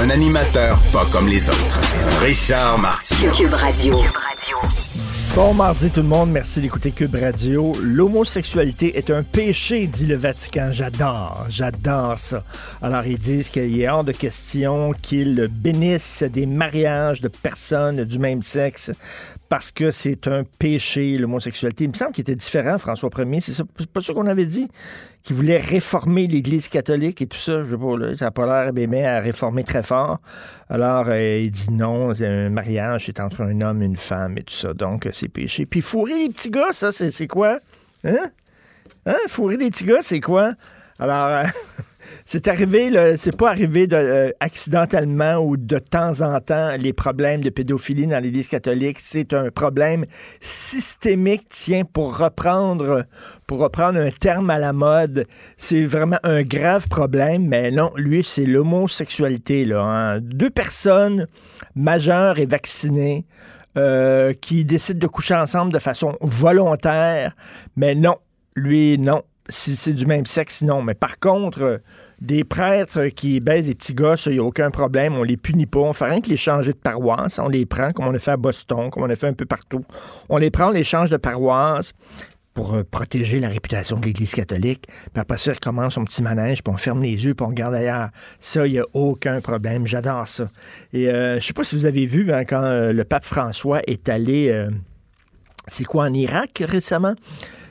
Un animateur pas comme les autres. Richard Martineau. Cube Radio. Bon mardi tout le monde, merci d'écouter Cube Radio. L'homosexualité est un péché, dit le Vatican. J'adore, j'adore ça. Alors ils disent qu'il est hors de question qu'ils bénissent des mariages de personnes du même sexe parce que c'est un péché, l'homosexualité. Il me semble qu'il était différent, François Ier. C'est pas ça qu'on avait dit? Qu'il voulait réformer l'Église catholique et tout ça? Je sais pas, là, ça n'a pas l'air bien à réformer très fort. Alors, euh, il dit non, un mariage, c'est entre un homme et une femme et tout ça. Donc, euh, c'est péché. Puis fourrer les petits gars, ça, c'est c'est quoi? Hein? Hein? Fourrer les petits gars, c'est quoi? Alors, euh, c'est arrivé, c'est pas arrivé de, euh, accidentellement ou de temps en temps, les problèmes de pédophilie dans l'Église catholique. C'est un problème systémique, tiens, pour reprendre, pour reprendre un terme à la mode. C'est vraiment un grave problème, mais non, lui, c'est l'homosexualité, là. hein. Deux personnes majeures et vaccinées euh, qui décident de coucher ensemble de façon volontaire, mais non, lui, non. Si c'est du même sexe, non. Mais par contre, euh, des prêtres qui baisent des petits ça, il n'y a aucun problème. On les punit pas. On fait rien que les changer de paroisse. On les prend, comme on a fait à Boston, comme on a fait un peu partout. On les prend, on les change de paroisse pour euh, protéger la réputation de l'Église catholique. Puis après ça, recommence son petit manège, puis on ferme les yeux, puis on regarde ailleurs. Ça, il n'y a aucun problème. J'adore ça. Et euh, je sais pas si vous avez vu, hein, quand le pape François est allé, c'est quoi, en Irak récemment?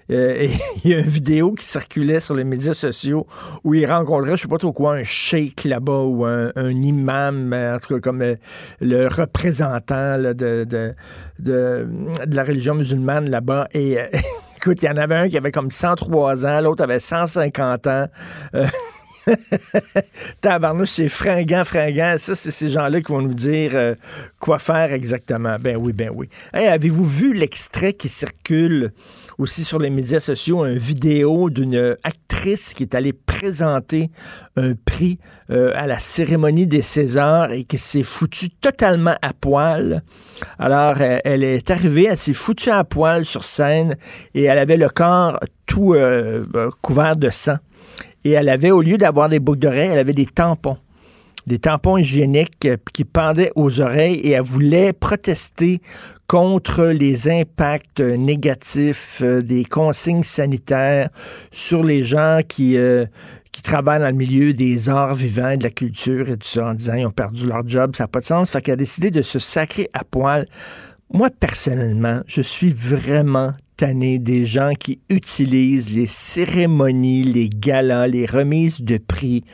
Euh, il y a une vidéo qui circulait sur les médias sociaux où il rencontrait, je sais pas trop quoi, un sheikh là-bas ou un, imam, euh, en tout cas comme euh, le représentant de, de, de, la religion musulmane là-bas. Et écoute, il y en avait un qui avait comme 103 ans, l'autre avait 150 ans. Euh, Tabarnouche, c'est fringant, fringant. Ça, c'est ces gens-là qui vont nous dire quoi faire exactement. Ben oui, ben oui. Avez-vous vu l'extrait qui circule aussi sur les médias sociaux, une vidéo d'une actrice qui est allée présenter un prix euh, à la cérémonie des Césars et qui s'est foutue totalement à poil. Alors, euh, elle est arrivée, elle s'est foutue à poil sur scène et elle avait le corps tout euh, euh, couvert de sang. Et elle avait, au lieu d'avoir des boucles d'oreilles, elle avait des tampons. Des tampons hygiéniques euh, qui pendaient aux oreilles et elle voulait protester contre les impacts euh, négatifs euh, des consignes sanitaires sur les gens qui, qui travaillent dans le milieu des arts vivants, de la culture et tout ça, en disant ils ont perdu leur job, ça n'a pas de sens. Fait qu'elle a décidé de se sacrer à poil. Moi, personnellement, je suis vraiment tanné des gens qui utilisent les cérémonies, les galas, les remises de prix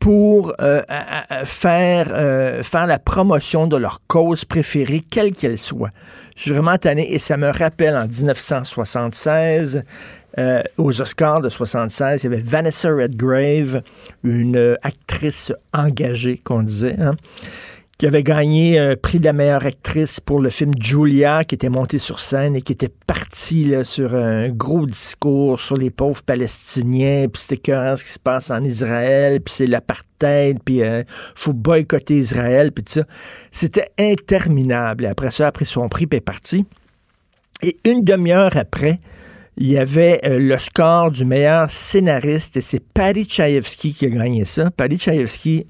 pour euh, faire, euh, faire la promotion de leur cause préférée, quelle qu'elle soit. Je suis vraiment tanné et ça me rappelle en 1976, euh, aux Oscars de 76, il y avait Vanessa Redgrave, une euh, actrice engagée, qu'on disait, hein, qui avait gagné un prix de la meilleure actrice pour le film Julia, qui était monté sur scène et qui était parti là, sur un gros discours sur les pauvres Palestiniens, puis c'était écœurant ce qui se passe en Israël, puis c'est l'apartheid, puis euh, faut boycotter Israël, puis tout ça. C'était interminable. Et après ça, après son prix, puis est parti. Et une demi-heure après, il y avait euh, le score du meilleur scénariste et c'est Paddy Chayefsky qui a gagné ça. Paddy Chayefsky,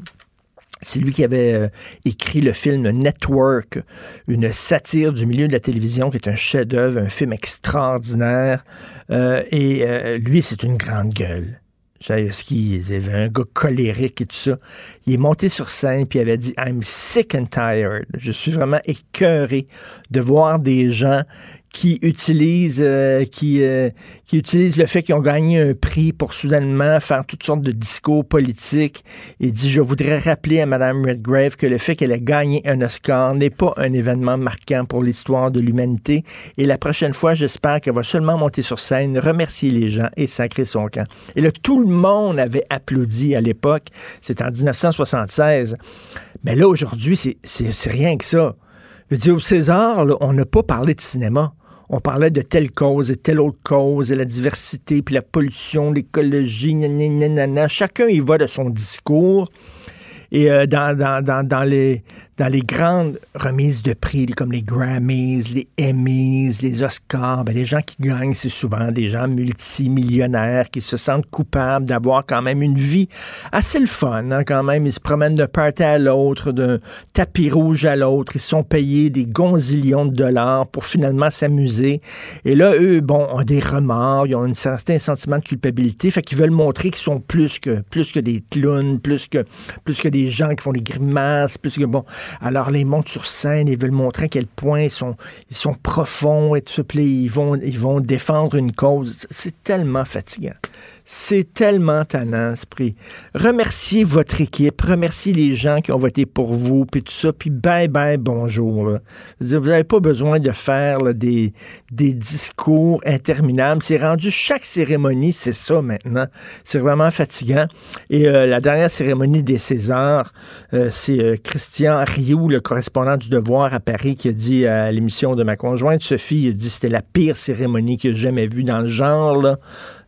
c'est lui qui avait euh, écrit le film Network, une satire du milieu de la télévision qui est un chef-d'œuvre, un film extraordinaire. Euh, et euh, lui, c'est une grande gueule. Chayefsky, il avait un gars colérique et tout ça. Il est monté sur scène puis il avait dit I'm sick and tired. Je suis vraiment écœuré de voir des gens qui utilisent euh, qui, euh, qui utilisent le fait qu'ils ont gagné un prix pour soudainement faire toutes sortes de discours politiques et dit je voudrais rappeler à Mme Redgrave que le fait qu'elle ait gagné un Oscar n'est pas un événement marquant pour l'histoire de l'humanité. Et la prochaine fois j'espère qu'elle va seulement monter sur scène remercier les gens et sacrer son camp. Et là tout le monde avait applaudi à l'époque. C'est en 1976 mais là aujourd'hui c'est rien que ça. Je veux dire, au César, on n'a pas parlé de cinéma on parlait de telle cause et telle autre cause, et la diversité, puis la pollution, l'écologie, chacun y va de son discours. Et euh, dans, dans, dans, dans, les, dans les grandes remises de prix, comme les Grammys, les Emmys, les Oscars, ben, les gens qui gagnent, c'est souvent des gens multimillionnaires qui se sentent coupables d'avoir quand même une vie assez le fun. Hein, quand même, ils se promènent d'un party à l'autre, d'un tapis rouge à l'autre. Ils sont payés des gonzillions de dollars pour finalement s'amuser. Et là, eux, bon, ont des remords, ils ont un certain sentiment de culpabilité, fait qu'ils veulent montrer qu'ils sont plus que plus que des clowns, plus que plus que des gens qui font des grimaces, plus que bon. Alors, les montent sur scène, ils veulent montrer à quel point ils sont, ils sont profonds et tout ça. Puis ils vont, ils vont défendre une cause. C'est tellement fatigant. C'est tellement tannant, ce prix. Remerciez votre équipe, remerciez les gens qui ont voté pour vous, puis tout ça, puis bye bye, bonjour. Vous n'avez pas besoin de faire des, des discours interminables. C'est rendu chaque cérémonie, c'est ça maintenant. C'est vraiment fatigant. Et euh, la dernière cérémonie des Césars, euh, c'est euh, Christian Rioux, le correspondant du Devoir à Paris, qui a dit à l'émission de ma conjointe Sophie, il a dit que c'était la pire cérémonie qu'il a jamais vue dans le genre. Là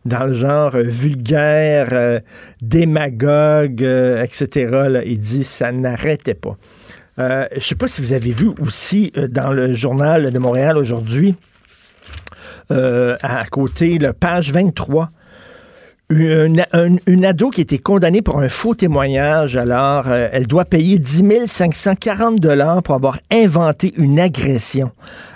dans le genre vulgaire, euh, démagogue, euh, etc. Il dit ça n'arrêtait pas. je ne sais pas si vous avez vu aussi dans le journal de Montréal aujourd'hui, à côté, la page 23, une, ado qui été condamnée pour un faux témoignage, alors elle doit payer 10 540 dollars pour avoir inventé une agression.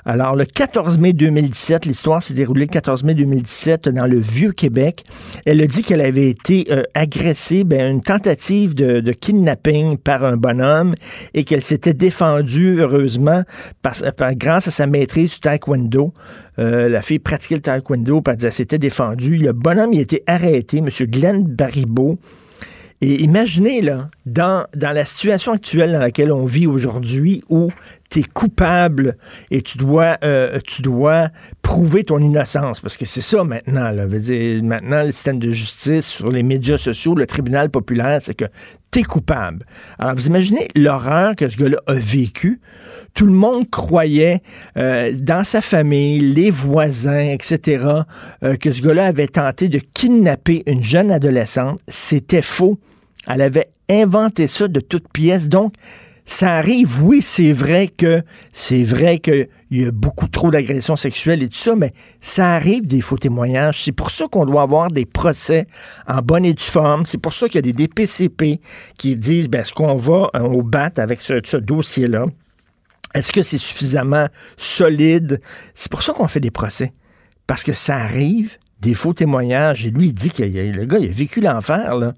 Alors, le 14 mai 2017, l'histoire s'est déroulée le 14 mai 2017 dans le Vieux-Québec. Elle a dit qu'elle avait été euh, agressée, ben, une tentative de, kidnapping par un bonhomme et qu'elle s'était défendue, heureusement, par, grâce à sa maîtrise du taekwondo. Euh, la fille pratiquait le taekwondo, elle s'était défendue. Le bonhomme, il a M. Glenn Baribeau. Et imaginez, là, dans, la situation actuelle dans laquelle on vit aujourd'hui, où tu es coupable et tu dois, euh, tu dois prouver ton innocence, parce que c'est ça maintenant, là. Veut dire, maintenant, le système de justice sur les médias sociaux, le tribunal populaire, c'est que tu es coupable. Alors, vous imaginez l'horreur que ce gars-là a vécu. Tout le monde croyait, euh, dans sa famille, les voisins, etc., euh, que ce gars-là avait tenté de kidnapper une jeune adolescente. C'était faux. Elle avait inventé ça de toutes pièces. Donc, ça arrive, oui, c'est vrai que c'est vrai qu'il y a beaucoup trop d'agressions sexuelles et tout ça, mais ça arrive des faux témoignages. C'est pour ça qu'on doit avoir des procès en bonne et due forme. C'est pour ça qu'il y a des DPCP qui disent ben, est-ce qu'on va euh, au bat avec ce, ce dossier-là? Est-ce que c'est suffisamment solide? C'est pour ça qu'on fait des procès. Parce que ça arrive, des faux témoignages. Et lui, il dit que le gars, il a vécu l'enfer, là.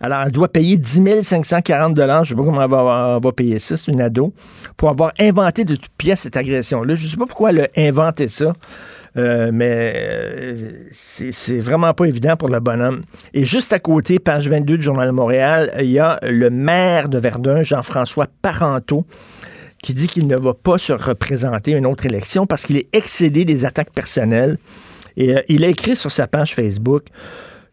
Alors, elle doit payer 10 540 Je ne sais pas comment elle va, payer ça, c'est une ado, pour avoir inventé de toutes pièces cette agression-là. Je ne sais pas pourquoi elle a inventé ça. Euh, mais euh, c'est vraiment pas évident pour le bonhomme. Et juste à côté, page 22 du Journal de Montréal, il y a le maire de Verdun, Jean-François Parenteau, qui dit qu'il ne va pas se représenter une autre élection parce qu'il est excédé des attaques personnelles. Et euh, il a écrit sur sa page Facebook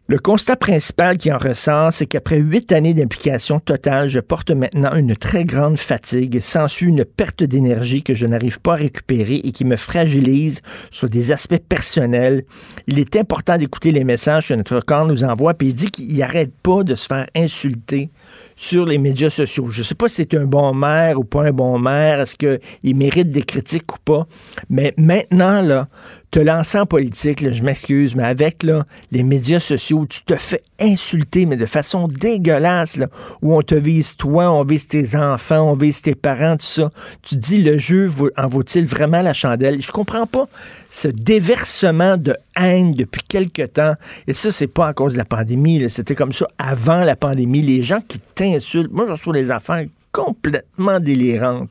le constat principal qui en ressort, c'est qu'après huit années d'implication totale, je porte maintenant une très grande fatigue, s'ensuit une perte d'énergie que je n'arrive pas à récupérer et qui me fragilise sur des aspects personnels. Il est important d'écouter les messages que notre corps nous envoie, puis il dit qu'il n'arrête pas de se faire insulter sur les médias sociaux. Je ne sais pas si c'est un bon maire ou pas un bon maire, est-ce qu'il mérite des critiques ou pas, mais maintenant, là, te lancer en politique, je m'excuse, mais avec là, les médias sociaux, tu te fais insulter, mais de façon dégueulasse, là, où on te vise toi, on vise tes enfants, on vise tes parents, tout ça. Tu dis, le jeu en vaut-il vraiment la chandelle? Je comprends pas ce déversement de haine depuis quelque temps. Et ça, c'est pas à cause de la pandémie. C'était comme ça avant la pandémie. Les gens qui t'insultent, moi, je reçois des affaires complètement délirantes.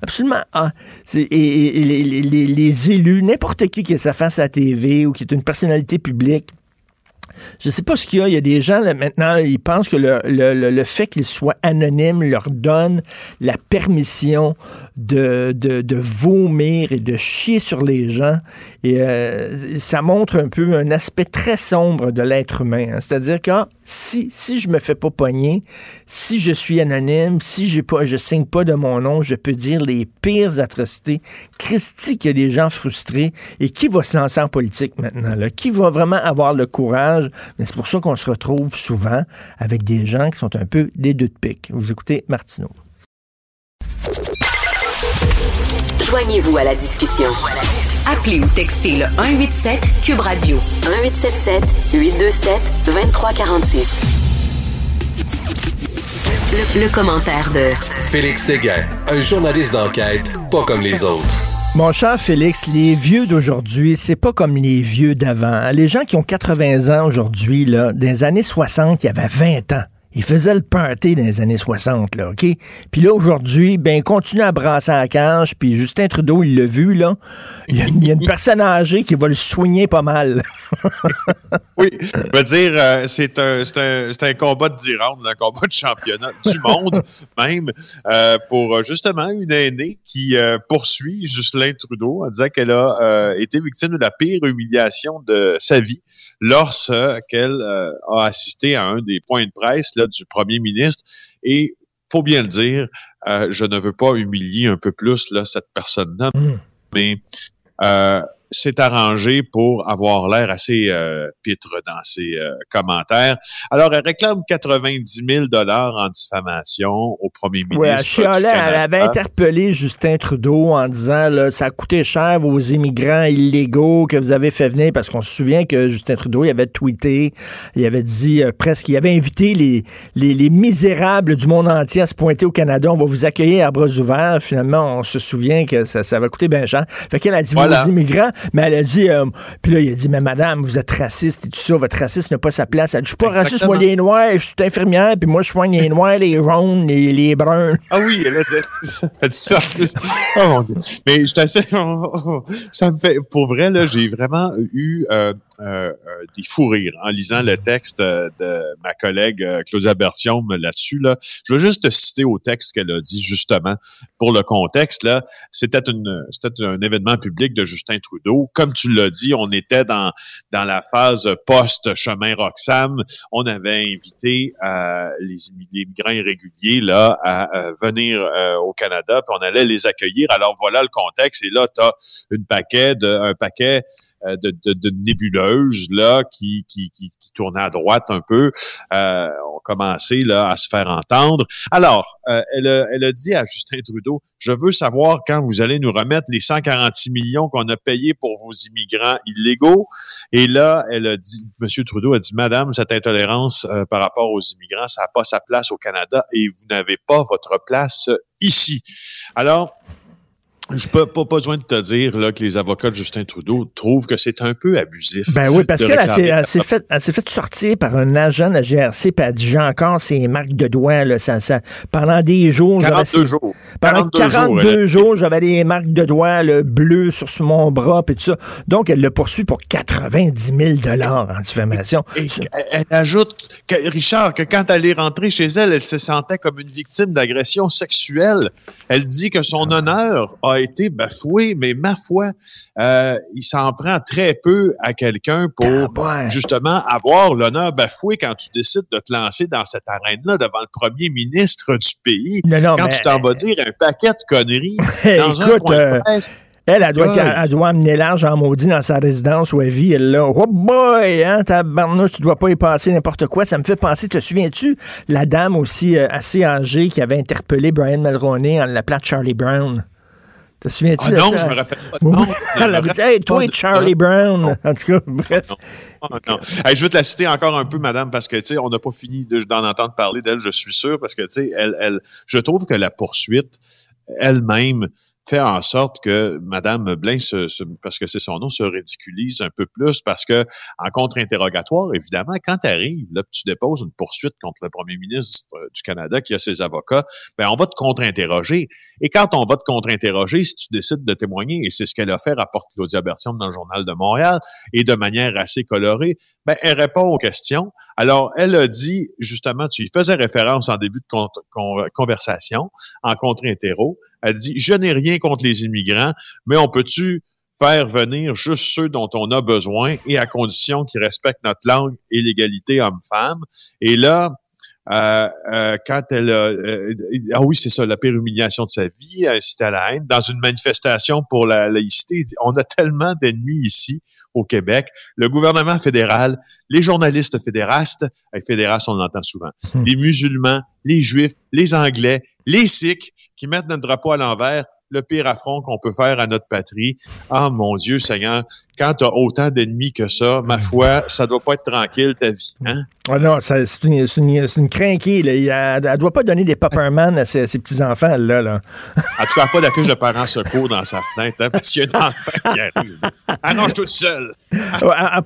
Absolument. Ah, et, les, élus, n'importe qui qui est sa face à la TV ou qui est une personnalité publique, je sais pas ce qu'il y a. Il y a des gens, là, maintenant, ils pensent que le, le, le fait qu'ils soient anonymes leur donne la permission de, de, vomir et de chier sur les gens. Et euh, ça montre un peu un aspect très sombre de l'être humain. Hein. C'est-à-dire que ah, si, si je me fais pas pogner, si je suis anonyme, si j'ai pas, je signe pas de mon nom, je peux dire les pires atrocités. Christy, qu'il y a des gens frustrés. Et qui va se lancer en politique maintenant? Là? Qui va vraiment avoir le courage? Mais c'est pour ça qu'on se retrouve souvent avec des gens qui sont un peu des deux de pique. Vous écoutez Martineau. Joignez-vous à la discussion. Appelez ou textez le 187 Cube Radio 1877 827 2346. Le, le commentaire de Félix Séguin, un journaliste d'enquête pas comme les autres. Mon cher Félix, les vieux d'aujourd'hui, c'est pas comme les vieux d'avant. Les gens qui ont 80 ans aujourd'hui, là, des années 60, il y avait 20 ans. Il faisait le party dans les années 60, là, OK? Puis là, aujourd'hui, ben, il continue à brasser la cage, puis Justin Trudeau, il l'a vu, là. Il y, a, une personne âgée qui va le soigner pas mal. oui, je veux dire, euh, c'est un, un, un, combat de 10 un combat de championnat du monde, même, euh, pour euh, justement une aînée qui poursuit Justin Trudeau en disant qu'elle a été victime de la pire humiliation de sa vie lorsqu'elle a assisté à un des points de presse, là, du premier ministre. Et faut bien le dire, euh, je ne veux pas humilier un peu plus là, cette personne-là, hmm. mais euh, s'est arrangé pour avoir l'air assez euh, pitre dans ses euh, commentaires. Alors, elle réclame 90 000 dollars en diffamation au premier ministre. Oui, elle, elle avait interpellé Justin Trudeau en disant là, ça a coûté cher vos immigrants illégaux que vous avez fait venir parce qu'on se souvient que Justin Trudeau il avait tweeté, il avait dit euh, presque, il avait invité les, les, les, misérables du monde entier à se pointer au Canada. On va vous accueillir à bras ouverts. Finalement, on se souvient que ça, ça va coûter bien cher. Fait qu'elle a dit vos immigrants mais elle a dit, euh, puis là, il a dit, mais madame, vous êtes raciste et tout ça, votre racisme n'a pas sa place? Elle dit, je suis pas raciste, moi, les noirs, je suis infirmière, puis moi, je soigne les noirs, les ronds, les, les bruns. Ah oui, elle a dit, elle dit ça. Oh mon Dieu. Mais je t'assure, ça me fait, pour vrai, là, j'ai vraiment eu, euh, des fous rires en lisant le texte euh, de ma collègue Claudia Bertium là-dessus. Là. Je veux juste te citer au texte qu'elle a dit, justement, pour le contexte. là. C'était une c'était un événement public de Justin Trudeau. Comme tu l'as dit, on était dans, dans la phase post-chemin Roxham. On avait invité les, les, migrants irréguliers là, à, venir au Canada, puis on allait les accueillir. Alors voilà le contexte. Et là, tu as un paquet euh, de, de, de, nébuleuses là qui, qui, qui, qui tournaient à droite un peu euh, ont commencé là à se faire entendre. Alors, euh, elle, a, elle a dit à Justin Trudeau, je veux savoir quand vous allez nous remettre les 146 millions qu'on a payés pour vos immigrants illégaux. Et là, elle a dit, Monsieur Trudeau a dit, Madame, cette intolérance euh, par rapport aux immigrants, ça n'a pas sa place au Canada et vous n'avez pas votre place ici. Alors, je peux pas besoin de te dire là, que les avocats de Justin Trudeau trouvent que c'est un peu abusif. Ben oui, parce qu'elle s'est fait, fait sortir par un agent de la GRC, puis elle dit j'ai encore ses marques de doigts là, ça, ça, pendant des jours. 42 jours. Pendant 42, jours, j'avais des marques de doigts bleues sur mon bras, puis tout ça. Donc elle le poursuit pour 90 000 dollars en diffamation. Et, elle ajoute, que, Richard, que quand elle est rentrée chez elle, elle se sentait comme une victime d'agression sexuelle. Elle dit que son honneur a a été bafoué, mais ma foi, euh, il s'en prend très peu à quelqu'un pour ah, justement avoir l'honneur bafoué quand tu décides de te lancer dans cette arène-là devant le premier ministre du pays. quand tu t'en vas dire un paquet de conneries dans un coin de euh, presse. Elle, elle doit, elle doit amener l'argent en maudit dans sa résidence où elle vit. Elle là, oh boy, hein, tabarnouche, tu dois pas y passer n'importe quoi. Ça me fait penser, te souviens-tu, la dame aussi euh, assez âgée qui avait interpellé Brian Mulroney en l'appelant Charlie Brown? Te souviens-tu ah non, je me rappelle pas. Non, Elle avait dit, hey, toi, Charlie Brown. En tout cas, bref. Non, je veux te la citer encore un peu, madame, parce que, tu sais, on n'a pas fini d'en entendre parler d'elle, je suis sûr, parce que, tu sais, elle, elle, je trouve que la poursuite, elle-même, fait en sorte que Madame Blain, parce que c'est son nom, se ridiculise un peu plus parce que en contre-interrogatoire, évidemment, quand tu arrives, là, tu déposes une poursuite contre le premier ministre du Canada qui a ses avocats, ben on va te contre-interroger. Et quand on va te contre-interroger, si tu décides de témoigner, et c'est ce qu'elle a fait, rapporte Claudia Bertium dans le Journal de Montréal, et de manière assez colorée, ben elle répond aux questions. Alors, elle a dit, justement, tu y faisais référence en début de conversation, en contre-interro, elle dit, je n'ai rien contre les immigrants, mais on peut-tu faire venir juste ceux dont on a besoin et à condition qu'ils respectent notre langue et l'égalité homme-femme. Et là, euh, euh, quand elle a, euh, ah oui, c'est ça, la pire humiliation de sa vie, c'était à la haine, dans une manifestation pour la laïcité, on a tellement d'ennemis ici au Québec, le gouvernement fédéral, les journalistes fédérastes, avec fédérastes, on l'entend souvent, hmm. les musulmans, les juifs, les anglais, les sikhs, qui mettent notre drapeau à l'envers, le pire affront qu'on peut faire à notre patrie. Ah, mon Dieu, Seigneur, quand tu as autant d'ennemis que ça, ma foi, ça doit pas être tranquille, ta vie. Hein? Ah non, c'est une, une, une crinquée. Elle, ne doit pas donner des popperman à ses, petits-enfants, là, là. En tout cas, pas d'affiche de parents secours dans sa fenêtre, hein, parce qu'il y a un enfant qui arrive. Ah non, je suis toute seule.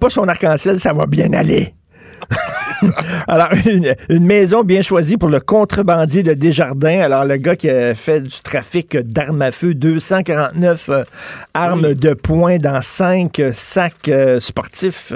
pas son arc-en-ciel, ça va bien aller. Alors, une, maison bien choisie pour le contrebandier de Desjardins. Alors, le gars qui a fait du trafic d'armes à feu, 249 euh, armes de poing dans cinq sacs euh, sportifs.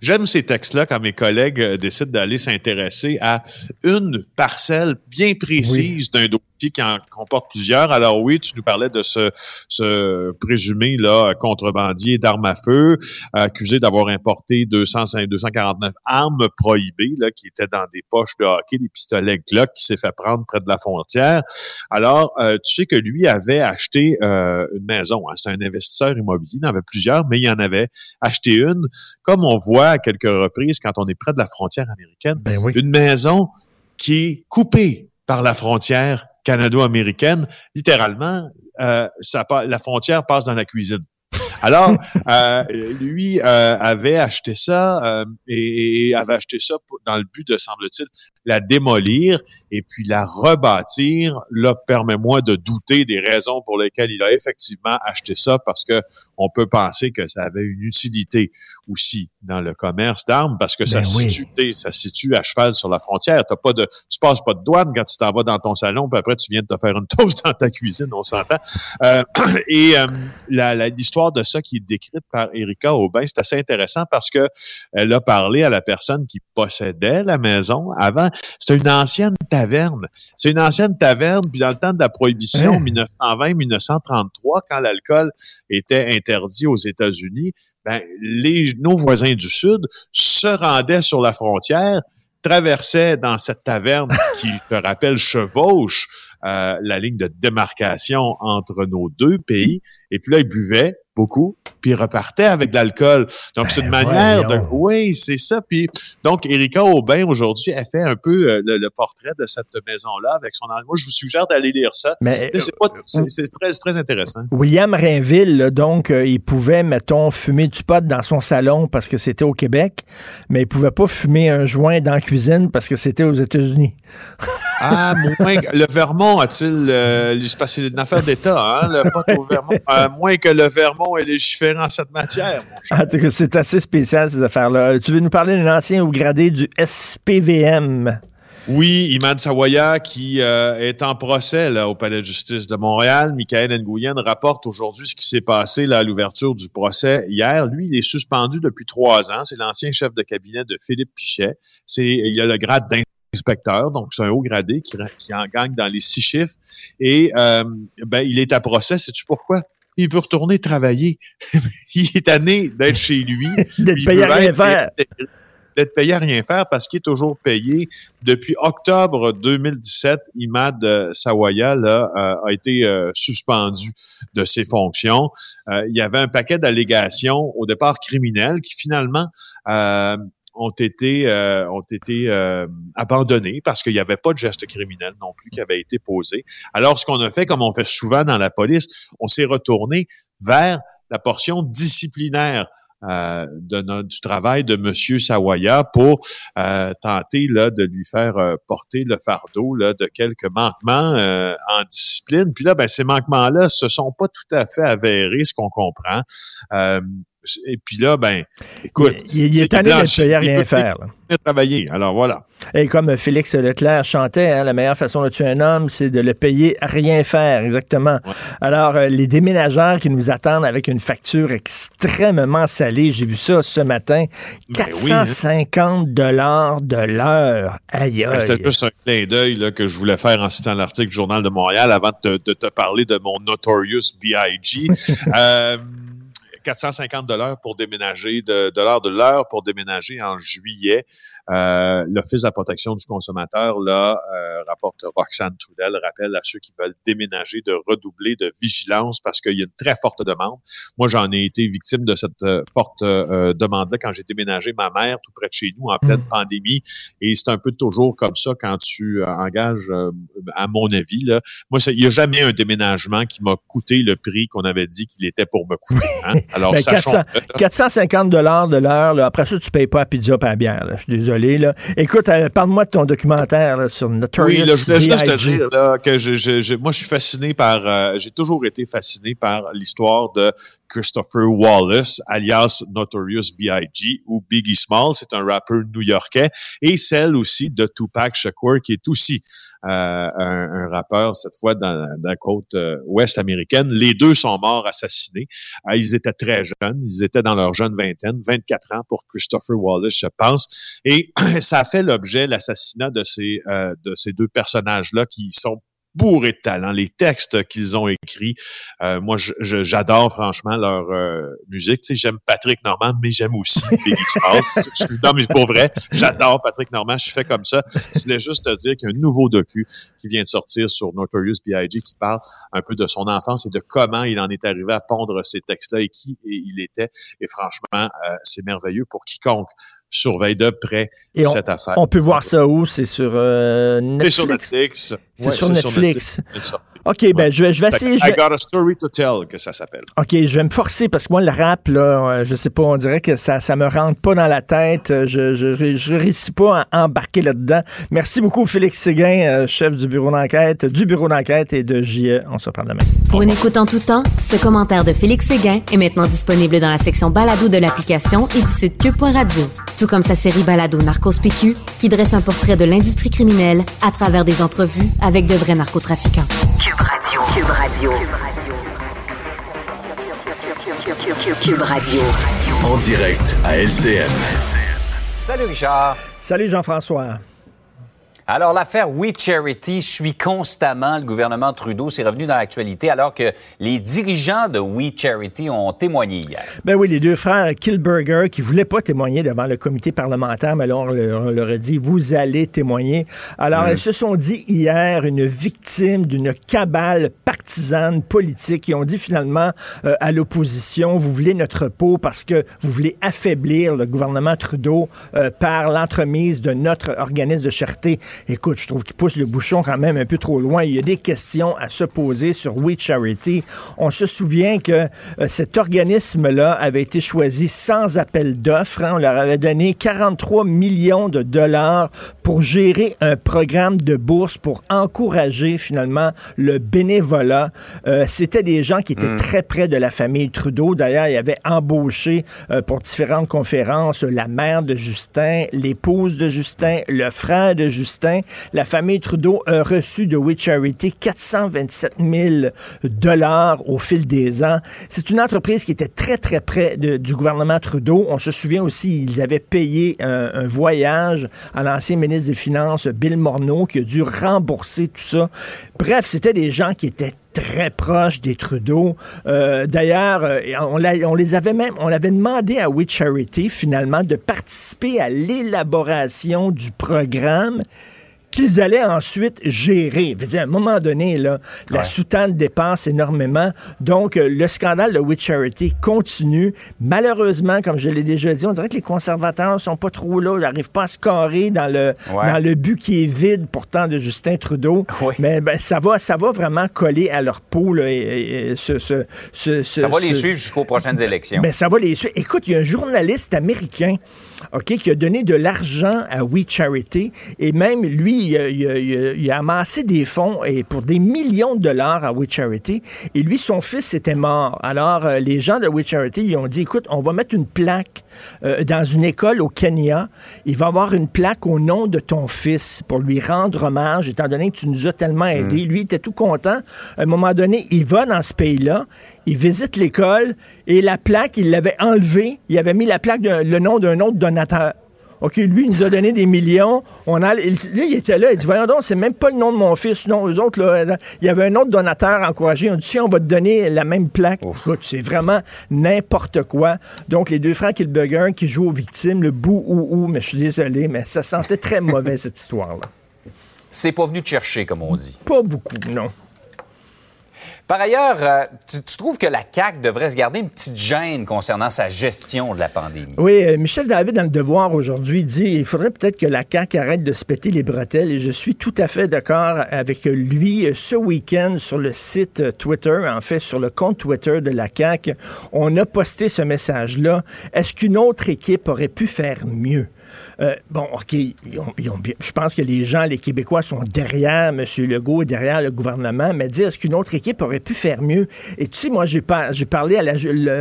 J'aime ces textes-là quand mes collègues euh, décident d'aller s'intéresser à une parcelle bien précise d'un dossier qui en comporte plusieurs. Alors oui, tu nous parlais de ce, ce présumé là contrebandier d'armes à feu, accusé d'avoir importé 200, 249 armes prohibées là, qui étaient dans des poches de hockey, des pistolets Glock qui s'est fait prendre près de la frontière. Alors, euh, tu sais que lui avait acheté euh, une maison. Hein. C'est un investisseur immobilier, il en avait plusieurs, mais il en avait acheté une. Comme on voit à quelques reprises quand on est près de la frontière américaine, ben une maison qui est coupée par la frontière canado-américaine, littéralement, euh, ça, la frontière passe dans la cuisine. Alors, euh, lui euh, avait acheté ça euh, et, avait acheté ça dans le but de, semble-t-il, la démolir et puis la rebâtir. Là, permets-moi de douter des raisons pour lesquelles il a effectivement acheté ça parce que on peut penser que ça avait une utilité aussi dans le commerce d'armes parce que ça, ben se situe, ça situe à cheval sur la frontière. T'as pas de, tu passes pas de douane quand tu t'en vas dans ton salon puis après tu viens de te faire une toast dans ta cuisine, on s'entend. Euh, et euh, l'histoire de ça qui est décrite par Erika Aubin, c'est assez intéressant parce que elle a parlé à la personne qui possédait la maison avant c'est une ancienne taverne. C'est une ancienne taverne, puis dans le temps de la prohibition, 1920-1933, quand l'alcool était interdit aux États-Unis, ben, les, nos voisins du Sud se rendaient sur la frontière, traversaient dans cette taverne qui, te rappelle, chevauche euh, la ligne de démarcation entre nos deux pays, et puis là, ils buvaient, beaucoup, puis repartait avec de l'alcool. Donc, c'est une ben manière de... Oui, c'est ça. Puis, donc, Erika Aubin, aujourd'hui, a fait un peu euh, le, portrait de cette maison-là avec son... Moi, je vous suggère d'aller lire ça. Mais c'est, c'est, très, très intéressant. William Rainville, donc, euh, il pouvait, mettons, fumer du pot dans son salon parce que c'était au Québec, mais il pouvait pas fumer un joint dans la cuisine parce que c'était aux États-Unis. ah, moins, le Vermont a-t-il... Euh, c'est une affaire d'État, hein, le pot au Vermont. Euh, moins que le Vermont est en cette matière. C'est assez spécial, ces affaires-là. Tu veux nous parler d'un ancien ou gradé du SPVM? Oui, Iman Sawaya qui euh, est en procès là, au Palais de justice de Montréal. Michael Nguyen rapporte aujourd'hui ce qui s'est passé là, à l'ouverture du procès hier. Lui, il est suspendu depuis trois ans. C'est l'ancien chef de cabinet de Philippe Pichet. C'est, il a le grade d'inspecteur, donc c'est un haut gradé qui, qui, en gagne dans les six chiffres. Et euh, ben, il est à procès. Sais-tu pourquoi? Il veut retourner travailler. il est tanné d'être chez lui. d'être payé à rien faire. D'être payé à rien faire parce qu'il est toujours payé. Depuis octobre 2017, Imad euh, Sawaya là, euh, a été euh, suspendu de ses fonctions. il y avait un paquet d'allégations au départ criminelles qui finalement ont été euh, ont été euh, abandonnés parce qu'il n'y avait pas de geste criminel non plus qui avait été posé. Alors ce qu'on a fait, comme on fait souvent dans la police, on s'est retourné vers la portion disciplinaire euh, de du travail de Monsieur Sawaya pour euh, tenter là de lui faire euh, porter le fardeau là de quelques manquements en discipline. Puis là, ben ces manquements-là se sont pas tout à fait avérés, ce qu'on comprend. Et puis là, ben, écoute. Il, est tanné de rien faire. Travailler. Alors voilà. Et comme Félix Leclerc chantait, hein, la meilleure façon de tuer un homme, c'est de le payer à rien faire. Exactement. Alors, euh, les déménageurs qui nous attendent avec une facture extrêmement salée, j'ai vu ça ce matin, 450 ben hein. dollars de l'heure. Aïe, ben, C'était juste un clin d'œil que je voulais faire en citant l'article du Journal de Montréal avant de te, parler de mon Notorious B.I.G. euh, 450 dollars pour déménager, de dollars de l'heure pour déménager en juillet. Euh, L'Office de la protection du consommateur, là, euh, rapporte Roxane Trudel, rappelle à ceux qui veulent déménager de redoubler de vigilance parce qu'il y a une très forte demande. Moi, j'en ai été victime de cette euh, forte euh, demande-là quand j'ai déménagé ma mère tout près de chez nous en pleine mmh. pandémie. Et c'est un peu toujours comme ça quand tu engages, à mon avis. Là. Moi, il n'y a jamais un déménagement qui m'a coûté le prix qu'on avait dit qu'il était pour me coûter. Hein? Alors, 450 dollars de l'heure. Après ça, tu payes pas à pizza pas à bière. Je suis désolé. Là. Écoute, euh, parle-moi de ton documentaire sur Notorious Oui, je voulais juste te dire que je, moi, je suis fasciné par... Euh, j'ai toujours été fasciné par l'histoire de Christopher Wallace, alias Notorious B.I.G. ou Biggie Small. C'est un rappeur new-yorkais. Et celle aussi de Tupac Shakur, qui est aussi euh, un, rappeur, cette fois dans, la côte ouest américaine. Les deux sont morts assassinés. ils étaient très jeunes. Ils étaient dans leur jeune vingtaine, 24 ans pour Christopher Wallace, je pense. Et ça a fait l'objet, l'assassinat de ces, euh, de ces deux personnages-là qui sont bourrés de talent. Les textes qu'ils ont écrits, euh, moi, j'adore franchement leur euh, musique. Tu sais, j'aime Patrick Normand, mais j'aime aussi Biggie Smalls. non, mais pour vrai, j'adore Patrick Normand. Je fais comme ça. Je voulais juste te dire qu'il y a un nouveau docu qui vient de sortir sur Notorious B.I.G. qui parle un peu de son enfance et de comment il en est arrivé à pondre ces textes-là et qui il était. Et franchement, euh, c'est merveilleux pour quiconque surveille de près cette affaire. On peut voir ça où? C'est sur Netflix? C'est sur Netflix? C'est sur, Netflix. OK, ben je vais, je vais essayer. I got a story to tell, que ça s'appelle. OK, je vais me forcer parce que moi, le rap, là, euh, je sais pas, on dirait que ça, ça me rentre pas dans la tête. Euh, je, je, je réussis pas à embarquer là-dedans. Merci beaucoup, Félix Séguin, euh, chef du bureau d'enquête, du bureau d'enquête et de JE. On se reparle demain. Pour une écoute en tout temps, ce commentaire de Félix Séguin est maintenant disponible dans la section balado de l'application et du site cube.radio. Tout comme sa série balado Narcos PQ, qui dresse un portrait de l'industrie criminelle à travers des entrevues avec de vrais narcotrafiquants. Cube Radio. Cube Radio. Cube Radio. En direct à LCN. Salut Richard. Salut Jean-François. Alors, l'affaire We Charity suit constamment le gouvernement Trudeau. C'est revenu dans l'actualité alors que les dirigeants de We Charity ont témoigné hier. Ben oui, les deux frères Kilberger qui voulaient pas témoigner devant le comité parlementaire, mais là, on leur, a dit, vous allez témoigner. Alors, ils se sont dit hier une victime d'une cabale partisane politique. Ils ont dit finalement euh, à l'opposition, vous voulez notre peau parce que vous voulez affaiblir le gouvernement Trudeau euh, par l'entremise de notre organisme de cherté. Écoute, je trouve qu'il pousse le bouchon quand même un peu trop loin. Il y a des questions à se poser sur We Charity. On se souvient que euh, cet organisme-là avait été choisi sans appel d'offres. Hein. On leur avait donné 43 millions de dollars pour gérer un programme de bourse pour encourager finalement le bénévolat. Euh, C'était des gens qui étaient hmm. très près de la famille Trudeau. D'ailleurs, il avait embauché euh, pour différentes conférences la mère de Justin, l'épouse de Justin, le frère de Justin la famille Trudeau a reçu de We Charity 427 000 dollars au fil des ans. C'est une entreprise qui était très, très près du gouvernement Trudeau. On se souvient aussi, ils avaient payé un, voyage à l'ancien ministre des Finances, Bill Morneau, qui a dû rembourser tout ça. Bref, c'était des gens qui étaient très proches des Trudeau. Euh, d'ailleurs, euh, on, les avait même, on avait demandé à We finalement de participer à l'élaboration du programme qu'ils allaient ensuite gérer. Je veux dire, à un moment donné, là, la soutane dépasse énormément. Donc, euh, le scandale de We Charity continue. Malheureusement, comme je l'ai déjà dit, on dirait que les conservateurs sont pas trop là. Ils n'arrivent pas à se carrer dans le, Ouais. dans le but qui est vide pourtant de Justin Trudeau. Mais ben, ça, va, ça va vraiment coller à leur peau. Là, et, et- et ce, ce- ce- ce- Ça va les suivre jusqu'aux prochaines élections. ben, ça va les suivre. Écoute, il y a un journaliste américain OK, qui a donné de l'argent à We Charity et même lui, il a, il a- il a- il a amassé des fonds et pour des millions de dollars à We Charity. Et lui, son fils était mort. Alors, euh, les gens de We Charity, ils ont dit, écoute, on va mettre une plaque euh, dans une école au Kenya. Il va y avoir une plaque au nom de ton fils pour lui rendre hommage, étant donné que tu nous as tellement aidés. Lui, il était tout content. À un moment donné, il va dans ce pays-là, il visite l'école et la plaque, il l'avait enlevée. Il avait mis la plaque, de- le nom d'un autre donateur. OK, lui, il nous a donné des millions. On a, il- là, il était là. Il dit, voyons donc, c'est même pas le nom de mon fils. Non, eux autres, là, il y avait un autre donateur encouragé. On dit, tiens, on va te donner la même plaque. Écoute, c'est vraiment n'importe quoi. Donc, les deux frères Kilburger qui jouent aux victimes, le bou ou ou, mais je suis désolé, mais ça sentait très mauvais, cette histoire-là. C'est pas venu te chercher, comme on dit. Pas beaucoup, non. Par ailleurs, euh, tu, trouves que la CAQ devrait se garder une petite gêne concernant sa gestion de la pandémie? Oui, euh, Michel David, dans le Devoir aujourd'hui, dit il faudrait peut-être que la CAQ arrête de se péter les bretelles. Et je suis tout à fait d'accord avec lui. Euh, Ce week-end, sur le site Twitter, en fait, sur le compte Twitter de la CAQ, on a posté ce message-là. Est-ce qu'une autre équipe aurait pu faire mieux? Euh, bon, OK, ils ont- ils je pense que les gens, les Québécois sont derrière M. Legault, derrière le gouvernement, mais dire est-ce qu'une autre équipe aurait pu faire mieux? Et tu sais, moi, j'ai par- j'ai parlé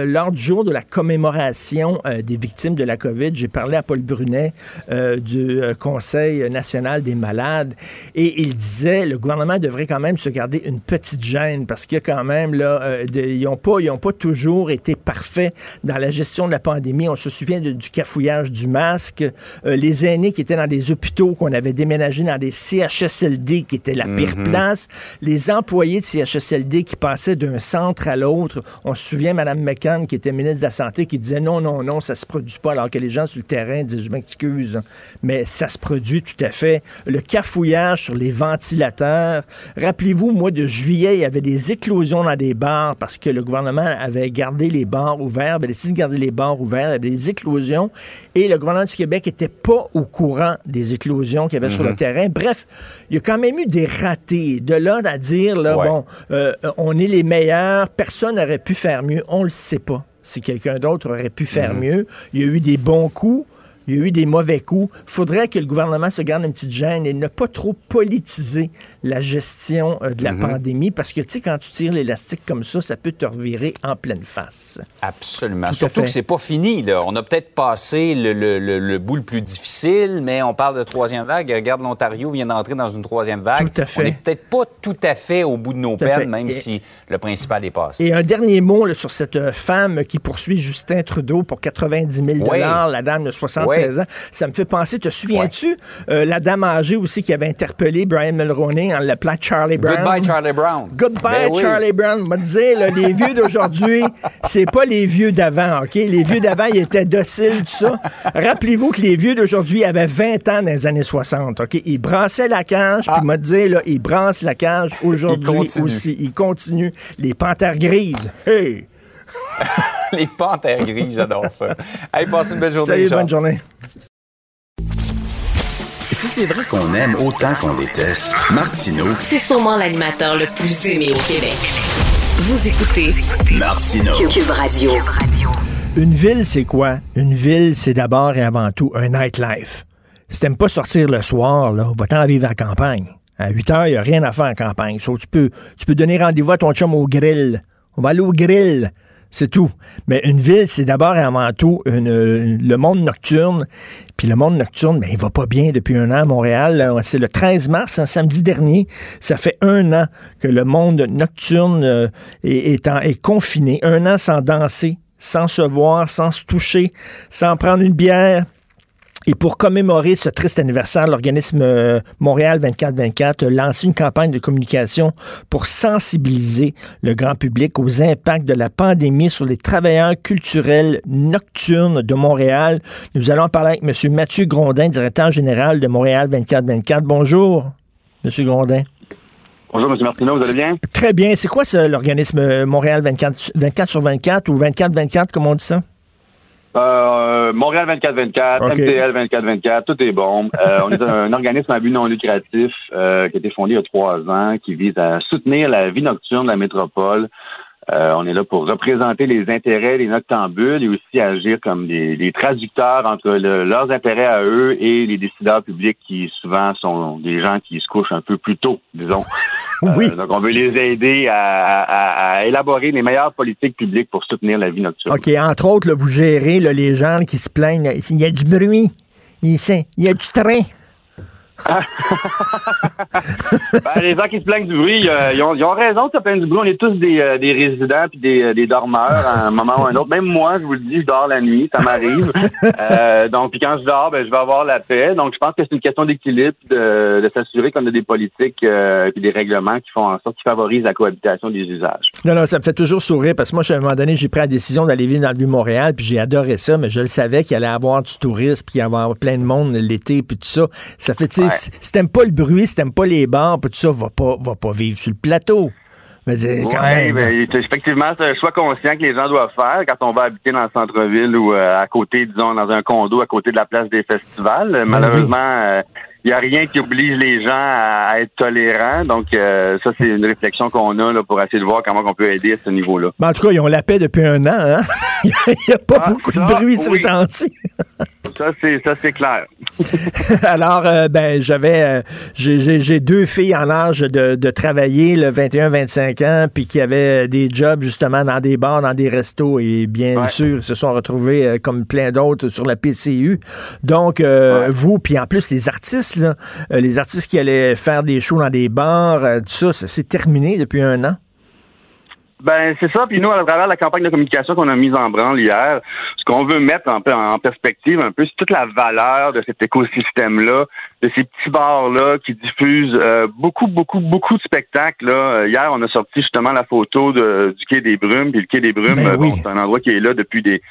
lors du jour de la commémoration euh, des victimes de la COVID, j'ai parlé à Paul Brunet euh, du Conseil national des malades, et il disait le gouvernement devrait quand même se garder une petite gêne, parce a quand même, là, ils n'ont pas, toujours été parfaits dans la gestion de la pandémie. On se souvient du cafouillage du masque, les aînés qui étaient dans des hôpitaux qu'on avait déménagés dans des CHSLD qui étaient la pire place, les employés de CHSLD qui passaient d'un centre à l'autre. On se souvient Mme McCann qui était ministre de la Santé qui disait non, non, non, ça se produit pas, alors que les gens sur le terrain disaient je m'excuse, mais ça se produit tout à fait. Le cafouillage sur les ventilateurs. Rappelez-vous, au mois de juillet, il y avait des éclosions dans des bars parce que le gouvernement avait gardé les bars ouverts, avait décidé de garder les bars ouverts, il y avait des éclosions et le gouvernement du Québec était pas au courant des éclosions qu'il y avait sur le terrain. Bref, il y a quand même eu des ratés. De là à dire, là, Ouais. bon, euh, on est les meilleurs, personne n'aurait pu faire mieux, on le sait pas. Si quelqu'un d'autre aurait pu faire mieux, il y a eu des bons coups. Il y a eu des mauvais coups. faudrait que le gouvernement se garde une petite gêne et ne pas trop politiser la gestion euh, de la pandémie parce que, tu sais, quand tu tires l'élastique comme ça, ça peut te revirer en pleine face. Absolument. Tout Surtout que c'est pas fini. Là. On a peut-être passé le, le- le- le bout le plus difficile, mais on parle de troisième vague. Regarde, l'Ontario vient d'entrer dans une troisième vague. Tout à fait. On n'est peut-être pas tout à fait au bout de nos Tout peines, même Et- si le principal est passé. Et un dernier mot là, sur cette euh, femme qui poursuit Justin Trudeau pour 90 000 Oui. la dame de 76 ans. Ça me fait penser, te souviens-tu, euh, la dame âgée aussi qui avait interpellé Brian Mulroney en l'appelant Charlie Brown? Goodbye, Charlie Brown. Goodbye, Ben oui. Charlie Brown. Va te dire, là, les vieux d'aujourd'hui, c'est pas les vieux d'avant, OK? Les vieux d'avant, ils étaient dociles, tout ça. Rappelez-vous que les vieux d'aujourd'hui avaient 20 ans dans les années 60, OK? Ils brassaient la cage, puis m'a dit, là, ils brassent la cage aujourd'hui aussi. Ils continuent. Les panthères grises. Hey! Les panthères grises, j'adore ça. Allez, passe une belle journée, Salut, bonne journée. Si c'est vrai qu'on aime autant qu'on déteste, Martineau, C'est sûrement l'animateur le plus aimé au Québec. Vous écoutez Martineau. Cube Radio. Une ville, c'est quoi? Une ville, c'est d'abord et avant tout un nightlife. Si t'aimes pas sortir le soir, là, va-t'en vivre à la campagne. À 8 heures, il n'y a rien à faire en campagne. Sauf que tu peux, tu peux donner rendez-vous à ton chum au grill. On va aller au grill. C'est tout. Mais une ville, c'est d'abord et avant tout euh, le monde nocturne. Puis le monde nocturne, ben, il va pas bien depuis un an à Montréal. Là, C'est le 13 mars, un samedi dernier. Ça fait un an que le monde nocturne euh, est, est confiné. Un an sans danser, sans se voir, sans se toucher, sans prendre une bière. Et pour commémorer ce triste anniversaire, l'organisme euh, Montréal 24-24 a lancé une campagne de communication pour sensibiliser le grand public aux impacts de la pandémie sur les travailleurs culturels nocturnes de Montréal. Nous allons parler avec M. Mathieu Grondin, directeur général de Montréal 24-24. Bonjour, M. Grondin. Bonjour, M. Martineau, vous allez bien? Très bien. C'est quoi ça, l'organisme euh, Montréal 24, 24 sur 24 ou 24-24, comme on dit ça? Euh, Montréal 24-24, MTL 24-24, tout est bon. Euh, on est un, organisme à but non lucratif euh, qui a été fondé il y a trois ans, qui vise à soutenir la vie nocturne de la métropole. On est là pour représenter les intérêts des noctambules et aussi agir comme des, traducteurs entre leurs intérêts à eux et les décideurs publics qui souvent sont des gens qui se couchent un peu plus tôt, disons. Oui. Euh, donc, on veut les aider à, élaborer les meilleures politiques publiques pour soutenir la vie nocturne. OK. Entre autres, vous gérez les gens qui se plaignent. Il y a du bruit. Il y a du train. ben, les gens qui se plaignent du bruit, euh, ils, ont, ils, ont, raison de se plaindre du bruit. On est tous des, euh, des résidents puis des, euh, des, dormeurs à un moment ou un autre. Même moi, je vous le dis, je dors la nuit, ça m'arrive. donc, puis quand je dors, ben, je vais avoir la paix. Donc, je pense que c'est une question d'équilibre, de, de s'assurer qu'on a des politiques et des règlements qui font en sorte qu'ils favorisent la cohabitation des usages. Non, non, ça me fait toujours sourire parce que moi, à un moment donné, j'ai pris la décision d'aller vivre dans le Vieux-Montréal puis j'ai adoré ça, mais je le savais qu'il allait y avoir du tourisme puis qu'il allait y avoir plein de monde l'été puis tout ça. Ça fait, tu sais, si t'aimes pas le bruit, si t'aimes pas les bars, tout ça, va pas, va pas vivre sur le plateau. Oui, ben, effectivement, c'est un choix conscient que les gens doivent faire quand on va habiter dans le centre-ville ou euh, à côté, disons, dans un condo à côté de la place des festivals. Ben Malheureusement, euh, il n'y a rien qui oblige les gens à, être tolérants. Donc, euh, ça, c'est une réflexion qu'on a là, pour essayer de voir comment on peut aider à ce niveau-là. Ben, en tout cas, ils ont la paix depuis un an. Hein? il n'y a, pas ah, beaucoup de bruit ces temps-ci. ça, c'est, ça, c'est clair. Alors, euh, ben, j'avais, euh, j'ai, deux filles en âge de, de travailler, le 21-25 ans, puis qui avaient des jobs justement dans des bars, dans des restos, et bien sûr, ils se sont retrouvés comme plein d'autres sur la PCU. Donc, vous, puis en plus, les artistes, euh, les artistes qui allaient faire des shows dans des bars, euh, tout ça, c'est terminé depuis un an? Ben c'est ça. Puis nous, à travers la campagne de communication qu'on a mise en branle hier, ce qu'on veut mettre en, en perspective un peu, c'est toute la valeur de cet écosystème-là, de ces petits bars-là qui diffusent euh, beaucoup, beaucoup, beaucoup de spectacles. Là. Hier, on a sorti justement la photo du quai des Brumes. Puis le quai des Brumes, ben c'est un endroit qui est là depuis des,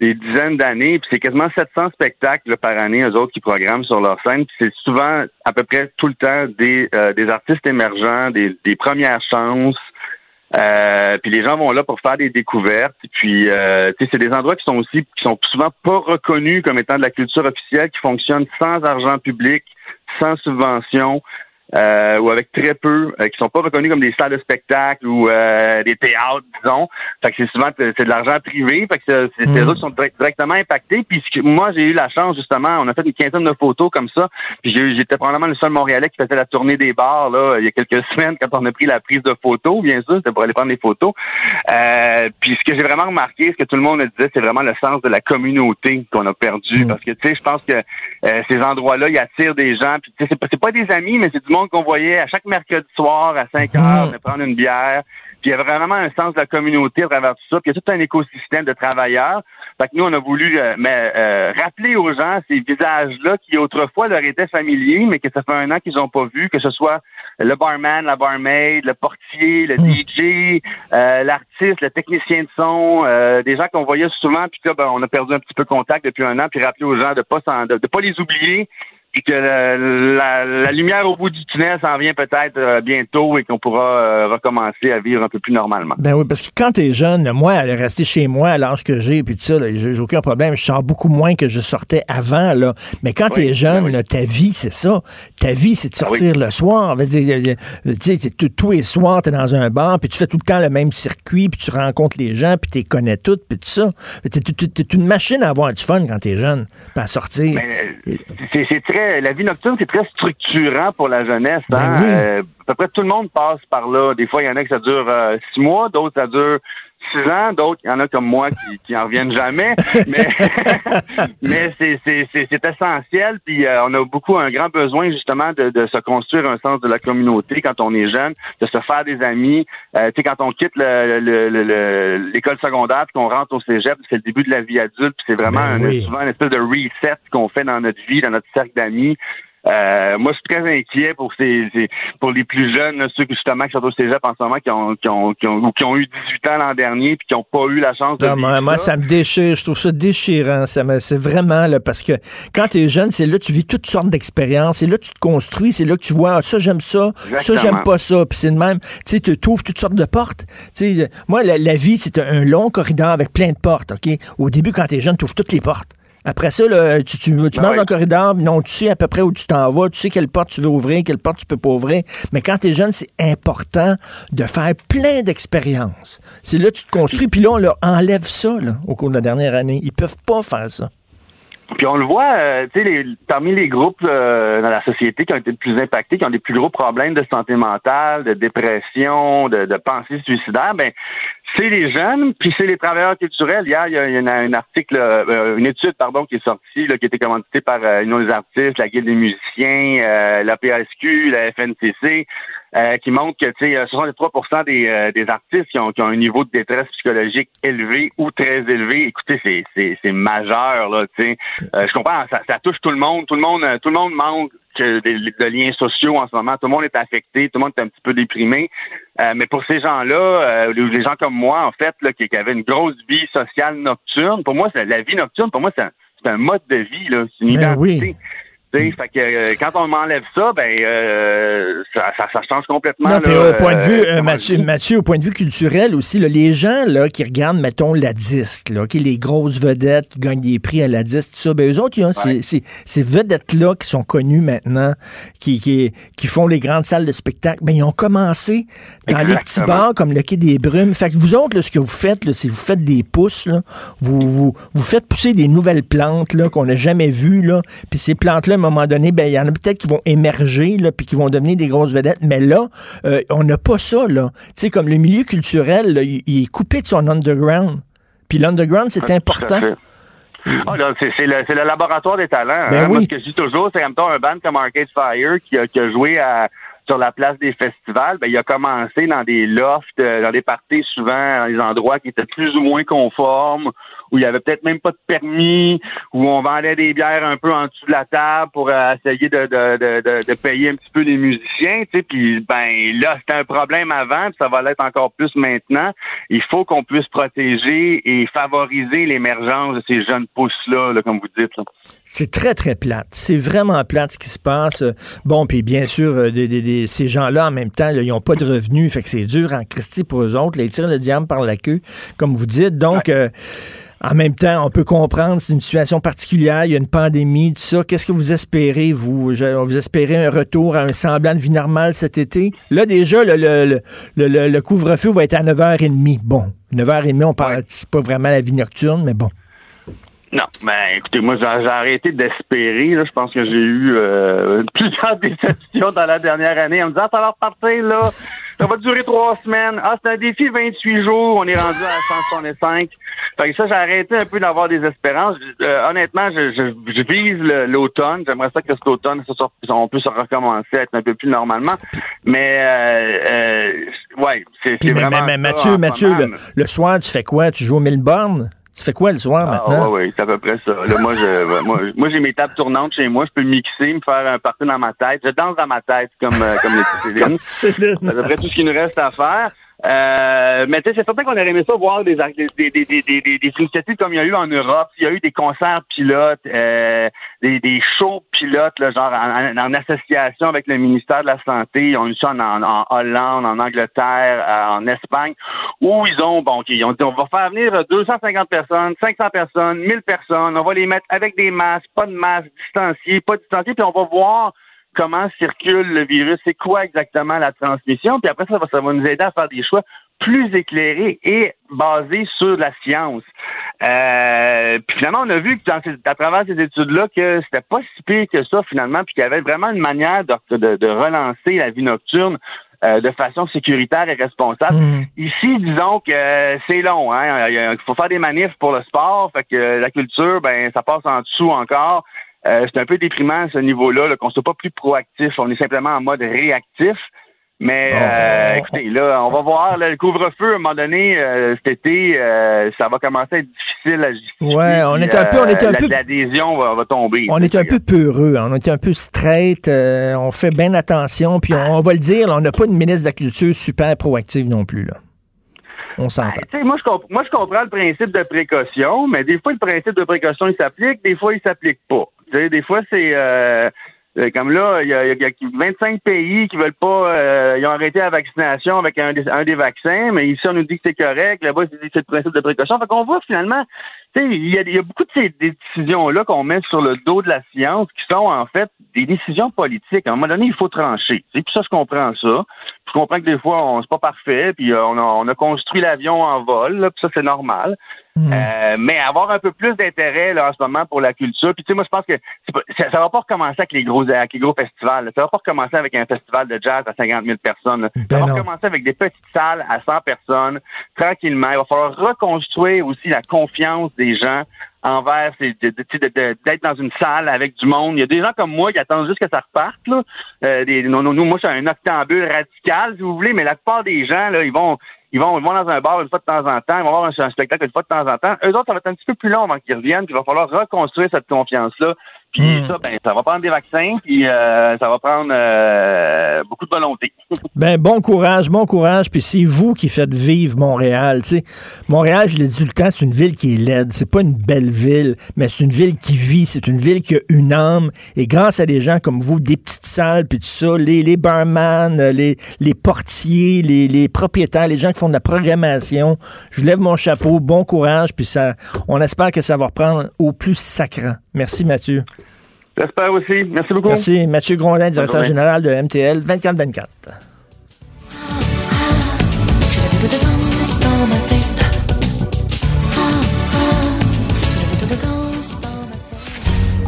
des dizaines d'années, puis c'est quasiment 700 spectacles par année, eux autres qui programment sur leur scène, puis c'est souvent à peu près tout le temps des, euh, des artistes émergents, des, des premières chances, euh, puis les gens vont là pour faire des découvertes. Puis, euh, c'est des endroits qui sont aussi qui sont souvent pas reconnus comme étant de la culture officielle, qui fonctionnent sans argent public, sans subvention euh, ou avec très peu, euh, qui sont pas reconnus comme des salles de spectacle ou euh, des théâtres, disons. Fait que c'est souvent c'est de l'argent privé, fait que c'est mmh. eux qui sont directement impactés. Puis moi, j'ai eu la chance justement, on a fait une quinzaine de photos comme ça. Puis j'étais probablement le seul Montréalais qui faisait la tournée des bars là il y a quelques semaines quand on a pris la prise de photos, bien sûr, c'était pour aller prendre des photos. Euh, puis ce que j'ai vraiment remarqué, ce que tout le monde disait, c'est vraiment le sens de la communauté qu'on a perdu. Mmh. Parce que tu sais, je pense que euh, ces endroits-là, ils attirent des gens. Puis c'est pas, pas des amis, mais c'est du qu'on voyait à chaque mercredi soir à 5 heures, de prendre une bière. Puis il y avait vraiment un sens de la communauté à travers tout ça. Puis il y a tout un écosystème de travailleurs. Fait que nous, on a voulu euh, mais, euh, rappeler aux gens ces visages-là qui autrefois leur étaient familiers, mais que ça fait un an qu'ils n'ont pas vu, que ce soit le barman, la barmaid, le portier, le hmm. DJ, euh, l'artiste, le technicien de son, des gens qu'on voyait souvent, puis là, ben, on a perdu un petit peu contact depuis un an, puis rappeler aux gens de pas de, de pas les oublier, que la, lumière au bout du tunnel s'en vient peut-être euh, bientôt et qu'on pourra euh, recommencer à vivre un peu plus normalement. Ben oui, parce que quand t'es jeune, moi, aller rester chez moi à l'âge que j'ai, puis tout ça, j'ai aucun problème. Je sors beaucoup moins que je sortais avant, là. Mais quand t'es jeune, ben ta vie, c'est ça. Ta vie, c'est de ah sortir le soir. Tous les soirs, t'es dans un bar, puis tu fais tout le temps le même circuit, puis tu rencontres les gens, puis tu connais toutes, puis tout ça. T'es une machine à avoir du fun quand t'es jeune, pas à sortir. Ben, c'est très la vie nocturne, c'est très structurant pour la jeunesse. Hein? Ben euh, à peu près tout le monde passe par là. Des fois, il y en a que ça dure euh, six mois, d'autres ça dure six ans, d'autres, il y en a comme moi qui, qui en reviennent jamais, mais, mais c'est, essentiel, puis euh, on a beaucoup un grand besoin justement de, de se construire un sens de la communauté quand on est jeune, de se faire des amis. Euh, tu sais, quand on quitte le, le, le, l'école secondaire puis qu'on rentre au cégep, c'est le début de la vie adulte, puis c'est vraiment Ben un- oui. souvent une espèce de reset qu'on fait dans notre vie, dans notre cercle d'amis. Euh, moi, je suis très inquiet pour ces, ces- pour les plus jeunes, là, ceux qui, justement qui sont au cégep en ce moment, qui ont, qui ont, qui ont, ou qui ont eu 18 ans l'an dernier puis qui n'ont pas eu la chance de Ah, vivre moi, moi, ça. ça me déchire. Je trouve ça déchirant. Ça me- c'est vraiment là, parce que quand tu es jeune, c'est là que tu vis toutes sortes d'expériences. C'est là que tu te construis. C'est là que tu vois ah, ça, j'aime ça. Ça, j'aime pas ça. Puis c'est de même. Tu sais, tu trouves toutes sortes de portes. Tu sais, moi, la, la vie, c'est un long corridor avec plein de portes. OK? Au début, quand tu es jeune, tu ouvres toutes les portes. Après ça, là, tu, tu, tu Ben oui. dans le corridor, non, tu sais à peu près où tu t'en vas, tu sais quelle porte tu veux ouvrir, quelle porte tu peux pas ouvrir. Mais quand tu es jeune, c'est important de faire plein d'expériences. C'est là que tu te construis, puis là, on leur enlève ça là, au cours de la dernière année. Ils peuvent pas faire ça. Puis on le voit, euh, tu sais, parmi les groupes euh, dans la société qui ont été le plus impactés, qui ont des plus gros problèmes de santé mentale, de dépression, de, de pensée suicidaire, ben c'est les jeunes, puis c'est les travailleurs culturels. Hier, il y a, un article, euh, une étude, pardon, qui est sortie, là, qui a été commanditée par euh, une des artistes, la Guilde des musiciens, euh, la PSQ, la FNCC, euh, qui montre que, tu sais, euh, 63 des, euh, des artistes qui ont, qui ont un niveau de détresse psychologique élevé ou très élevé. Écoutez, c'est, c'est, majeur, là, tu sais. Je comprends, ça, ça touche tout le monde. Tout le monde, tout le monde manque que des- de liens sociaux en ce moment. Tout le monde est affecté, tout le monde est un petit peu déprimé. Euh, mais pour ces gens-là, euh, les gens comme moi, en fait, là, qui, qui avaient une grosse vie sociale nocturne, pour moi, c'est la vie nocturne, pour moi, c'est un, c'est un mode de vie, là. C'est une Ben oui. Identité. Tu sais, Fait que euh, quand on m'enlève ça, ben euh, ça, ça, ça change complètement. Non, puis là, au point de vue, euh, comment Mathieu. Mathieu, au point de vue culturel aussi, là, les gens là, qui regardent, mettons, la disque, là, ok, les grosses vedettes qui gagnent des prix à la disque, tout ça, ben, eux autres, ils ont ces, ces- ces vedettes-là qui sont connues maintenant, qui, qui, qui font les grandes salles de spectacle, ben, ils ont commencé dans les petits bars comme le Quai des Brumes. Fait que vous autres, ce que vous faites, c'est que vous faites des pousses, vous, vous, vous faites pousser des nouvelles plantes là, qu'on n'a jamais vues, là, puis ces plantes-là, moment donné, ben, il y en a peut-être qui vont émerger, là, puis qui vont devenir des grosses vedettes, mais là, euh, on n'a pas ça, là. Tu sais, comme le milieu culturel, là, il, il est coupé de son underground. Puis l'underground, c'est important. À fait. Ah, c'est, le, laboratoire des talents. Ben hein. Moi, oui. ce que je dis toujours, c'est comme un band comme Arcade Fire qui a, qui a joué à, sur la place des festivals. Ben, il a commencé dans des lofts, euh, dans des parties souvent, dans des endroits qui étaient plus ou moins conformes, où il y avait peut-être même pas de permis, où on vendait des bières un peu en dessous de la table pour euh, essayer de, de, de, de, payer un petit peu les musiciens. Tu sais, puis ben là, c'était un problème avant, puis ça va l'être encore plus maintenant. Il faut qu'on puisse protéger et favoriser l'émergence de ces jeunes pousses-là, là, comme vous dites. là. C'est très, très plate. C'est vraiment plate ce qui se passe. Bon, puis bien sûr, euh, des- des- des- ces gens-là, en même temps, là, ils n'ont pas de revenus. Fait que c'est dur en Christie pour eux autres. Là, ils tirent le diable par la queue, comme vous dites. Donc, euh, en même temps, on peut comprendre, c'est une situation particulière. Il y a une pandémie, tout ça. Qu'est-ce que vous espérez, vous? Je- Vous espérez un retour à un semblant de vie normale cet été? Là, déjà, le, le, le, le- couvre-feu va être à 9h30. Bon, 9h30, on parle, c'est pas vraiment la vie nocturne, mais bon. Non, ben écoutez, moi j'ai arrêté d'espérer. Je pense que j'ai eu euh, plusieurs déceptions dans la dernière année en me disant ça va repartir là. Ça va durer trois semaines. Ah, c'est un défi 28 jours, on est rendu à 165. Fait que ça, j'ai arrêté un peu d'avoir des espérances. Euh, honnêtement, je, je, je vise l'automne. J'aimerais ça que cet automne, ça soit- on puisse recommencer à être un peu plus normalement. Mais euh, euh, ouais, c'est mais, vraiment. mais- mais Mathieu, Mathieu, le, le soir, tu fais quoi? Tu joues au Melbourne? Tu fais quoi le soir Ah, maintenant? ouais, ouais, c'est à peu près ça. Là, moi, je, moi, moi, j'ai mes tables tournantes chez moi. Je peux mixer, me faire un party dans ma tête. Je danse dans ma tête comme, euh, comme les. Céline. C'est à peu près tout ce qu'il nous reste à faire. Euh, mais tu sais, c'est certain qu'on aurait aimé ça voir des, des, des, des, des, initiatives comme il y a eu en Europe. Il y a eu des concerts pilotes, euh, des, des shows pilotes, là, genre en, en- association avec le ministère de la Santé. Ils ont eu ça en, en, Hollande, en Angleterre, euh, en Espagne, où ils ont, bon, ils ont dit, on va faire venir 250 personnes, 500 personnes, 1000 personnes. On va les mettre avec des masques, pas de masques, distanciés, pas distanciés, puis on va voir comment circule le virus, c'est quoi exactement la transmission, puis après ça, va- ça va nous aider à faire des choix plus éclairés et basés sur la science. Euh, puis finalement, on a vu que dans ces- à travers ces études-là que c'était pas si pire que ça finalement, puis qu'il y avait vraiment une manière de, de- de relancer la vie nocturne euh, de façon sécuritaire et responsable. Mhm. Ici, disons que euh, c'est long. Hein? Il faut faire des manifs pour le sport, fait que la culture, ben ça passe en dessous encore. Euh, c'est un peu déprimant à ce niveau-là, -là, qu'on soit pas plus proactif. On est simplement en mode réactif. Mais euh, écoutez, là, on va voir le couvre-feu à un moment donné euh, cet été, euh, ça va commencer à être difficile à justifier. Ouais, on est un peu, on est un peu, l'adhésion va, va, tomber. On est un peu peureux, hein. on est un peu straight, on fait bien attention, puis on, va le dire, on n'a pas une ministre de la culture super proactive non plus là. On s'entend. Ben, moi, je moi, je comprends le principe de précaution, mais des fois, le principe de précaution, il s'applique, des fois, il s'applique pas. Des fois, c'est euh, comme là, il y, a, 25 pays qui veulent pas, euh, ils ont arrêté la vaccination avec un des, un des vaccins, mais ici on nous dit que c'est correct, là-bas c'est le principe de précaution. Fait qu'on voit finalement, il y a, y a, beaucoup de ces décisions-là qu'on met sur le dos de la science qui sont en fait des décisions politiques. À un moment donné, il faut trancher. Puis ça, je comprends ça. Je comprends que des fois, on c'est pas parfait, puis euh, on a, on a construit l'avion en vol, puis ça c'est normal. Hmm. Euh, mais avoir un peu plus d'intérêt là en ce moment pour la culture. Puis tu sais, moi je pense que ça, ça va pas recommencer avec les gros avec les gros festivals. Ça va pas recommencer avec un festival de jazz à 50 000 personnes. Ça ben va recommencer avec des petites salles à 100 personnes, tranquillement. Il va falloir reconstruire aussi la confiance des gens envers d'être dans une salle avec du monde. Il y a des gens comme moi qui attendent juste que ça reparte. Là. Euh, des, non, moi, je suis un octambule radical, si vous voulez, mais la plupart des gens, là, ils vont ils vont, ils dans un bar une fois de temps en temps, ils vont voir un, spectacle une fois de temps en temps. Eux autres, ça va être un petit peu plus long avant qu'ils reviennent, puis il va falloir reconstruire cette confiance-là. Puis hmm. ça, ben, ça va prendre des vaccins, puis euh, ça va prendre euh, beaucoup de volonté. ben, bon courage, bon courage. Puis c'est vous qui faites vivre Montréal. Tu sais, Montréal, je l'ai dit tout le temps, c'est une ville qui est laide. C'est pas une belle ville, mais c'est une ville qui vit. C'est une ville qui a une âme. Et grâce à des gens comme vous, des petites salles, puis tout ça, les, les barman, les, les portiers, les, les propriétaires, les gens qui font de la programmation, je lève mon chapeau. Bon courage. Puis ça, on espère que ça va reprendre au plus sacrant. Merci, Mathieu. J'espère aussi. Merci beaucoup. Merci. Mathieu Grondin, directeur général de MTL 2424.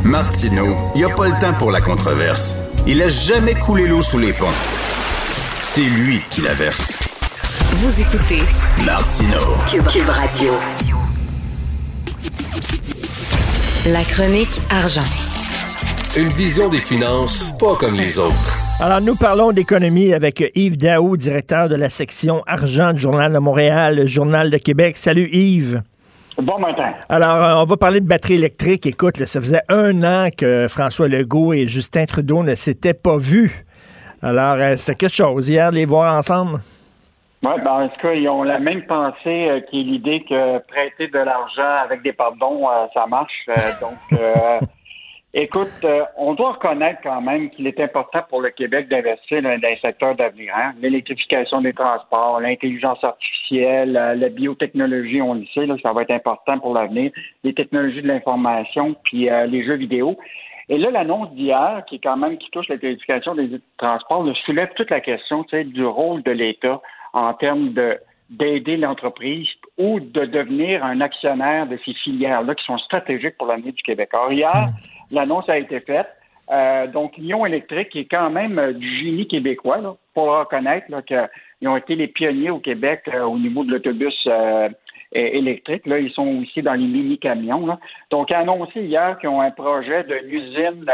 Martineau, il n'y a pas le temps pour la controverse. Il a jamais coulé l'eau sous les ponts. C'est lui qui la verse. Vous écoutez Martineau. Cube Radio. La chronique argent. Une vision des finances pas comme les autres. Alors, nous parlons d'économie avec Yves Daou, directeur de la section argent du Journal de Montréal, le Journal de Québec. Salut Yves. Bon matin. Alors, euh, on va parler de batterie électrique. Écoute, ça faisait un an que François Legault et Justin Trudeau ne s'étaient pas vus. Alors, euh, c'était quelque chose hier de les voir ensemble? Oui, ben, en tout cas, ils ont la même pensée euh, qui est l'idée que prêter de l'argent avec des pardons, ça marche. donc, Écoute, euh, on doit reconnaître quand même qu'il est important pour le Québec d'investir dans, les secteurs d'avenir. Hein. L'électrification des transports, l'intelligence artificielle, la, biotechnologie, on le sait, là, ça va être important pour l'avenir. Les technologies de l'information, puis euh, les jeux vidéo. Et là, l'annonce d'hier, qui est quand même qui touche l'électrification des transports, soulève toute la question du rôle de l'État en termes de d'aider l'entreprise ou de devenir un actionnaire de ces filières-là qui sont stratégiques pour l'avenir du Québec. Or, hier, hmm. l'annonce a été faite. Euh, donc, Lyon Électrique est quand même euh, du génie québécois, là, pour reconnaître qu'ils ont été les pionniers au Québec euh, au niveau de l'autobus électrique. Là, ils sont aussi dans les mini-camions. Donc, annoncé hier qu'ils ont un projet de l'usine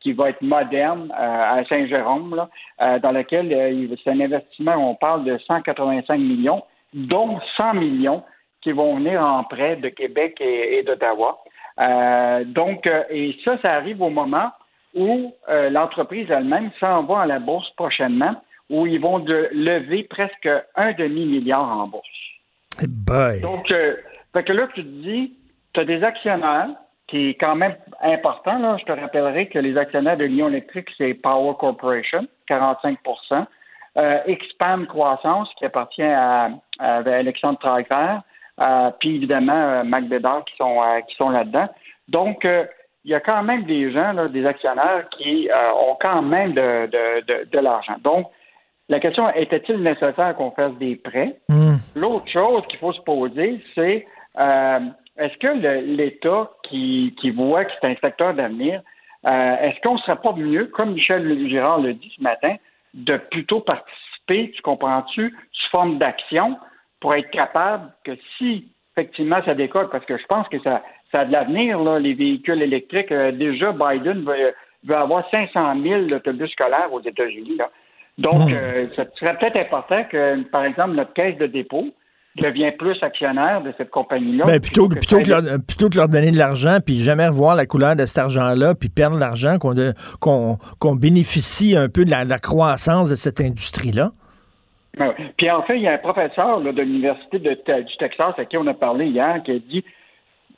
qui va être moderne à Saint-Jérôme, dans lequel c'est un investissement, on parle de 185 millions dont 100 millions qui vont venir en prêt de Québec et, d'Ottawa. Euh, donc, euh, et ça, ça arrive au moment où euh, l'entreprise elle-même s'en va à la bourse prochainement, où ils vont de lever presque un demi-milliard en bourse. Donc, fait que là, tu te dis, tu as des actionnaires, qui est quand même important. Là. Je te rappellerai que les actionnaires de Lyon Électrique, c'est Power Corporation, 45% euh, Expand Croissance, qui appartient à, Alexandre Trager, euh, puis évidemment euh, Mac qui sont, euh, qui sont là-dedans. Donc, il y a quand même des gens, des actionnaires qui ont quand même de, de, de, l'argent. Donc, la question était-il nécessaire qu'on fasse des prêts? Hmm. L'autre chose qu'il faut se poser, c'est est-ce que l'État qui, qui voit que c'est un secteur d'avenir, est-ce qu'on ne serait pas mieux, comme Michel Girard le dit ce matin, de plutôt participer tu comprends-tu, sous forme d'action pour être capable que si effectivement ça décolle, parce que je pense que ça, ça a de l'avenir, les véhicules électriques. Euh, déjà, Biden veut, veut, avoir 500 000 autobus scolaires aux États-Unis. Donc, hmm. euh, ça serait peut-être important que, par exemple, notre caisse de dépôt, devient plus actionnaire de cette compagnie-là. Ben, plutôt, que, plutôt, que leur, plutôt que leur donner de l'argent, puis jamais revoir la couleur de cet argent-là, puis perdre l'argent, qu'on qu'on bénéficie un peu de la, croissance de cette industrie-là. Ben puis en fait, il y a un professeur de l'Université du Texas à qui on a parlé hier qui a dit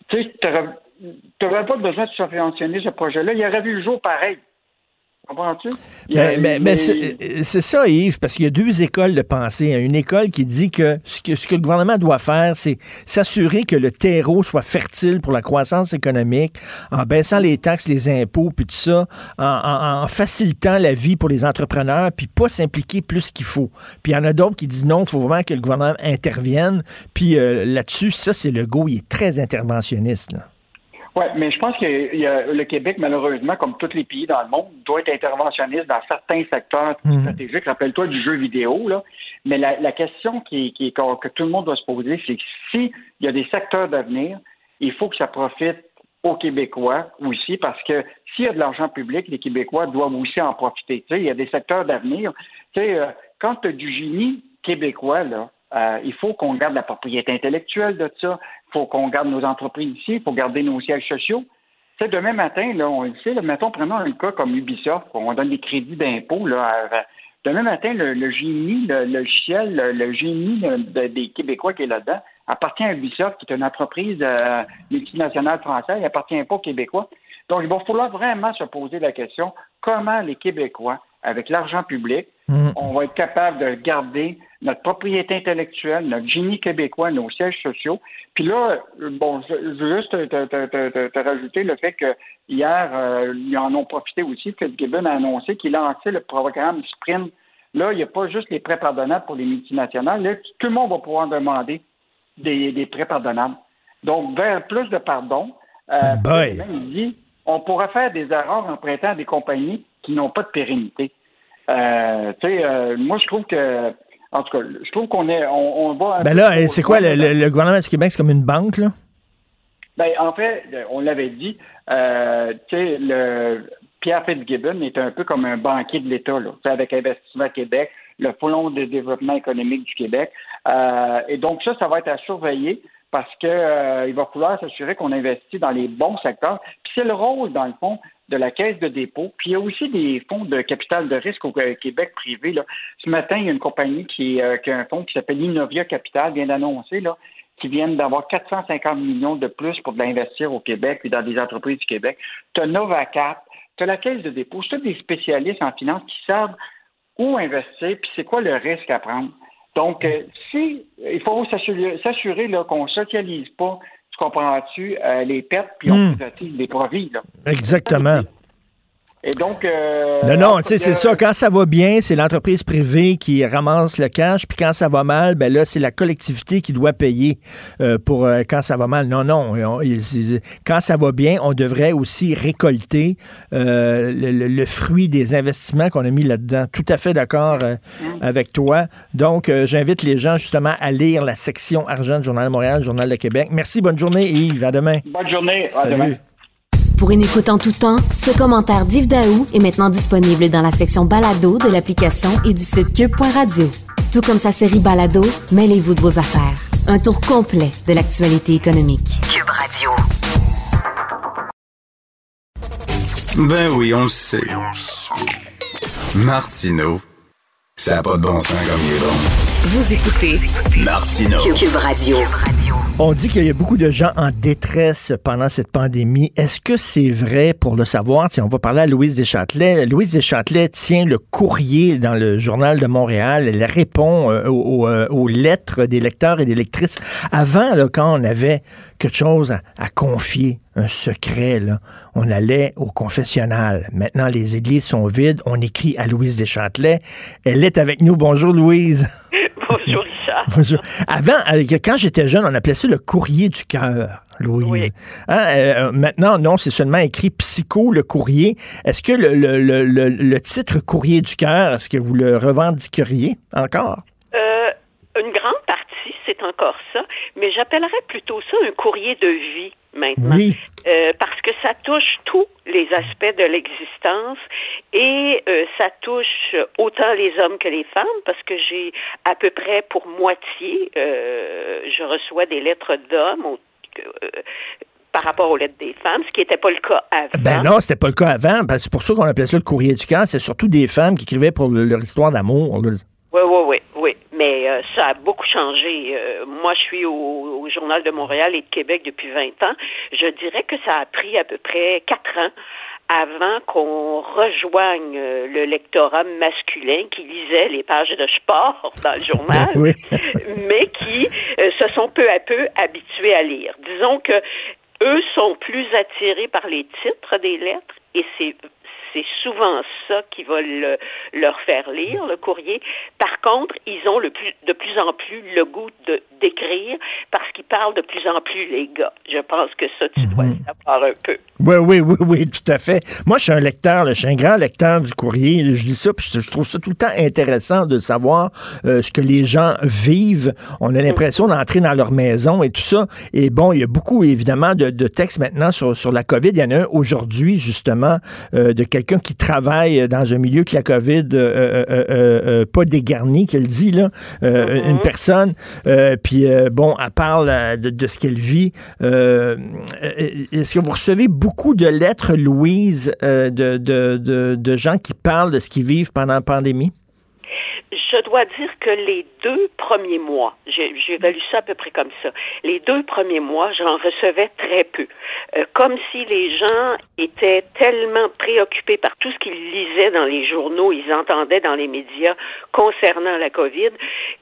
Tu sais, tu n'aurais pas besoin de subventionner ce projet-là, il aurait vu le jour pareil. Comprends-tu? Mais, c'est ça, Yves, parce qu'il y a deux écoles de pensée. Une école qui dit que ce, que ce que le gouvernement doit faire, c'est s'assurer que le terreau soit fertile pour la croissance économique, en baissant les taxes, les impôts, puis tout ça, en, facilitant la vie pour les entrepreneurs, puis pas s'impliquer plus qu'il faut. Puis il y en a d'autres qui disent non, il faut vraiment que le gouvernement intervienne. Puis euh, là-dessus, ça, c'est le go, il est très interventionniste. Là. Oui, mais je pense que le Québec, malheureusement, comme tous les pays dans le monde, doit être interventionniste dans certains secteurs mhm. stratégiques. Rappelle-toi du jeu vidéo, là. Mais la, question qui, qui, que tout le monde doit se poser, c'est que s'il y a des secteurs d'avenir, il faut que ça profite aux Québécois aussi, parce que s'il y a de l'argent public, les Québécois doivent aussi en profiter. Tu sais, il y a des secteurs d'avenir. Tu sais, euh, quand tu as du génie québécois, là, euh, il faut qu'on garde la propriété intellectuelle de ça. Il faut qu'on garde nos entreprises ici. Il faut garder nos sièges sociaux. Tu sais, demain matin, là, on le sait, mettons, prenons un cas comme Ubisoft, on donne des crédits d'impôt. Demain matin, le, génie, le logiciel, le, génie des Québécois qui est là-dedans appartient à Ubisoft, qui est une entreprise euh, multinationale française, il appartient pas aux Québécois. Donc, il va falloir vraiment se poser la question comment les Québécois, avec l'argent public, mm. on va être capable de garder notre propriété intellectuelle, notre génie québécois, nos sièges sociaux. Puis là, bon, je, veux juste te, rajouter le fait que hier, euh, ils en ont profité aussi. que Gibbon a annoncé qu'il lançait le programme Sprint. Là, il n'y a pas juste les prêts pardonnables pour les multinationales. Là, tout le monde va pouvoir demander des, prêts pardonnables. Donc, vers plus de pardon, euh, il dit on pourra faire des erreurs en prêtant à des compagnies qui n'ont pas de pérennité. Euh, tu sais, euh, moi, je trouve que en tout cas, je trouve qu'on est, on, on va. Ben là, c'est quoi le, gouvernement du Québec, c'est comme une banque là? Ben en fait, on l'avait dit, euh, tu sais, le Pierre Fitzgibbon est un peu comme un banquier de l'État là, avec Investissement Québec, le Fonds de développement économique du Québec, euh, et donc ça, ça va être à surveiller parce que euh, il va falloir s'assurer qu'on investit dans les bons secteurs. Puis c'est le rôle, dans le fond, de la caisse de dépôt. Puis il y a aussi des fonds de capital de risque au Québec privé. Là. Ce matin, il y a une compagnie qui, euh, qui a un fonds qui s'appelle Innovia Capital, vient d'annoncer là, qui viennent d'avoir 450 millions de plus pour l'investir au Québec et dans des entreprises du Québec. Tu as Novacap, tu as la caisse de dépôt. C'est des spécialistes en finance qui savent où investir, puis c'est quoi le risque à prendre. Donc, euh, il faut s'assurer qu'on ne socialise pas tu comprends-tu, euh, les pertes, puis on privatise les profits. Là. Exactement. Et donc. Euh, non, non, tu sais, c'est ça. Quand ça va bien, c'est l'entreprise privée qui ramasse le cash. Puis quand ça va mal, ben là, c'est la collectivité qui doit payer euh, pour euh, quand ça va mal. Non, non. quand ça va bien, on devrait aussi récolter le, fruit des investissements qu'on a mis là-dedans. Tout à fait d'accord mm. avec toi. Donc, j'invite les gens justement à lire la section argent du Journal de Montréal, Journal de Québec. Merci, bonne journée Yves. À demain. Bonne journée. À demain. Pour une écoute en tout temps, ce commentaire d'Yves Daou est maintenant disponible dans la section balado de l'application et du site cube.radio. Tout comme sa série balado, mêlez-vous de vos affaires. Un tour complet de l'actualité économique. Cube Radio. Ben oui, on le sait. Martineau, ça n'a pas de bon sens comme il est bon. Vous écoutez Martineau. Cube Radio. On dit qu'il y a beaucoup de gens en détresse pendant cette pandémie. Est-ce que c'est vrai pour le savoir? Tiens, on va parler à Louise Deschâtelet. Louise Deschâtelet tient le courrier dans le journal de Montréal. Elle répond euh, euh, aux, lettres des lecteurs et des lectrices. Avant, là, quand on avait quelque chose à, confier, un secret, là, on allait au confessionnal. Maintenant, les églises sont vides. On écrit à Louise Deschâtelet. Elle est avec nous. Bonjour, Louise. Bonjour. Avant, quand j'étais jeune, on appelait ça le courrier du cœur. Louise. Oui. Hein, euh, maintenant, non, c'est seulement écrit Psycho, le courrier. Est-ce que le, le, le, le, le titre Courrier du cœur, est-ce que vous le revendiqueriez encore? Euh, une grande partie, c'est encore ça, mais j'appellerais plutôt ça un courrier de vie maintenant. Oui. Euh, parce que ça touche tous les aspects de l'existence et euh, ça touche autant les hommes que les femmes parce que j'ai à peu près pour moitié, euh, je reçois des lettres d'hommes euh, par rapport aux lettres des femmes, ce qui n'était pas le cas avant. Ben non, c'était pas le cas avant. C'est pour ça qu'on appelait ça le courrier du cœur. C'est surtout des femmes qui écrivaient pour le- leur histoire d'amour. Oui, oui, oui, oui. Mais euh, ça a beaucoup changé. Euh, moi, je suis au, au Journal de Montréal et de Québec depuis 20 ans. Je dirais que ça a pris à peu près quatre ans avant qu'on rejoigne euh, le lectorat masculin qui lisait les pages de sport dans le journal, Oui. mais qui euh, se sont peu à peu habitués à lire. Disons que eux sont plus attirés par les titres des lettres et c'est c'est souvent ça qui va le- leur faire lire le courrier. Par contre, ils ont le plus, de plus en plus le goût de d'écrire parce qu'ils parlent de plus en plus les gars. Je pense que ça tu dois le savoir un peu. Oui, oui, oui, oui, tout à fait. Moi, je suis un lecteur, là, je suis un grand lecteur du courrier. Je lis ça, puis je, je trouve ça tout le temps intéressant de savoir euh, ce que les gens vivent. On a l'impression d'entrer dans leur maison et tout ça. Et bon, il y a beaucoup, évidemment, de, de textes maintenant sur, sur la COVID. Il y en a un aujourd'hui, justement, euh, de quelqu'un qui travaille dans un milieu que la COVID, euh, euh, euh, pas dégarni, qu'elle dit, là, euh, une personne. Puis, bon, elle parle de, de ce qu'elle vit. Est-ce que vous recevez beaucoup de lettres, Louise, de, de, de gens qui parlent de ce qu'ils vivent pendant la pandémie? Je dois dire que les deux premiers mois, évalué ça à peu près comme ça, les deux premiers mois, j'en recevais très peu. Euh, comme si les gens étaient tellement préoccupés par tout ce qu'ils lisaient dans les journaux, ils entendaient dans les médias concernant la COVID,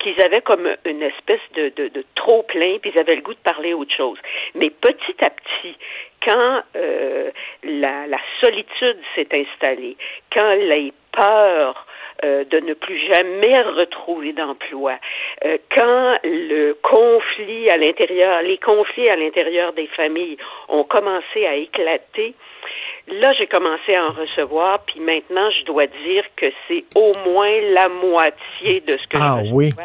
qu'ils avaient comme une espèce de, de, de trop plein, puis ils avaient le goût de parler autre chose. Mais petit à petit, quand euh, la, la solitude s'est installée, quand les peurs euh, de ne plus jamais retrouver d'emploi, euh, quand le conflit à l'intérieur, les conflits à l'intérieur des familles ont commencé à éclater, là j'ai commencé à en recevoir, puis maintenant je dois dire que c'est au moins la moitié de ce que Ah je oui. reçois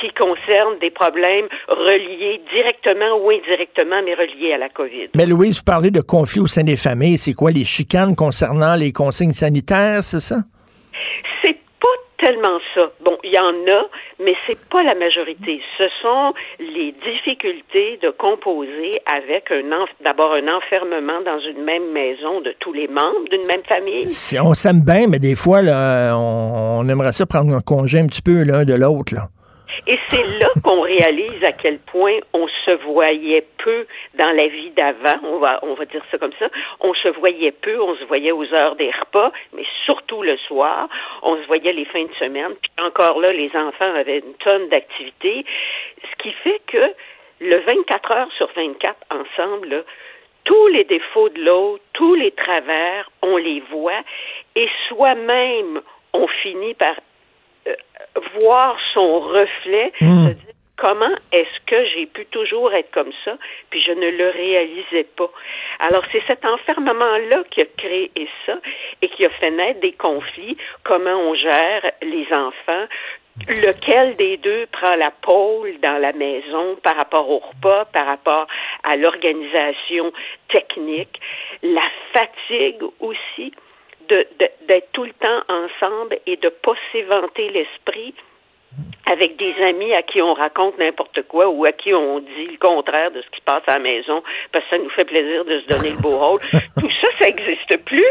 qui concerne des problèmes reliés directement ou indirectement, mais reliés à la COVID. Mais Louise, vous parlez de conflits au sein des familles. C'est quoi les chicanes concernant les consignes sanitaires, c'est ça? C'est tellement ça. Bon, il y en a, mais c'est pas la majorité. Ce sont les difficultés de composer avec un d'abord un enfermement dans une même maison de tous les membres d'une même famille. Si on s'aime bien, mais des fois, là, on, on aimerait ça prendre un congé un petit peu l'un de l'autre. là. Et c'est là qu'on réalise à quel point on se voyait peu dans la vie d'avant, on va, on va dire ça comme ça. On se voyait peu, on se voyait aux heures des repas, mais surtout le soir. On se voyait les fins de semaine. Puis encore là, les enfants avaient une tonne d'activités. Ce qui fait que le 24 heures sur 24 ensemble, tous les défauts de l'autre, tous les travers, on les voit et soi-même, on finit par voir son reflet, dire comment est-ce que j'ai pu toujours être comme ça, puis je ne le réalisais pas. Alors c'est cet enfermement-là qui a créé ça et qui a fait naître des conflits, comment on gère les enfants, lequel des deux prend la pôle dans la maison par rapport au repas, par rapport à l'organisation technique, la fatigue aussi de- de- d'être tout le temps ensemble et de pas s'éventer l'esprit avec des amis à qui on raconte n'importe quoi ou à qui on dit le contraire de ce qui se passe à la maison parce que ça nous fait plaisir de se donner le beau rôle. Tout ça, ça n'existe plus.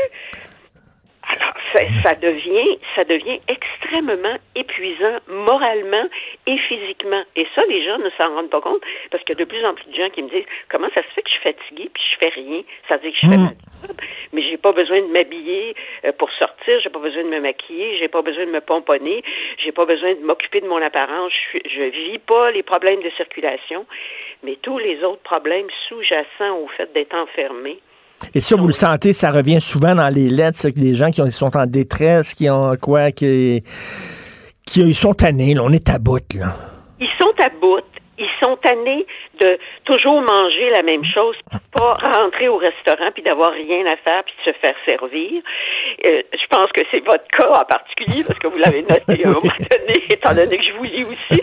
Alors, ça, ça devient, ça devient extrêmement épuisant moralement et physiquement. Et ça, les gens ne s'en rendent pas compte parce qu'il y a de plus en plus de gens qui me disent comment ça se fait que je suis fatiguée puis je fais rien? Ça veut dire que je fais ma job, mais j'ai pas besoin de m'habiller euh, pour sortir, j'ai pas besoin de me maquiller, j'ai pas besoin de me pomponner, j'ai pas besoin de m'occuper de mon apparence. Je, je vis pas les problèmes de circulation, mais tous les autres problèmes sous-jacents au fait d'être enfermé. Et ça, vous le sentez, ça revient souvent dans les lettres, c'est que les gens qui ont- sont en détresse, qui ont quoi, qui, qui ils sont tannés, là, on est à bout, là. Ils sont à bout ils sont tannés de toujours manger la même chose, pas rentrer au restaurant puis d'avoir rien à faire puis de se faire servir. Euh, je pense que c'est votre cas en particulier parce que vous l'avez noté à un moment donné, étant donné que je vous lis aussi.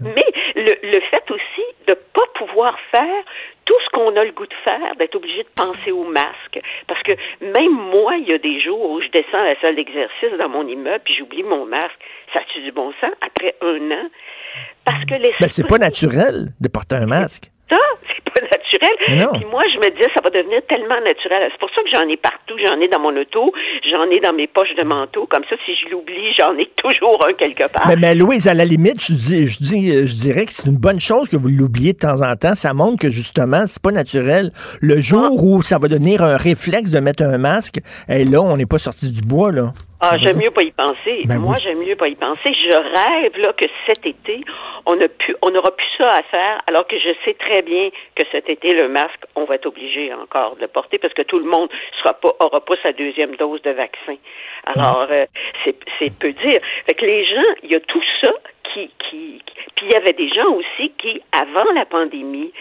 Mais le, le fait aussi de pas pouvoir faire tout ce qu'on a le goût de faire, d'être obligé de penser au masque. Parce que même moi, il y a des jours où je descends à la salle d'exercice dans mon immeuble puis j'oublie mon masque. Ça a du bon sens? Après un an? Parce que les. Ben, c'est pas naturel de porter un masque. Ça, c'est pas naturel. Puis moi, je me disais, ça va devenir tellement naturel. C'est pour ça que j'en ai partout. J'en ai dans mon auto, j'en ai dans mes poches de manteau. Comme ça, si je l'oublie, j'en ai toujours un quelque part. Mais, mais, Louise, à la limite, je, dis, je, dis, je dirais que c'est une bonne chose que vous l'oubliez de temps en temps. Ça montre que justement, c'est pas naturel. Le jour où ça va devenir un réflexe de mettre un masque, et là, on n'est pas sorti du bois, là. Ah, j'aime mieux pas y penser. Ben Moi, j'aime mieux pas y penser. Je rêve là que cet été, on a pu, on n'aura plus ça à faire, alors que je sais très bien que cet été, le masque, on va être obligé encore de le porter parce que tout le monde sera pas, aura pas sa deuxième dose de vaccin. Alors, euh, c'est, c'est peu dire. Fait que les gens, il y a tout ça qui, qui, qui puis il y avait des gens aussi qui, avant la pandémie,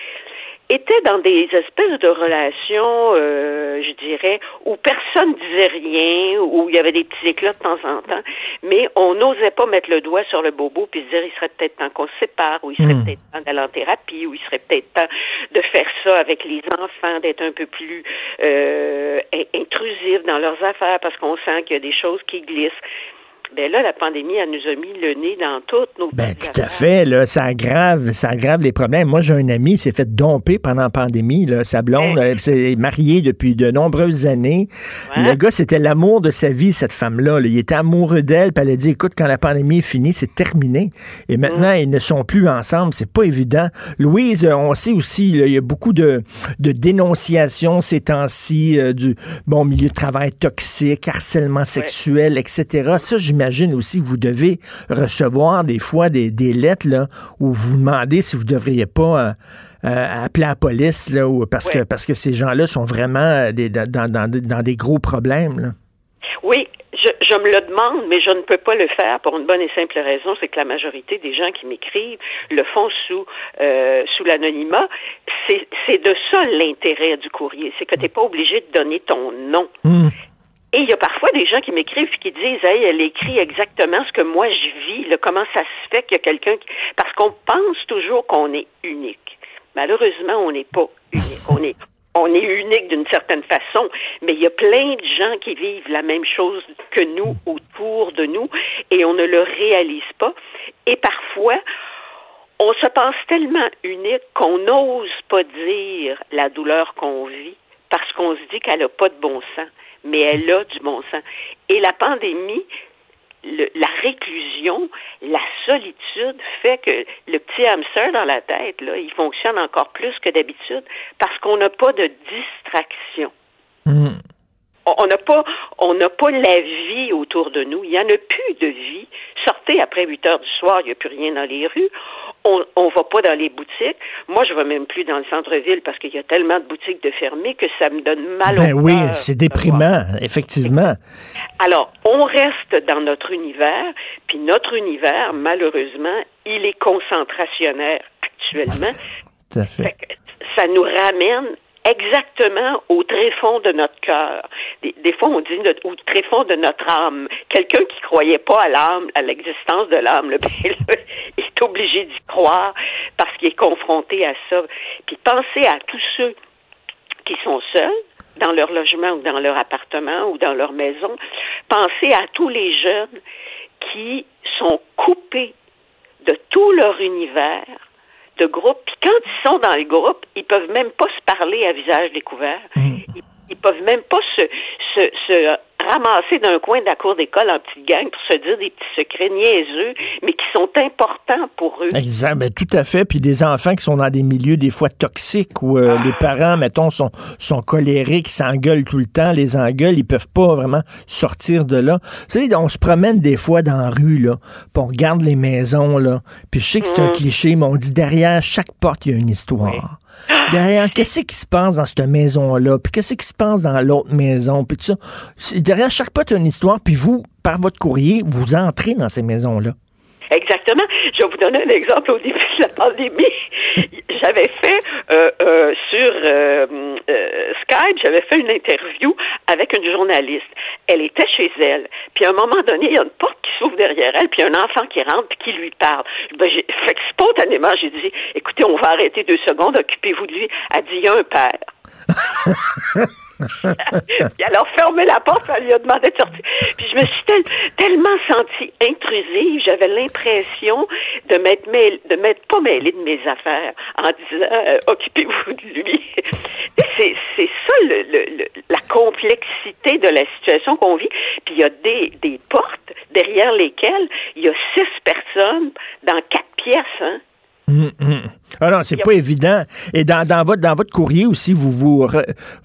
étaient dans des espèces de relations, euh, je dirais, où personne disait rien, où il y avait des petits éclats de temps en temps, mais on n'osait pas mettre le doigt sur le bobo puis se dire il serait peut-être temps qu'on se sépare, ou il serait Hmm. peut-être temps d'aller en thérapie, ou il serait peut-être temps de faire ça avec les enfants, d'être un peu plus euh, in- intrusif dans leurs affaires parce qu'on sent qu'il y a des choses qui glissent. Ben là, la pandémie, elle nous a mis le nez dans toutes nos Ben, tout à fait, là, ça aggrave, ça aggrave les problèmes. Moi, j'ai un ami, il s'est fait domper pendant la pandémie, là. Sa blonde, elle s'est mariée depuis de nombreuses années. Ouais. Le gars, c'était l'amour de sa vie, cette femme-là. là. Il était amoureux d'elle, puis elle a dit, écoute, quand la pandémie est finie, c'est terminé. Et maintenant, ils ne sont plus ensemble. C'est pas évident. Louise, euh, on sait aussi, là, il y a beaucoup de, de dénonciations ces temps-ci, euh, du, bon, milieu de travail toxique, harcèlement sexuel, etc. Ça, j'imagine aussi que vous devez recevoir des fois des, des lettres là, où vous demandez si vous ne devriez pas euh, euh, appeler la police là, ou, parce, que, parce que ces gens-là sont vraiment euh, des- dans, dans- dans des gros problèmes. Là. Oui, je, je me le demande, mais je ne peux pas le faire pour une bonne et simple raison, c'est que la majorité des gens qui m'écrivent le font sous euh, sous l'anonymat. C'est de ça l'intérêt du courrier, c'est que tu n'es pas obligé de donner ton nom. Hum. Et il y a parfois des gens qui m'écrivent qui disent Hey, elle écrit exactement ce que moi je vis, là, comment ça se fait qu'il y a quelqu'un qui. Parce qu'on pense toujours qu'on est unique. Malheureusement, on n'est pas unique. On est on est unique d'une certaine façon, mais il y a plein de gens qui vivent la même chose que nous autour de nous et on ne le réalise pas. Et parfois, on se pense tellement unique qu'on n'ose pas dire la douleur qu'on vit parce qu'on se dit qu'elle n'a pas de bon sens, mais elle a du bon sens. Et la pandémie, la réclusion, la solitude fait que le petit hamster dans la tête, là, il fonctionne encore plus que d'habitude parce qu'on n'a pas de distraction. Hum. On n'a pas, on n'a pas la vie autour de nous. Il n'y en a plus de vie. Sortez après 8 heures du soir, il n'y a plus rien dans les rues. On, on va pas dans les boutiques. Moi, je vais même plus dans le centre-ville parce qu'il y a tellement de boutiques de fermées que ça me donne mal Ben au oui, c'est déprimant, effectivement. Alors, on reste dans notre univers, puis notre univers, malheureusement, il est concentrationnaire actuellement. Tout à fait. Fait que ça nous ramène exactement au tréfond de notre cœur. Des, fois, on dit notre- au tréfond de notre âme. Quelqu'un qui croyait pas à l'âme, à l'existence de l'âme, là, ben est obligé d'y croire parce qu'il est confronté à ça. Puis pensez à tous ceux qui sont seuls dans leur logement ou dans leur appartement ou dans leur maison. Pensez à tous les jeunes qui sont coupés de tout leur univers de groupe. Puis quand ils sont dans le groupe, ils peuvent même pas se parler à visage découvert. Ils, ils peuvent même pas se, se, se ramasser d'un coin de la cour d'école en petite gang pour se dire des petits secrets niaiseux, mais qui sont importants pour eux. Exact, ben, tout à fait. Puis des enfants qui sont dans des milieux des fois toxiques où euh, les parents, mettons, sont, sont colériques, s'engueulent tout le temps, les engueulent, ils peuvent pas vraiment sortir de là. Tu sais, on se promène des fois dans la rue, là, puis on regarde les maisons, là. Puis je sais que c'est un cliché, mais on dit derrière chaque porte, il y a une histoire. Derrière, qu'est-ce qui se passe dans cette maison-là? Puis qu'est-ce qui se passe dans l'autre maison? Puis tout ça. Derrière chaque a une histoire. Puis vous, par votre courrier, vous entrez dans ces maisons-là. Exactement. Je vais vous donner un exemple au début de la pandémie. J'avais fait euh, euh, sur euh, euh, Skype, j'avais fait une interview avec une journaliste. Elle était chez elle. Puis à un moment donné, il y a une porte qui s'ouvre derrière elle, puis un enfant qui rentre puis qui lui parle. Ben, j'ai, fait spontanément, j'ai dit, écoutez, on va arrêter deux secondes, occupez-vous de lui. Elle dit, il y a un père. puis elle a fermé la porte, elle lui a demandé de sortir. Puis je me suis tel- tellement sentie intrusive, j'avais l'impression de m'être de m'être pas mêlée de mes affaires en disant euh, occupez-vous de lui. c'est, ça le, la complexité de la situation qu'on vit. Puis il y a des, des portes derrière lesquelles il y a six personnes dans quatre pièces. Hein? Hum, hum. Ah non, c'est pas évident. Et dans, dans, votre, dans votre courrier aussi, vous,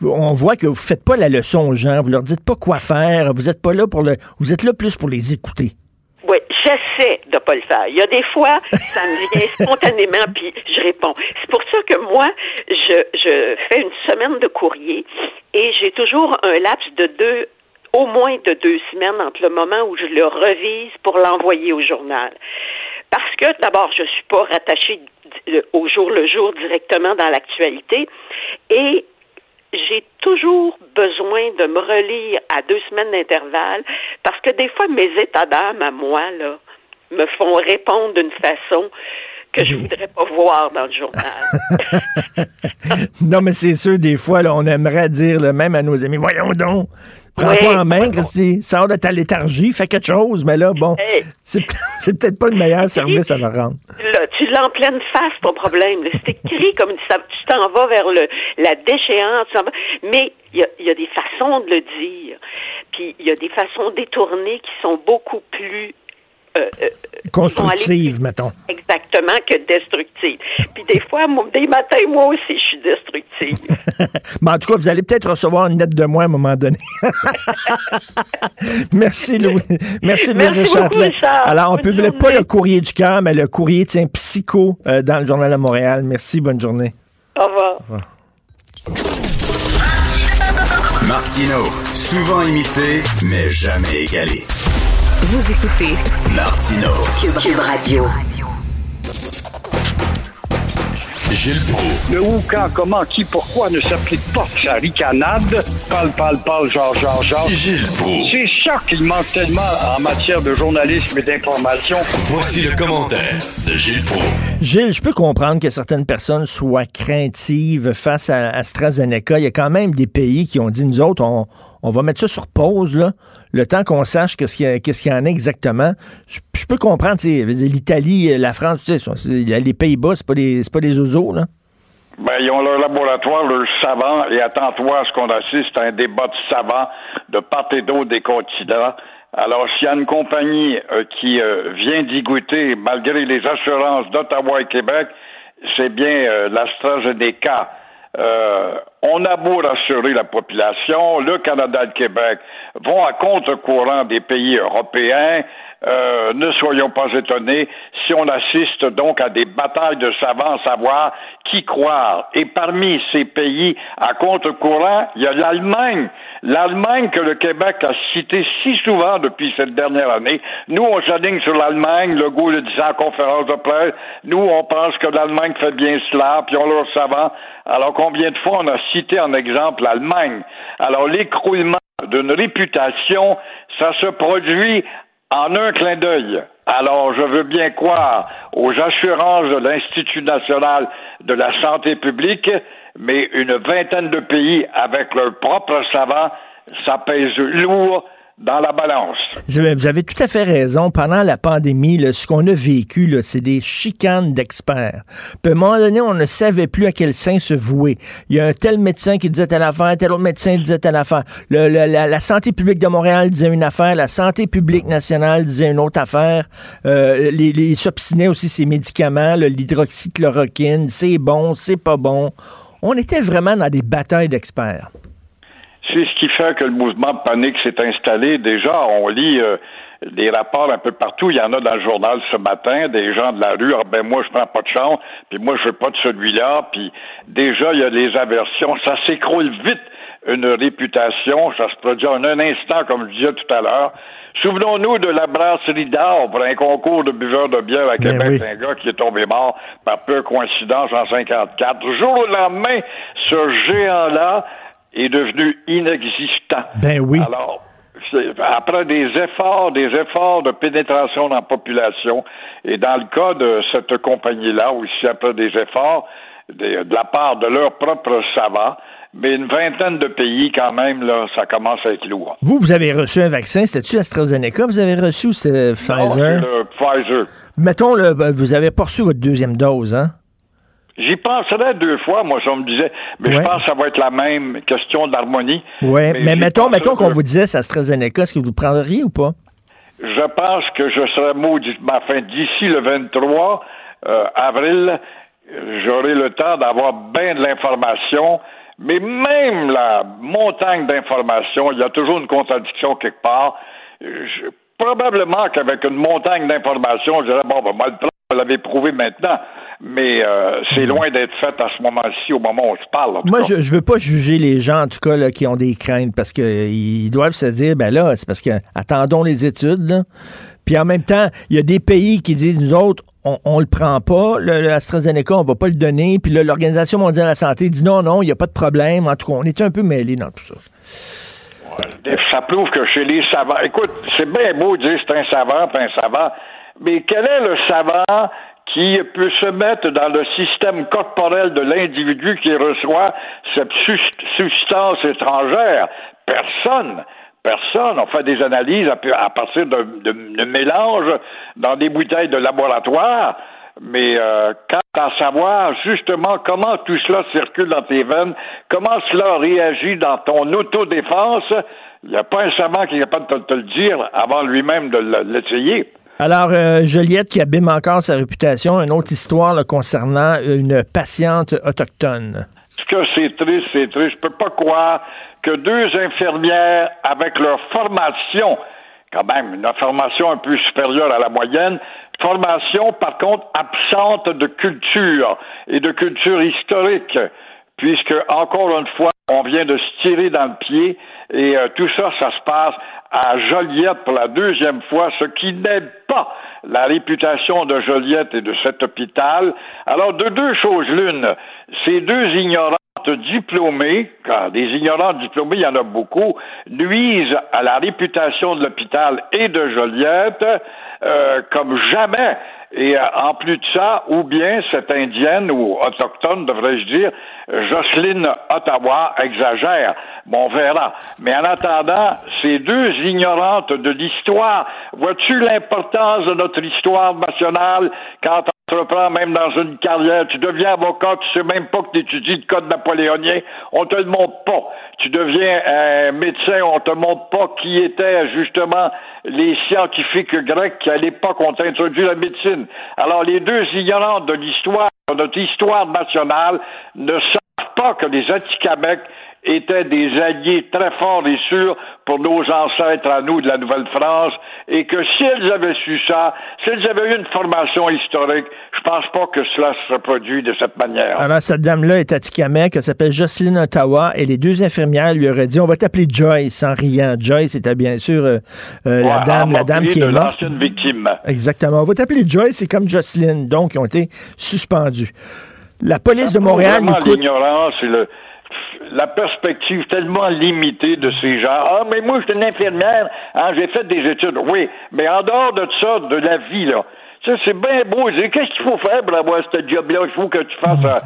on voit que vous faites pas la leçon aux gens. Vous leur dites pas quoi faire. Vous êtes pas là pour le, vous êtes là plus pour les écouter. Oui, j'essaie de pas le faire. Il y a des fois, ça me vient spontanément, puis je réponds. C'est pour ça que moi, je, je fais une semaine de courrier et j'ai toujours un laps de deux, au moins de deux semaines entre le moment où je le revise pour l'envoyer au journal. Parce que d'abord, je suis pas rattachée au jour le jour directement dans l'actualité et j'ai toujours besoin de me relire à deux semaines d'intervalle parce que des fois, mes états d'âme à moi, là, me font répondre d'une façon que je voudrais pas voir dans le journal. non, mais c'est sûr, des fois, là, on aimerait dire, là, même à nos amis, voyons donc, prends Oui, pas en main. Christy, sors de ta léthargie, fais quelque chose. Mais là, bon, Hey. c'est, peut-être pas le meilleur service à leur rendre. Là, tu l'as en pleine face, ton problème. C'est écrit comme ça, tu t'en vas vers le, la déchéance. Mais il y a, il y a des façons de le dire. Puis il y a des façons détournées qui sont beaucoup plus euh, euh, Constructive, mettons. exactement que destructives. Puis des fois, moi, des matins, moi aussi, je suis destructive. Mais en tout cas, vous allez peut-être recevoir une lettre de moi à un moment donné. Merci, Louis. Merci, Châtelet. Richard. Alors, on peut voulait pas le courrier du cœur, mais le courrier, tiens, psycho euh, dans le Journal de Montréal. Merci, bonne journée. Au revoir. Martino, souvent imité, mais jamais égalé. Vous écoutez Martino, Cube, Cube Radio. Gilles Proulx. Le où, quand, comment, qui, pourquoi ne s'applique pas sa ricanade? Parle, parle, parle, genre, genre, genre. Gilles Proulx. C'est ça qu'il manque tellement en matière de journalisme et d'information. Voici le commentaire de Gilles Proulx. Gilles, je peux comprendre que certaines personnes soient craintives face à AstraZeneca. Il y a quand même des pays qui ont dit, nous autres, on, on va mettre ça sur pause, là, le temps qu'on sache qu'est-ce qu'il y, y en a exactement. Je, peux comprendre, l'Italie, la France, tu sais, les Pays-Bas, c'est pas des, pas des oiseaux, là. Ben, ils ont leur laboratoire, leur savant, et attends-toi à ce qu'on assiste à un débat de savants de part et d'autre des continents. Alors, s'il y a une compagnie euh, qui euh, vient d'y goûter, malgré les assurances d'Ottawa et Québec, c'est bien euh, l'AstraZeneca. On a beau rassurer la population, le Canada et le Québec vont à contre-courant des pays européens. Euh, ne soyons pas étonnés si on assiste donc à des batailles de savants à savoir qui croire. Et parmi ces pays à contre-courant, il y a l'Allemagne. L'Allemagne que le Québec a cité si souvent depuis cette dernière année. Nous, on s'aligne sur l'Allemagne, le goût le disait en conférence de presse. Nous, on pense que l'Allemagne fait bien cela, puis on leur savant. Alors combien de fois on a cité en exemple l'Allemagne? Alors l'écroulement d'une réputation, ça se produit en un clin d'œil. Alors, je veux bien croire aux assurances de l'Institut national de la santé publique, mais une vingtaine de pays avec leurs propres savants, ça pèse lourd dans la balance. Vous avez, tout à fait raison. Pendant la pandémie, ce qu'on a vécu, c'est des chicanes d'experts. Puis à un moment donné, on ne savait plus à quel sein se vouer. Il y a un tel médecin qui disait telle affaire, tel autre médecin disait telle affaire. La, santé publique de Montréal disait une affaire, la santé publique nationale disait une autre affaire. Euh, les, les s'obstinaient aussi ces médicaments, l'hydroxychloroquine, c'est bon, c'est pas bon. On était vraiment dans des batailles d'experts. C'est ce qui fait que le mouvement de panique s'est installé. Déjà, on lit euh, des rapports un peu partout. Il y en a dans le journal ce matin, des gens de la rue. Ah ben moi, je prends pas de chance, puis moi, je veux pas de celui-là. Puis déjà, il y a des aversions. Ça s'écroule vite, une réputation. Ça se produit en un instant, comme je disais tout à l'heure. Souvenons-nous de la brasserie pour un concours de buveurs de bière à Ben Québec, oui. un gars qui est tombé mort par peu coïncidence en 54. Du jour au lendemain, ce géant-là est devenu inexistant. Ben oui. Alors, après des efforts, des efforts de pénétration dans la population, et dans le cas de cette compagnie-là, aussi après des efforts de, de la part de leurs propres savants, mais une vingtaine de pays quand même, là, ça commence à être lourd. Vous, vous avez reçu un vaccin, c'était-tu AstraZeneca? Vous avez reçu c'était Pfizer? le Pfizer. Mettons, là, ben, vous avez pas reçu votre deuxième dose, hein? J'y penserais deux fois, moi, ça me disait, mais je pense que ça va être la même question d'harmonie. Oui, mais, j'y mettons, mettons qu'on vous disait AstraZeneca, est-ce que vous le prendriez ou pas? Je pense que je serai maudit. Enfin, d'ici le 23 euh, avril, j'aurai le temps d'avoir bien de l'information. Mais même la montagne d'informations, il y a toujours une contradiction quelque part. Je- probablement qu'avec une montagne d'informations, je dirais, bon, ben, moi, le plan, vous l'avez prouvé maintenant. Mais euh, c'est loin d'être fait à ce moment-ci, au moment où on se parle. en tout Moi, cas. je, je veux pas juger les gens, en tout cas, là, qui ont des craintes, parce qu'ils doivent se dire, ben là, c'est parce que attendons les études, là. Puis en même temps, il y a des pays qui disent, nous autres, on, on le prend pas, le, le AstraZeneca, on va pas le donner. Puis là, l'Organisation mondiale de la santé dit, non, non, il n'y a pas de problème. En tout cas, on est un peu mêlés dans tout ça. Ça prouve que chez les savants, écoute, c'est bien beau de dire c'est un savant, pas un savant, mais quel est le savant qui peut se mettre dans le système corporel de l'individu qui reçoit cette substance étrangère? Personne. Personne. On fait des analyses à, partir de, de, de mélanges dans des bouteilles de laboratoire. Mais euh, quand à savoir justement comment tout cela circule dans tes veines, comment cela réagit dans ton autodéfense, il n'y a pas un savant qui est capable de te, le dire avant lui-même de l'essayer. Alors, euh, Joliette qui abîme encore sa réputation, une autre histoire là, concernant une patiente autochtone. Ce que c'est triste, c'est triste. Je peux pas croire que deux infirmières, avec leur formation, quand même, une formation un peu supérieure à la moyenne, formation, par contre, absente de culture et de culture historique, puisque, encore une fois, on vient de se tirer dans le pied et euh, tout ça, ça se passe à Joliette pour la deuxième fois, ce qui n'aide pas la réputation de Joliette et de cet hôpital. Alors, de deux choses l'une, ces deux ignorantes diplômées, car des ignorants diplômés, il y en a beaucoup, nuisent à la réputation de l'hôpital et de Joliette euh, comme jamais. Et euh, en plus de ça, ou bien cette indienne ou autochtone, devrais-je dire, Jocelyne Ottawa exagère. Bon, on verra. Mais en attendant, ces deux ignorantes de l'histoire, vois-tu l'importance de notre histoire nationale quand on entreprend même dans une carrière, tu deviens avocat, tu sais même pas que tu étudies le code napoléonien, on te le montre pas. Tu deviens un médecin, on te montre pas qui étaient justement les scientifiques grecs qui à l'époque ont introduit la médecine. Alors les deux ignorantes de l'histoire, de notre histoire nationale, ne savent pas que les Atikamekw étaient des alliés très forts et sûrs pour nos ancêtres à nous de la Nouvelle-France et que si elles avaient su ça, si elles avaient eu une formation historique, je pense pas que cela se produit de cette manière. Alors, cette dame-là est Atikamek, elle s'appelle Jocelyne Ottawa, et les deux infirmières lui auraient dit, on va t'appeler Joyce, en riant. Joyce était bien sûr euh, euh, la dame, la dame qui est morte. victime. Exactement. On va t'appeler Joyce, c'est comme Jocelyne. Donc, ils ont été suspendus. La police de Montréal nous coûte... l'ignorance et le, la perspective tellement limitée de ces gens. Ah, mais moi, je suis une infirmière, hein, j'ai fait des études. Oui, mais en dehors de ça, de la vie, là, ça, c'est bien beau. Qu'est-ce qu'il faut faire pour avoir ce job-là? Il faut que tu fasses, euh,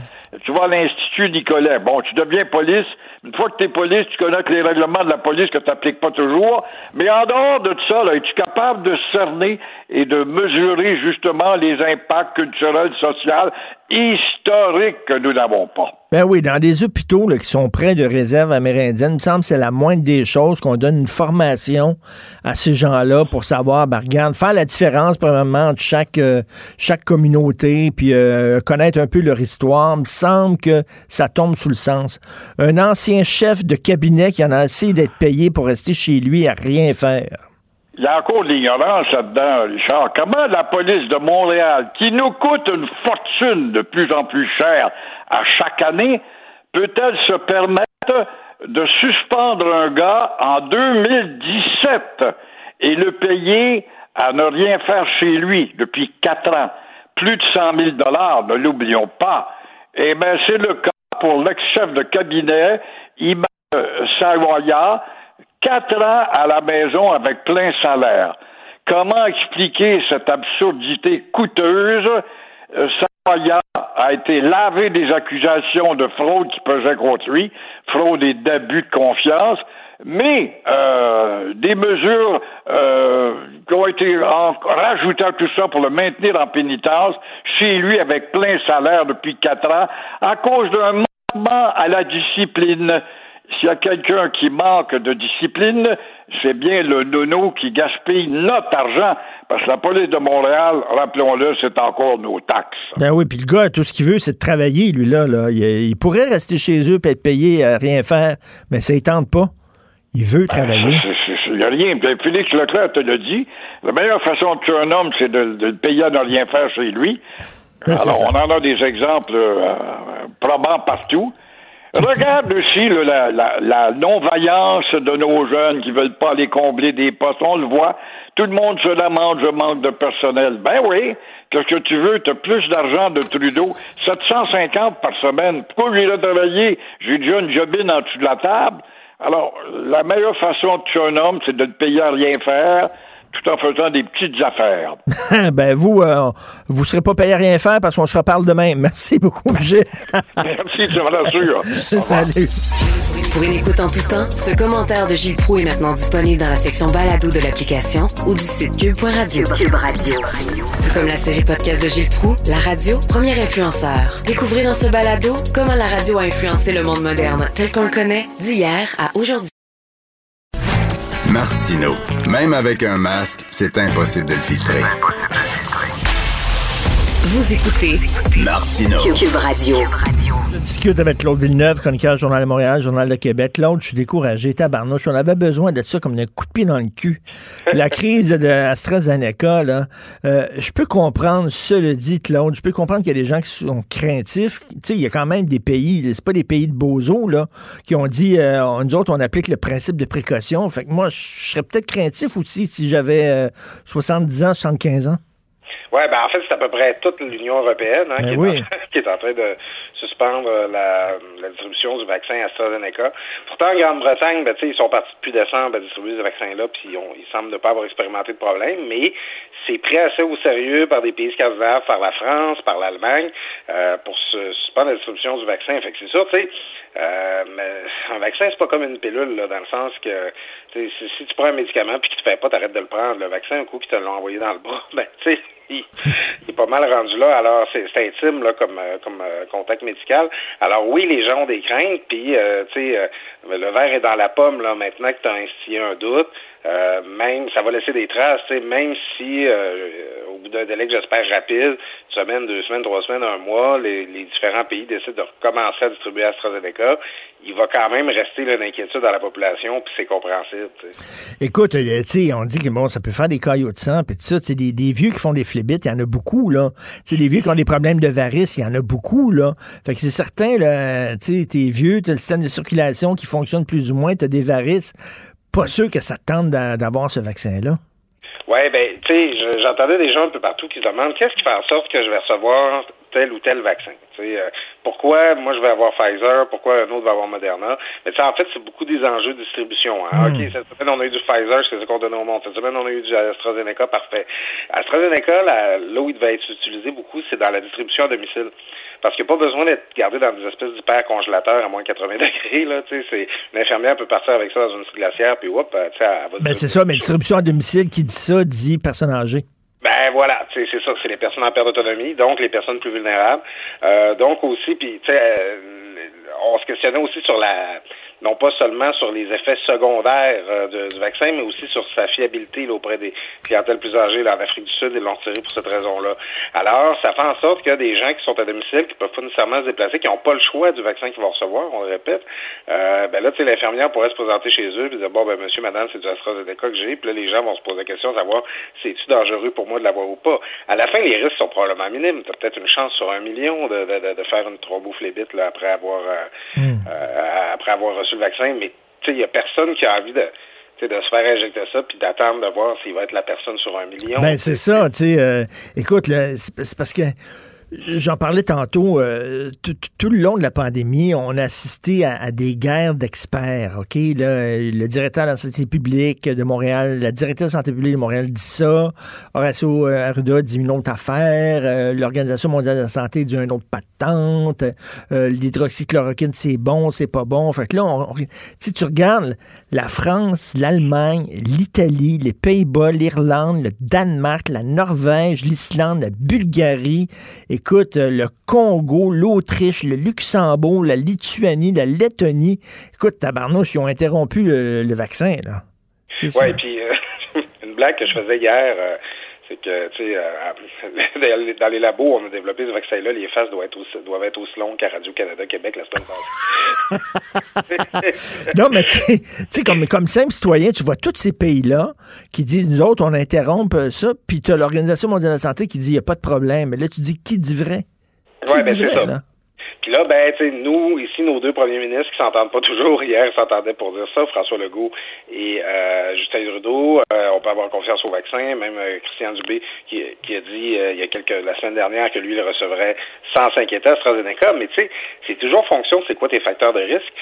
tu vas à l'Institut Nicolet. Bon, tu deviens police. Une fois que tu es police, tu connais que les règlements de la police que tu n'appliques pas toujours. Mais en dehors de ça, es-tu capable de cerner et de mesurer justement les impacts culturels, sociaux, historiques que nous n'avons pas? Ben oui, dans des hôpitaux là, qui sont près de réserves amérindiennes, il me semble que c'est la moindre des choses qu'on donne une formation à ces gens-là pour savoir, ben regarde, faire la différence probablement entre chaque, euh, chaque communauté, puis euh, connaître un peu leur histoire. Semble que ça tombe sous le sens. Un ancien chef de cabinet qui en a assez d'être payé pour rester chez lui à rien faire. Il y a encore de l'ignorance là-dedans, Richard. Comment la police de Montréal, qui nous coûte une fortune de plus en plus chère à chaque année, peut-elle se permettre de suspendre un gars en 2017 et le payer à ne rien faire chez lui depuis quatre ans? Plus de 100 000 dollars, ne l'oublions pas. Eh bien, c'est le cas pour l'ex-chef de cabinet, Imam Sawaya, quatre ans à la maison avec plein salaire. Comment expliquer cette absurdité coûteuse? Euh, Sawaya a été lavé des accusations de fraude qui pesaient contre lui, fraude et d'abus de confiance, mais euh, des mesures euh, qui ont été rajoutées à tout ça pour le maintenir en pénitence chez lui avec plein salaire depuis quatre ans à cause d'un manquement à la discipline. S'il y a quelqu'un qui manque de discipline, c'est bien le nono qui gaspille notre argent, parce que la police de Montréal, rappelons-le, c'est encore nos taxes. Ben oui, puis le gars, tout ce qu'il veut, c'est de travailler, lui, là. il pourrait rester chez eux et être payé à rien faire, mais ça ne tente pas. Il veut travailler. Il n'y a rien. Félix Leclerc te l'a dit. La meilleure façon de tuer un homme, c'est de, de le payer à ne rien faire chez lui. Ben, Alors, on en a des exemples euh, probants partout. Regarde aussi là, la, la, la non-vaillance de nos jeunes qui veulent pas aller combler des postes. On le voit. Tout le monde se lamente, je manque de personnel. Ben oui, qu'est-ce que tu veux? Tu as plus d'argent de Trudeau. 750 par semaine. Pourquoi j'irai travailler? J'ai déjà une jobine en dessous de la table. Alors, la meilleure façon de tuer un homme, c'est de le payer à rien faire, tout en faisant des petites affaires. ben vous, euh, vous serez pas payé à rien faire parce qu'on se reparle demain. Merci beaucoup, Gilles. Merci, je vous rassure. Salut. Pour une écoute en tout temps, ce commentaire de Gilles Proux est maintenant disponible dans la section balado de l'application ou du site cube.radio. Cube Radio. Tout comme la série podcast de Gilles Proux, la radio, premier influenceur. Découvrez dans ce balado comment la radio a influencé le monde moderne tel qu'on le connaît d'hier à aujourd'hui. Martino. Même avec un masque, c'est impossible de le filtrer. Vous écoutez Martino. Cube Radio. Je discute avec Claude Villeneuve, chroniqueur Journal de Montréal, Journal de Québec. Claude, je suis découragé, tabarnouche. On avait besoin de ça comme d'un coup de pied dans le cul. La crise de AstraZeneca, là, euh, je peux comprendre, cela dit, Claude, je peux comprendre qu'il y a des gens qui sont craintifs. Tu il y a quand même des pays, c'est pas des pays de bozos, là, qui ont dit, euh, nous autres, on applique le principe de précaution. Fait que moi, je serais peut-être craintif aussi si j'avais euh, 70 ans, 75 ans. Oui, ben en fait, c'est à peu près toute l'Union européenne hein, Ben qui, est en, qui est en train de suspendre euh, la, la distribution du vaccin AstraZeneca. Pourtant, en Grande-Bretagne, ben, tu sais, ils sont partis depuis décembre à distribuer ce vaccin-là, puis ils semblent ne pas avoir expérimenté de problème, mais c'est pris assez au sérieux par des pays scandinaves, par la France, par l'Allemagne, euh, pour se suspendre la distribution du vaccin. Fait que c'est ça, tu sais, euh, mais un vaccin, c'est pas comme une pilule, là, dans le sens que tu si, si tu prends un médicament puis qu'il te fait pas, t'arrêtes de le prendre. Le vaccin, un coup qu'ils te l'ont envoyé dans le bras, ben tu sais, il, est pas mal rendu là. Alors c'est intime là comme euh, comme euh, contact médical. Alors oui, les gens ont des craintes, puis euh, tu sais, le verre est dans la pomme là maintenant que tu as instillé un doute. Euh, même ça va laisser des traces, même si euh, au bout d'un délai que j'espère rapide, une semaine, deux semaines, trois semaines, un mois, les, différents pays décident de recommencer à distribuer AstraZeneca, il va quand même rester l'inquiétude dans la population, puis c'est compréhensible. tu sais. Écoute, euh, tu sais, on dit que bon, ça peut faire des caillots de sang, puis tout ça, tu sais, des, des vieux qui font des flébites, il y en a beaucoup, là. Tu sais, des vieux qui ont des problèmes de varices, il y en a beaucoup, là. Fait que c'est certain, là, tu sais, t'es vieux, t'as le système de circulation qui fonctionne plus ou moins, t'as des varices. Pas sûr que ça te tente d'a- d'avoir ce vaccin-là. Ouais, ben, tu sais, je- j'entendais des gens un peu partout qui se demandent qu'est-ce qui fait en sorte que je vais recevoir tel ou tel vaccin? Tu sais, euh, pourquoi moi je vais avoir Pfizer, pourquoi un autre va avoir Moderna? Mais tu sais, en fait, c'est beaucoup des enjeux de distribution. Hein. Mm. OK, cette semaine, on a eu du Pfizer, c'est ce qu'on donne au monde. Cette semaine, on a eu du AstraZeneca, parfait. AstraZeneca, là, là où il va être utilisé beaucoup, c'est dans la distribution à domicile. Parce qu'il n'y a pas besoin d'être gardé dans des espèces d'hyper congélateurs à moins de 80 degrés. Là, tu sais, c'est une infirmière peut partir avec ça dans une glacière, puis whoop, euh, tu sais, elle va Ben, c'est ça, mais distribution à domicile, qui dit ça, dit personne âgée. Ben voilà, c'est ça, c'est les personnes en perte d'autonomie, donc les personnes plus vulnérables. Euh, donc aussi, puis tu sais, euh, on se questionnait aussi sur la, non pas seulement sur les effets secondaires euh, de- du vaccin, mais aussi sur sa fiabilité là, auprès des clientèles plus âgées. Là, en Afrique du Sud, ils l'ont retiré pour cette raison-là. Alors, ça fait en sorte qu'il y a des gens qui sont à domicile, qui peuvent pas nécessairement se déplacer, qui n'ont pas le choix du vaccin qu'ils vont recevoir, on le répète. Euh, ben là, tu sais, l'infirmière pourrait se présenter chez eux et dire, bon, ben monsieur, madame, c'est du AstraZeneca que j'ai. Puis là, les gens vont se poser la question de savoir, c'est-tu dangereux pour moi de l'avoir ou pas? À la fin, les risques sont probablement minimes. Tu as peut-être une chance sur un million de, de, de, de faire une thrombophlébite là, après avoir euh, euh, après avoir reçu le vaccin, mais tu sais, il y a personne qui a envie de de se faire injecter ça, puis d'attendre de voir s'il va être la personne sur un million. Ben, c'est ça, tu sais. euh, écoute, c'est parce que j'en parlais tantôt, euh, tout, le long de la pandémie, on a assisté à, des guerres d'experts, le directeur de la santé publique de Montréal, santé publique de Montréal dit ça, Horacio euh, Arruda dit une autre affaire, euh, l'Organisation mondiale de la santé dit une autre patente, l'hydroxychloroquine, c'est bon, c'est pas bon. Fait que là, on, on- tu regardes la France, l'Allemagne, l'Italie, les Pays-Bas, l'Irlande, le Danemark, la Norvège, l'Islande, la Bulgarie, écoute, euh, le Congo, l'Autriche, le Luxembourg, la Lituanie, la Lettonie. Écoute, tabarnouche, ils ont interrompu le, le vaccin, là. Ouais, puis euh, une blague que je faisais hier, euh, c'est que, tu sais, euh, dans les- labos, on a développé ce vaccin-là, les faces doivent être aussi, doivent être aussi longues qu'à Radio-Canada Québec la semaine passée. Non, mais tu sais- comme, comme simple citoyen, tu vois tous ces pays-là qui disent, nous autres, on interrompt euh, ça, puis tu as l'Organisation mondiale de la santé qui dit, il n'y a pas de problème. Mais là, tu dis, qui dit vrai? Qui Ouais, ben c'est ça. là? Puis là, ben, tu sais, nous, ici, nos deux premiers ministres qui s'entendent pas toujours, hier, s'entendaient pour dire ça, François Legault et euh, Justin Trudeau. Euh, on peut avoir confiance au vaccin. Même euh, Christian Dubé qui, qui a dit euh, il y a quelques la semaine dernière que lui, il recevrait sans s'inquiéter AstraZeneca. Mais tu sais, c'est toujours fonction c'est quoi tes facteurs de risque?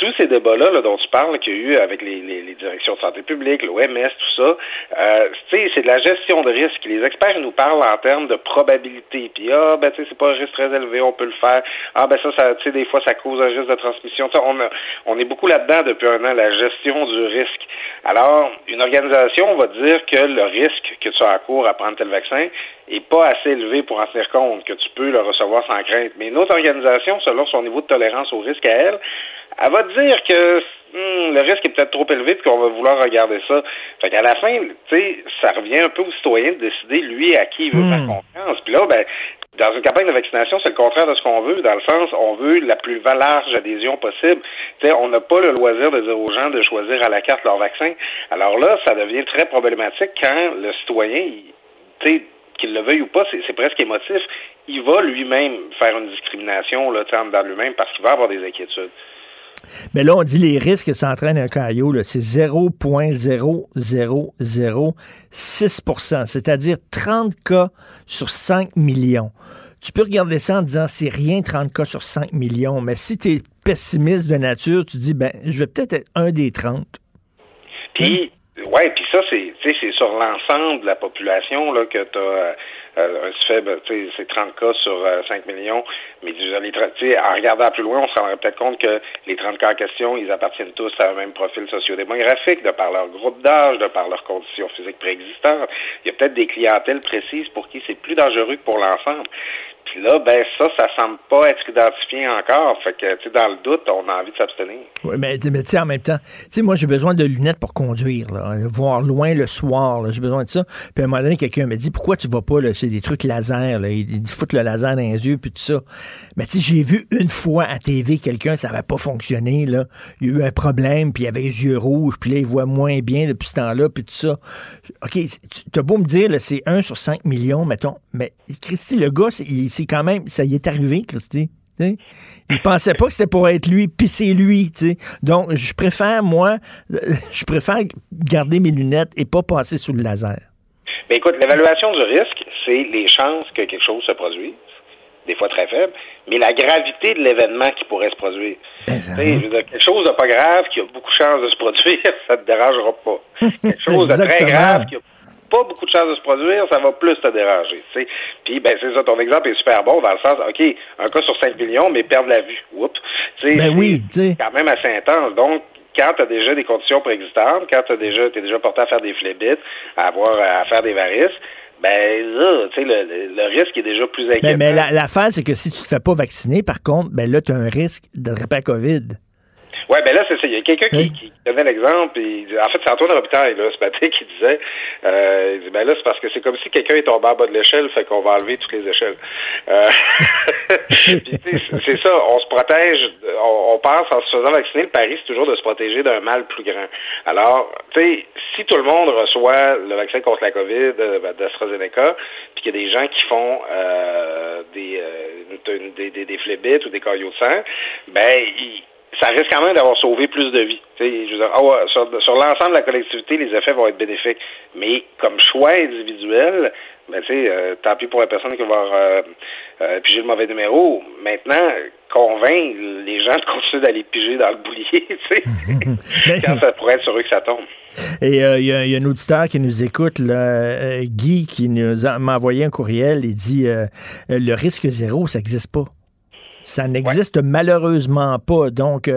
Tous ces débats-là là, dont tu parles, qu'il y a eu avec les, les, les directions de santé publique, l'OMS, tout ça, euh, c'est de la gestion de risque. Les experts nous parlent en termes de probabilité. Puis ah, ben tu sais, c'est pas un risque très élevé, on peut le faire. Ah ben ça, ça tu sais, des fois, ça cause un risque de transmission. On, a, on est beaucoup là-dedans depuis un an, la gestion du risque. Alors, une organisation va dire que le risque que tu as à court à prendre tel vaccin est pas assez élevé pour en tenir compte, que tu peux le recevoir sans crainte. Mais une autre organisation, selon son niveau de tolérance au risque à elle, elle va te dire que hmm, le risque est peut-être trop élevé puis qu'on va vouloir regarder ça. Fait qu'à la fin, tu sais, ça revient un peu au citoyen de décider, lui, à qui il veut Hmm. faire confiance. Puis là, ben, dans une campagne de vaccination, c'est le contraire de ce qu'on veut, dans le sens, on veut la plus large adhésion possible. Tu sais, on n'a pas le loisir de dire aux gens de choisir à la carte leur vaccin. Alors là, ça devient très problématique quand le citoyen, tu sais, qu'il le veuille ou pas, c'est presque émotif. Il va lui-même faire une discrimination là, de lui-même parce qu'il va avoir des inquiétudes. Mais là, on dit les risques s'entraînent un caillot, c'est 0,006% c'est-à-dire 30 cas sur 5 millions. Tu peux regarder ça en disant c'est rien 30 cas sur 5 millions, mais si tu es pessimiste de nature, tu dis ben je vais peut-être être un des 30. Puis, ouais, puis ça, c'est, sur l'ensemble de la population que tu as faible, tu sais, c'est 30 cas sur euh, 5 millions. Mais les en regardant plus loin, on se rendrait peut-être compte que les 30 cas en question, ils appartiennent tous à un même profil sociodémographique, de par leur groupe d'âge, de par leurs conditions physiques préexistantes. Il y a peut-être des clientèles précises pour qui c'est plus dangereux que pour l'ensemble. Puis là, ben ça, ça semble pas être identifié encore. Fait que, tu sais, dans le doute, on a envie de s'abstenir. Oui, mais, mais tu sais, en même temps, tu sais, moi, j'ai besoin de lunettes pour conduire, là, voir loin le soir, j'ai besoin de ça. Puis à un moment donné, quelqu'un me dit, pourquoi tu vas pas, là, c'est des trucs laser, là, ils, foutent le laser dans les yeux, puis tout ça. Mais tu sais, j'ai vu une fois à TV quelqu'un, ça n'avait pas fonctionné, là. Il y a eu un problème, puis il avait les yeux rouges, puis là, il voit moins bien depuis ce temps-là, puis tout ça. OK, tu as beau me dire, là, c'est 1 sur 5 millions, mettons, mais Christy, le gars, il- c'est quand même, ça y est arrivé, Christy. tu sais. Il pensait pas que c'était pour être lui, puis c'est lui. Donc, je préfère, moi, je préfère garder mes lunettes et pas passer sous le laser. Ben écoute, l'évaluation du risque, c'est les chances que quelque chose se produise, des fois très faibles, mais la gravité de l'événement qui pourrait se produire. Dire, quelque chose de pas grave qui a beaucoup de chances de se produire, ça te dérangera pas. Quelque chose de très grave qui a pas beaucoup de chances de se produire, ça va plus te déranger. Tu sais. Puis ben c'est ça, ton exemple est super bon dans le sens, OK, un cas sur 5 millions, mais perdre la vue. Oups. Tu sais, Ben oui, tu sais. quand même assez intense. Donc, quand tu as déjà des conditions préexistantes, quand tu déjà, es déjà porté à faire des phlébites, à avoir à faire des varices, ben là, tu sais, le, le- risque est déjà plus inquiétant. Mais, mais la- l'affaire, c'est que si tu te fais pas vacciner, par contre, ben là, tu as un risque d'attraper la COVID. Ouais, ben là, c'est ça. Il y a quelqu'un qui, qui donnait l'exemple. En fait, c'est Antoine Robitaille, là, ce matin, qui disait euh, il dit, ben là, c'est parce que c'est comme si quelqu'un est tombé en bas de l'échelle, fait qu'on va enlever toutes les échelles. Euh, puis, tu sais, c'est ça. On se protège. On, on pense, en se faisant vacciner, le pari, c'est toujours de se protéger d'un mal plus grand. Alors, tu sais, si tout le monde reçoit le vaccin contre la COVID euh, ben, d'AstraZeneca, puis qu'il y a des gens qui font euh, des, euh, des, des, des phlébites ou des caillots de sang, ben, ils- ça risque quand même d'avoir sauvé plus de vies. Je veux dire, ah ouais, sur, sur l'ensemble de la collectivité, les effets vont être bénéfiques. Mais comme choix individuel, ben, tu sais, euh, tant pis pour la personne qui va avoir euh, euh, pigé le mauvais numéro. Maintenant, convaincre les gens de continuer d'aller piger dans le boulier, tu sais, quand ça pourrait être sur eux que ça tombe. Et il y, a un auditeur qui nous écoute, là, Guy, qui nous a, m'a envoyé un courriel. Il dit le risque zéro, ça n'existe pas. Ça n'existe malheureusement pas. Donc,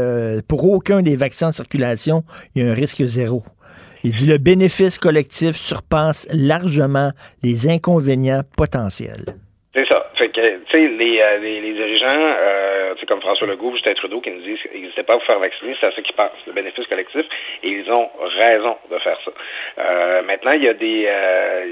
pour aucun des vaccins en circulation, il y a un risque zéro. Il dit le bénéfice collectif surpasse largement les inconvénients potentiels. C'est ça. Fait que, tu sais, les, euh, les, les, dirigeants, euh, comme François Legault, Justin Trudeau, qui nous disent qu'ils n'hésitez pas à vous faire vacciner, c'est à ce qu'ils pensent, le bénéfice collectif, et ils ont raison de faire ça. Euh, maintenant, il y a des, euh,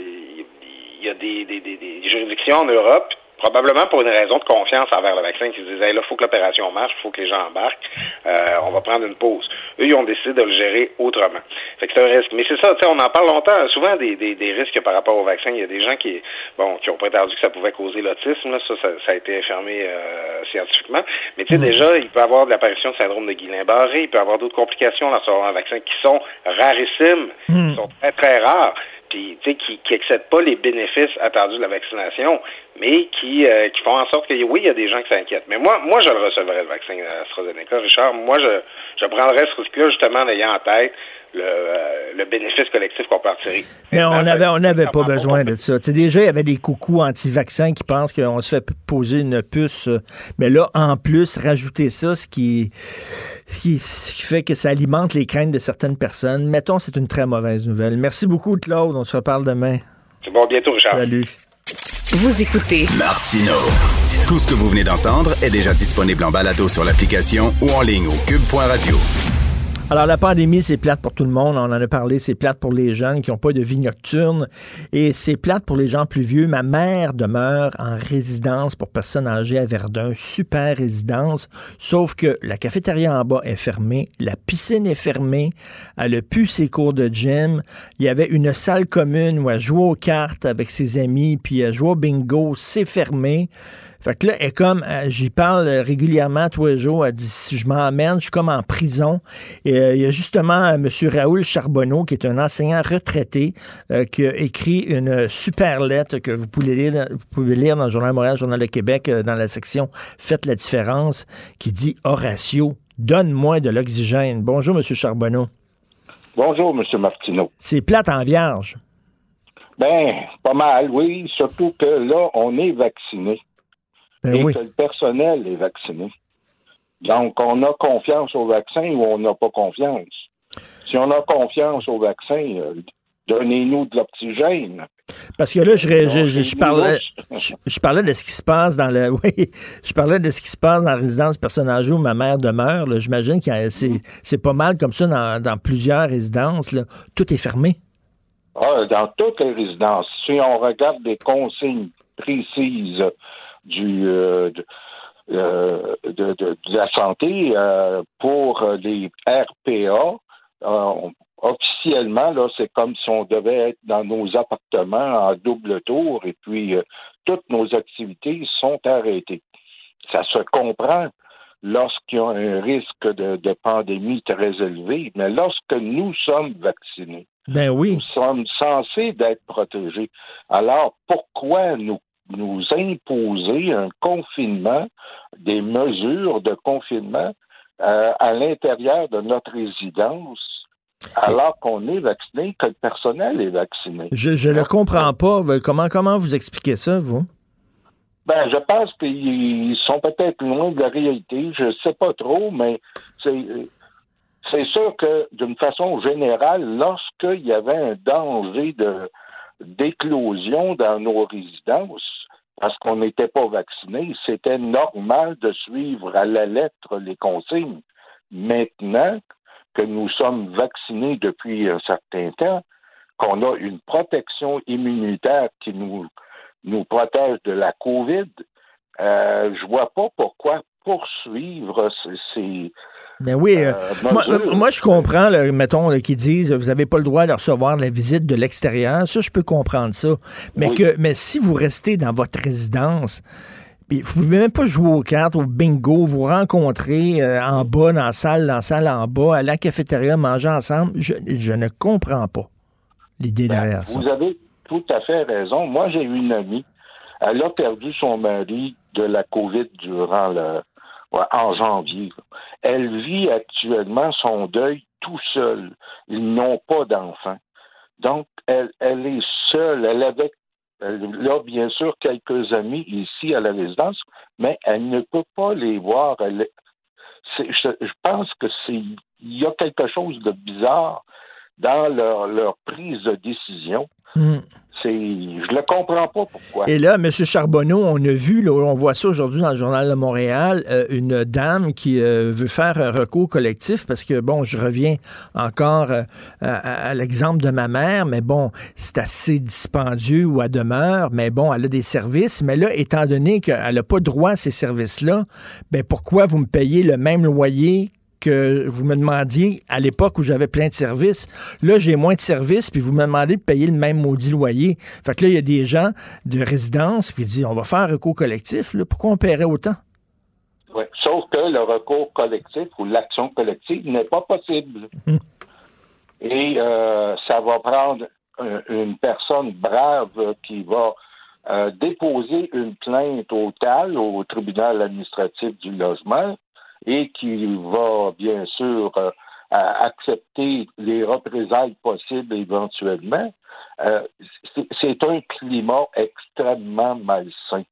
il y a des, des, des, des juridictions en Europe probablement pour une raison de confiance envers le vaccin, qui se disaient, là, il faut que l'opération marche, il faut que les gens embarquent, euh, on va prendre une pause. Eux, ils ont décidé de le gérer autrement. Fait que c'est un risque. Mais c'est ça, tu sais, on en parle longtemps, souvent des, des, des, risques par rapport au vaccin. Il y a des gens qui, bon, qui ont prétendu que ça pouvait causer l'autisme, ça, ça, a été affirmé euh, scientifiquement. Mais tu sais, mmh. déjà, il peut y avoir de l'apparition de syndrome de Guillain-Barré, il peut y avoir d'autres complications dans ce un vaccin qui sont rarissimes, mmh. qui sont très, très rares puis qui n'excèdent pas les bénéfices attendus de la vaccination, mais qui, euh, qui font en sorte que oui, il y a des gens qui s'inquiètent. Mais moi, moi, je le recevrais le vaccin AstraZeneca, Richard. Moi, je, je prendrais ce risque-là justement en ayant en tête le, euh, le bénéfice collectif qu'on peut en tirer. Mais on avait, on n'avait pas besoin de ça. sais déjà, il y avait des coucous anti-vaccins qui pensent qu'on se fait poser une puce. Euh, mais là, en plus, rajouter ça, ce qui, ce qui, ce qui fait que ça alimente les craintes de certaines personnes. Mettons, c'est une très mauvaise nouvelle. Merci beaucoup, Claude. On se reparle demain. C'est bon, bientôt, Richard. Salut. Vous écoutez Martino. Tout ce que vous venez d'entendre est déjà disponible en balado sur l'application ou en ligne au cube.radio. Alors, la pandémie, c'est plate pour tout le monde. On en a parlé. C'est plate pour les jeunes qui n'ont pas de vie nocturne. Et c'est plate pour les gens plus vieux. Ma mère demeure en résidence pour personnes âgées à Verdun. Super résidence. Sauf que la cafétéria en bas est fermée. La piscine est fermée. Elle a pu ses cours de gym. Il y avait une salle commune où elle jouait aux cartes avec ses amis. Puis elle jouait au bingo. C'est fermé. Fait que là, elle est comme, euh, j'y parle régulièrement tous les jours. Elle dit, si je m'emmène, je suis comme en prison. Et euh, il y a justement euh, M. Raoul Charbonneau, qui est un enseignant retraité, qui a écrit une super lettre que vous pouvez lire, vous pouvez lire dans le Journal Montréal, Journal de Québec, dans la section Faites la différence, qui dit Horatio, donne-moi de l'oxygène. Bonjour, M. Charbonneau. Bonjour, M. Martineau. C'est plate en vierge. Ben, pas mal, oui. Surtout que là, on est vacciné. Ben et que le personnel est vacciné. Donc, on a confiance au vaccin ou on n'a pas confiance? Si on a confiance au vaccin, euh, donnez-nous de l'oxygène. Parce que là, je, je, parlais, je, parlais de ce qui se passe dans le. Oui, je parlais de ce qui se passe dans la résidence personnage où ma mère demeure. J'imagine que c'est pas mal comme ça dans, dans plusieurs résidences. Là. Tout est fermé. Ah, dans toutes les résidences. Si on regarde des consignes précises du euh, euh, de, de, la santé euh, pour les RPA. officiellement, là, c'est comme si on devait être dans nos appartements en double tour et puis toutes nos activités sont arrêtées. Ça se comprend lorsqu'il y a un risque de, de, pandémie très élevé, mais lorsque nous sommes vaccinés, ben oui. nous sommes censés d'être protégés. Alors, pourquoi nous nous imposer un confinement, des mesures de confinement euh, à l'intérieur de notre résidence alors qu'on est vacciné, que le personnel est vacciné. Je ne le comprends pas. Comment, comment vous expliquez ça, vous? Ben, je pense qu'ils sont peut-être loin de la réalité. Je ne sais pas trop, mais c'est, sûr que d'une façon générale, lorsqu'il y avait un danger d'éclosion dans nos résidences, parce qu'on n'était pas vacciné, c'était normal de suivre à la lettre les consignes. Maintenant que nous sommes vaccinés depuis un certain temps, qu'on a une protection immunitaire qui nous, nous protège de la COVID, euh, je vois pas pourquoi poursuivre ces, ben oui. Euh, euh, moi, je comprends, mettons, qu'ils disent vous n'avez pas le droit de recevoir la visite de l'extérieur. Ça, je peux comprendre ça. Mais, que, mais si vous restez dans votre résidence, vous pouvez même pas jouer aux cartes, au bingo, vous rencontrer euh, en bas, dans la salle, dans la salle en bas, à la cafétéria, manger ensemble. Je, je ne comprends pas l'idée derrière ça. Vous avez tout à fait raison. Moi, j'ai une amie. Elle a perdu son mari de la COVID durant le, ouais, en janvier. Elle vit actuellement son deuil tout seul. Ils n'ont pas d'enfants. Donc, elle, est seule. Elle avait elle a bien sûr quelques amis ici à la résidence, mais elle ne peut pas les voir. Je, pense que c'est il y a quelque chose de bizarre dans leur, prise de décision. Hmm. Je le comprends pas pourquoi. Et là, M. Charbonneau, on a vu, on voit ça aujourd'hui dans le Journal de Montréal, euh, une dame qui euh, veut faire un recours collectif parce que, bon, je reviens encore euh, à, à l'exemple de ma mère, mais bon, c'est assez dispendieux où elle demeure, mais bon, elle a des services. Mais là, étant donné qu'elle n'a pas droit à ces services-là, ben pourquoi vous me payez le même loyer que vous me demandiez à l'époque où j'avais plein de services. Là, j'ai moins de services, puis vous me demandez de payer le même maudit loyer. Fait que là, il y a des gens de résidence qui disent on va faire un recours collectif. Là. Pourquoi on paierait autant? Ouais. Sauf que le recours collectif ou l'action collective n'est pas possible. Et euh, ça va prendre un- une personne brave qui va euh, déposer une plainte au TAL, au tribunal administratif du logement, et qui va bien sûr euh, accepter les représailles possibles éventuellement. Euh, c'est- c'est un climat extrêmement malsain.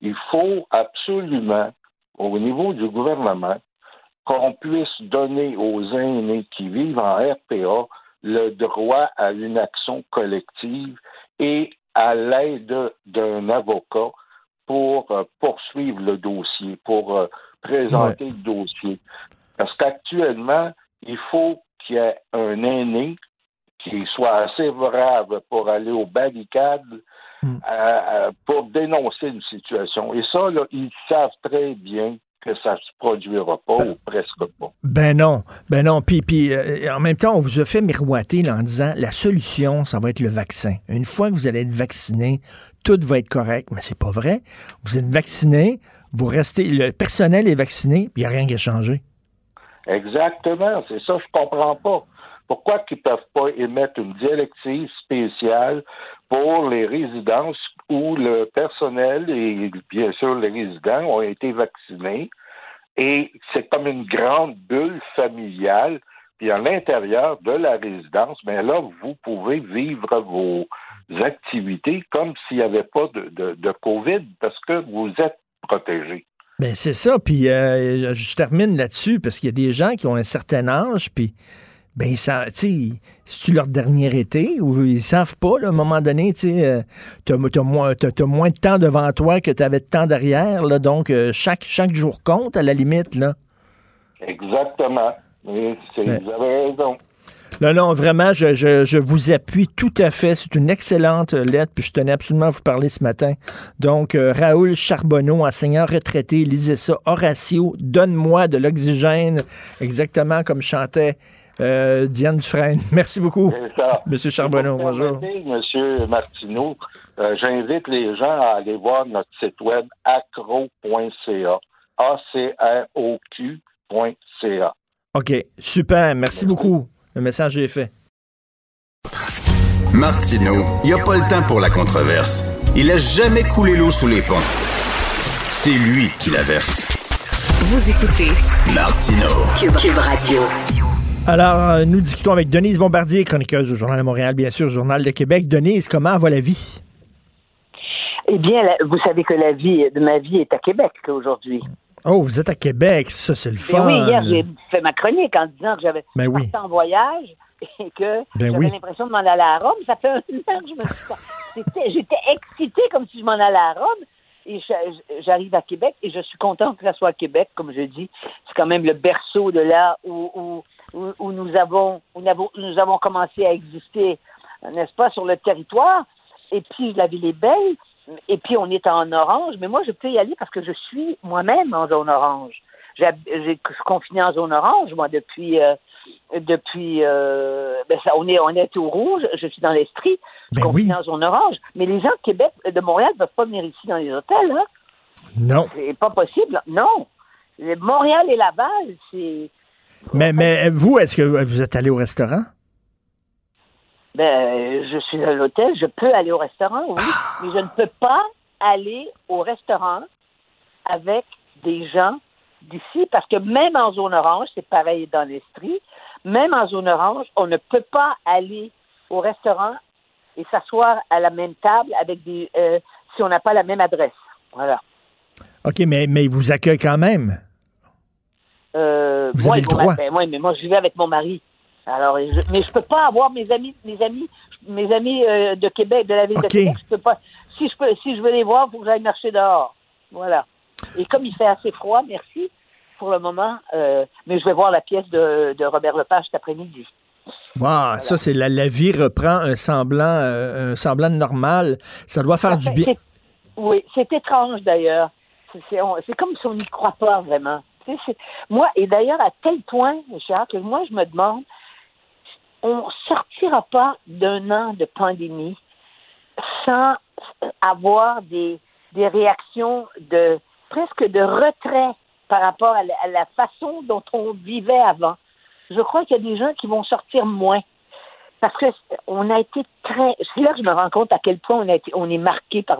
Il faut absolument, au niveau du gouvernement, qu'on puisse donner aux aînés qui vivent en RPA le droit à une action collective et à l'aide d'un avocat pour euh, poursuivre le dossier, pour présenter le dossier. Parce qu'actuellement, il faut qu'il y ait un aîné qui soit assez brave pour aller aux barricades euh, pour dénoncer une situation. Et ça, là, ils savent très bien que ça se produira pas ou presque pas. Ben non, ben non. Puis, puis euh, en même temps, on vous a fait miroiter là, en disant la solution, ça va être le vaccin. Une fois que vous allez être vacciné, tout va être correct. Mais c'est pas vrai. Vous êtes vacciné, vous restez, le personnel est vacciné, puis il n'y a rien qui a changé. Exactement, c'est ça, je comprends pas. Pourquoi qu'ils peuvent pas émettre une directive spéciale pour les résidences où le personnel et bien sûr les résidents ont été vaccinés? Et c'est comme une grande bulle familiale. Puis à l'intérieur de la résidence, mais là, vous pouvez vivre vos activités comme s'il n'y avait pas de COVID parce que vous êtes Ben c'est ça. Puis euh, je termine là-dessus parce qu'il y a des gens qui ont un certain âge, puis ben ça, tu c'est-tu leur dernier été ou ils savent pas, là, à un moment donné, tu sais, euh, t'as, t'as moins, t'as- t'as moins de temps devant toi que tu avais de temps derrière, là, donc euh, chaque, chaque jour compte à la limite, là. Exactement. C'est- Vous avez raison. Non, non, vraiment, je, je, je vous appuie tout à fait. C'est une excellente lettre, puis je tenais absolument à vous parler ce matin. Donc, euh, Raoul Charbonneau, enseignant retraité, lisez ça. Horatio, donne-moi de l'oxygène, exactement comme chantait euh, Diane Dufresne. Merci beaucoup, ça. Monsieur Charbonneau. Pour Bonjour. Monsieur Martineau, euh, j'invite les gens à aller voir notre site web acro.ca. A-C-R-O-Q.ca. OK, super. Merci beaucoup. Le message est fait. Martineau, il n'y a pas le temps pour la controverse. Il a jamais coulé l'eau sous les ponts. C'est lui qui la verse. Vous écoutez Martineau. Cube, Cube Radio. Alors, euh, nous discutons avec Denise Bombardier, chroniqueuse au Journal de Montréal, bien sûr, Journal de Québec. Denise, comment va la vie? Eh bien, vous savez que la vie de ma vie est à Québec aujourd'hui. Oh, vous êtes à Québec, ça, c'est le Mais fun. oui, hier, j'ai fait ma chronique en disant que j'avais Ben oui. en voyage et que Ben j'avais oui. l'impression de m'en aller à Rome. Ça fait un an que je me suis... J'étais excitée comme si je m'en allais à Rome. Et j'arrive à Québec et je suis contente que ça soit à Québec, comme je dis. C'est quand même le berceau de là où, où, où, où nous, avons, où nous avons commencé à exister, n'est-ce pas, sur le territoire. Et puis, la ville est belle. Et puis, on est en orange. Mais moi, je peux y aller parce que je suis moi-même en zone orange. J'ai, confiné en zone orange, moi, depuis... euh, depuis euh, ben ça, on est on est au rouge, je suis dans l'esprit, je suis Ben confiné en zone orange. Mais les gens de Québec, de Montréal, ne peuvent pas venir ici dans les hôtels, hein? Non. C'est pas possible. Non. Montréal et Laval, c'est. Mais, mais vous, est-ce que vous êtes allé au restaurant? Ben, je suis à l'hôtel, je peux aller au restaurant, oui, mais je ne peux pas aller au restaurant avec des gens d'ici, parce que même en zone orange, c'est pareil dans l'Estrie, même en zone orange, on ne peut pas aller au restaurant et s'asseoir à la même table avec des euh, si on n'a pas la même adresse. Voilà. OK, mais, mais ils vous accueillent quand même? Euh, Vous moi, avez le droit. Ouais, mais moi, je vivais avec mon mari. Alors, je- mais je peux pas avoir mes amis, mes amis, mes amis euh, de Québec, de la ville de Québec. Je peux pas. Si je peux, si je veux les voir, il faut que j'aille marcher dehors. Voilà. Et comme il fait assez froid, merci pour le moment. euh, mais je vais voir la pièce de, de Robert Lepage cet après-midi. Wow, ça, c'est la, la vie reprend un semblant, euh, un semblant normal. Ça doit faire du bien. Oui, c'est étrange d'ailleurs. C'est- comme si on n'y croit pas vraiment. Moi, et d'ailleurs, à tel point, Richard, que moi, je me demande, on sortira pas d'un an de pandémie sans avoir des, réactions de presque de retrait par rapport à la, façon dont on vivait avant. Je crois qu'il y a des gens qui vont sortir moins. Parce que on a été très. C'est là que je me rends compte à quel point on, est marqué par,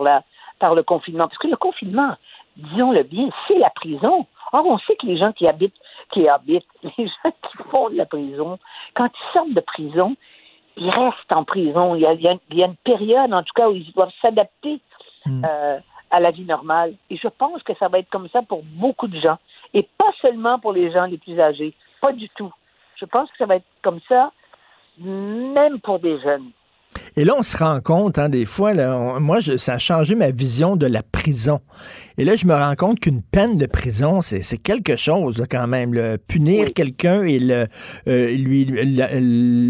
par le confinement. Parce que le confinement, disons-le bien, c'est la prison. Or, on sait que les gens qui habitent, qui habitent, les gens qui font de la prison, quand ils sortent de prison, ils restent en prison. Il y a, il y a- il y a une période, en tout cas, où ils doivent s'adapter euh, à la vie normale. Et je pense que ça va être comme ça pour beaucoup de gens. Et pas seulement pour les gens les plus âgés. Pas du tout. Je pense que ça va être comme ça, même pour des jeunes. Et là, on se rend compte, hein, des fois, là, on- moi, je- ça a changé ma vision de la prison. Et là, je me rends compte qu'une peine de prison, c'est quelque chose là, quand même. là. Punir quelqu'un et le, euh, lui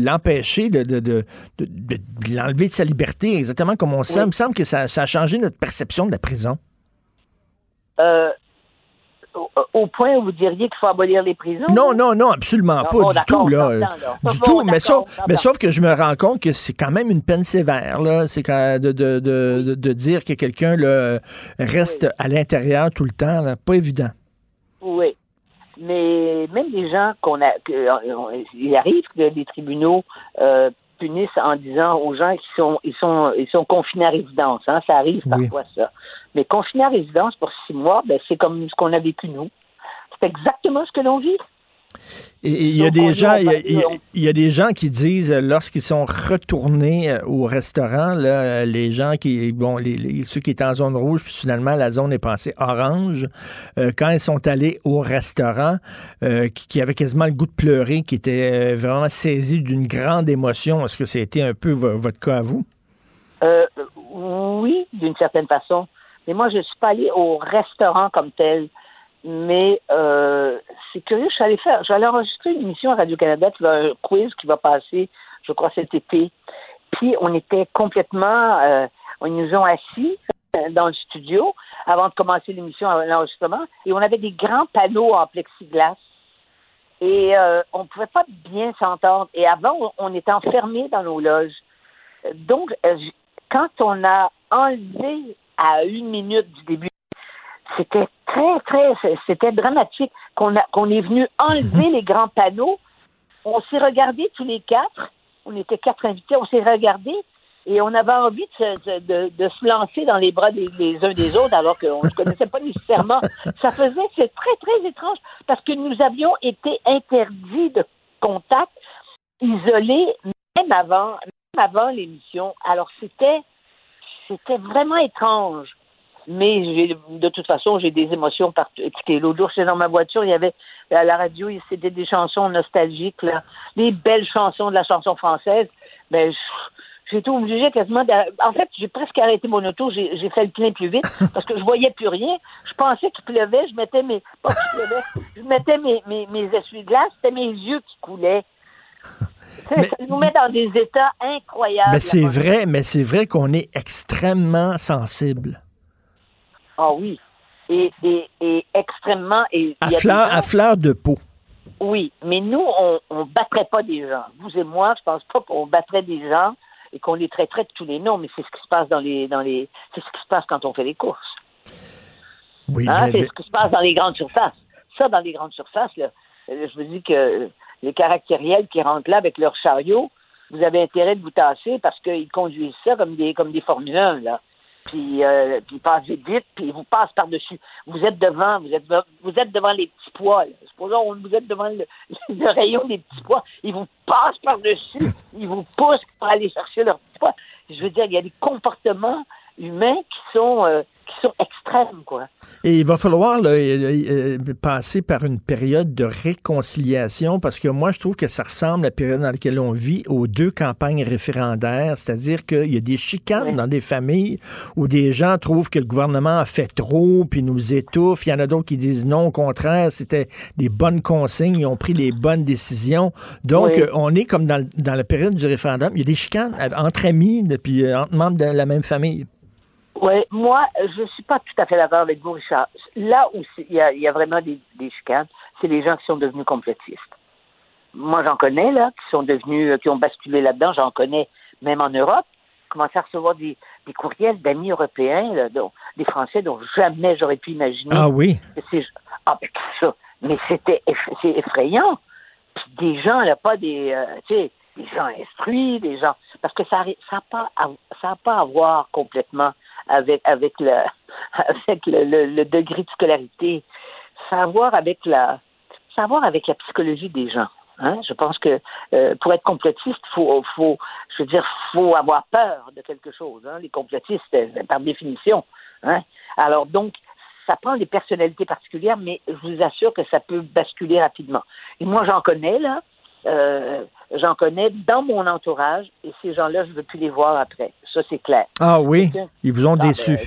l'empêcher de, de, de, de- de- de l'enlever de sa liberté, exactement comme on sait. Il me semble que ça, ça a changé notre perception de la prison. Euh, au, au point où vous diriez qu'il faut abolir les prisons? Non, non, non, absolument pas, du tout. Là, du tout. Mais sauf, mais sauf que je me rends compte que c'est quand même une peine sévère. Là. C'est quand- de, de, de, de, de dire que quelqu'un reste à l'intérieur tout le temps. là. Pas évident. Oui. Mais même des gens qu'on a. euh, il arrive que les tribunaux euh, punissent en disant aux gens qu'ils sont, ils sont, ils sont confinés à résidence. Hein, ça arrive Oui. parfois, ça. Mais confinés à résidence pour six mois, ben, c'est comme ce qu'on a vécu nous. C'est exactement ce que l'on vit. Et il y a Donc, des gens, il y a- y des gens qui disent euh, lorsqu'ils sont retournés euh, au restaurant, là, euh, les gens qui, bon, les, les- ceux qui étaient en zone rouge, puis finalement la zone est passée orange. euh, quand ils sont allés au restaurant, euh, qui, qui avaient quasiment le goût de pleurer, qui étaient vraiment saisis d'une grande émotion. Est-ce que c'était un peu vo- votre cas à vous? Euh, oui, d'une certaine façon. Mais moi, je ne suis pas allée au restaurant comme tel. Mais euh, c'est curieux, je suis allée faire, j'allais enregistrer une émission à Radio-Canada, un quiz qui va passer, je crois, cet été. Puis on était complètement, euh, on nous ont assis euh, dans le studio avant de commencer l'émission, l'enregistrement, et on avait des grands panneaux en plexiglas. Et euh, on ne pouvait pas bien s'entendre. Et avant, on, était enfermés dans nos loges. Donc, euh, quand on a enlevé à une minute du début, c'était très, très, c'était dramatique qu'on qu'on est venu enlever les grands panneaux. On s'est regardés tous les quatre. On était quatre invités. On s'est regardés et on avait envie de se, de, de se lancer dans les bras des, des uns des autres alors qu'on ne se connaissait pas nécessairement. Ça faisait, c'est très, très étrange parce que nous avions été interdits de contact, isolés, même avant, même avant l'émission. Alors c'était, c'était vraiment étrange. Mais j'ai, de toute façon, j'ai des émotions partout. Écoutez, l'autre jour, j'étais dans ma voiture, il y avait à la radio, c'était des chansons nostalgiques, là, des belles chansons de la chanson française. Ben, été obligée quasiment. En fait, j'ai presque arrêté mon auto, j'ai, j'ai fait le plein plus vite parce que je voyais plus rien. Je pensais qu'il pleuvait, je mettais mes... Pas qu'il pleuvait, je mettais mes, mes, mes essuie-glaces, c'était mes yeux qui coulaient. Ça, ça nous met dans des états incroyables. Ben, c'est vrai, mais c'est vrai qu'on est extrêmement sensible. Ah oui. Et, et, et extrêmement. Et À fleur, gens- à fleur de peau. Oui, mais nous, on ne battrait pas des gens. Vous et moi, je pense pas qu'on battrait des gens et qu'on les traiterait de tous les noms, mais c'est ce qui se passe dans les dans les c'est ce qui se passe quand on fait les courses. Oui, Hein, ben, c'est ben- ce qui se passe dans les grandes surfaces. Ça, dans les grandes surfaces, là, euh, je vous dis que les caractériels qui rentrent là avec leur chariot, vous avez intérêt de vous tasser parce qu'ils conduisent ça comme des comme des Formule 1, là. Puis, euh, puis ils passent vite, vite, puis ils vous passent par-dessus. Vous êtes devant, vous êtes, vous êtes devant les petits pois. là. Supposons vous êtes devant le, le rayon des petits pois. Ils vous passent par-dessus. Ils vous poussent pour aller chercher leurs petits pois. Je veux dire, il y a des comportements humains qui sont, euh, qui sont extrêmes, quoi. Et il va falloir là, euh, euh, passer par une période de réconciliation parce que moi, je trouve que ça ressemble à la période dans laquelle on vit aux deux campagnes référendaires, c'est-à-dire qu'il y a des chicanes dans des familles où des gens trouvent que le gouvernement a fait trop puis nous étouffe. Il y en a d'autres qui disent non, au contraire, c'était des bonnes consignes, ils ont pris les bonnes décisions. Donc, Oui. on est comme dans, dans la période du référendum. Il y a des chicanes entre amis, puis entre membres de la même famille. Oui, moi, je suis pas tout à fait d'accord avec vous, Richard. Là où il y a, il y a vraiment des, des chicanes, c'est les gens qui sont devenus complotistes. Moi, j'en connais, là, qui sont devenus, euh, qui ont basculé là-dedans, j'en connais même en Europe, commencé à recevoir des, des courriels d'amis européens, là, dont- des Français dont jamais j'aurais pu imaginer. Ah oui? Ah, ben, ça. Mais c'était c'est effrayant. Puis des gens, là, pas des, euh, tu sais, des gens instruits, des gens. Parce que ça n'a ça a pas, à- ça a pas à voir complètement avec, avec, le, avec le, degré de scolarité. Ça a à voir avec la, ça avec la psychologie des gens. Hein? Je pense que euh, pour être complotiste, faut, faut, je veux dire, faut avoir peur de quelque chose. Hein? Les complotistes, euh, par définition. Hein? Alors donc, ça prend des personnalités particulières, mais je vous assure que ça peut basculer rapidement. Et moi, j'en connais là. Euh, j'en connais dans mon entourage et ces gens-là, je ne veux plus les voir après. Ça, c'est clair. Ah oui? Ils vous ont Ah, déçu. ben,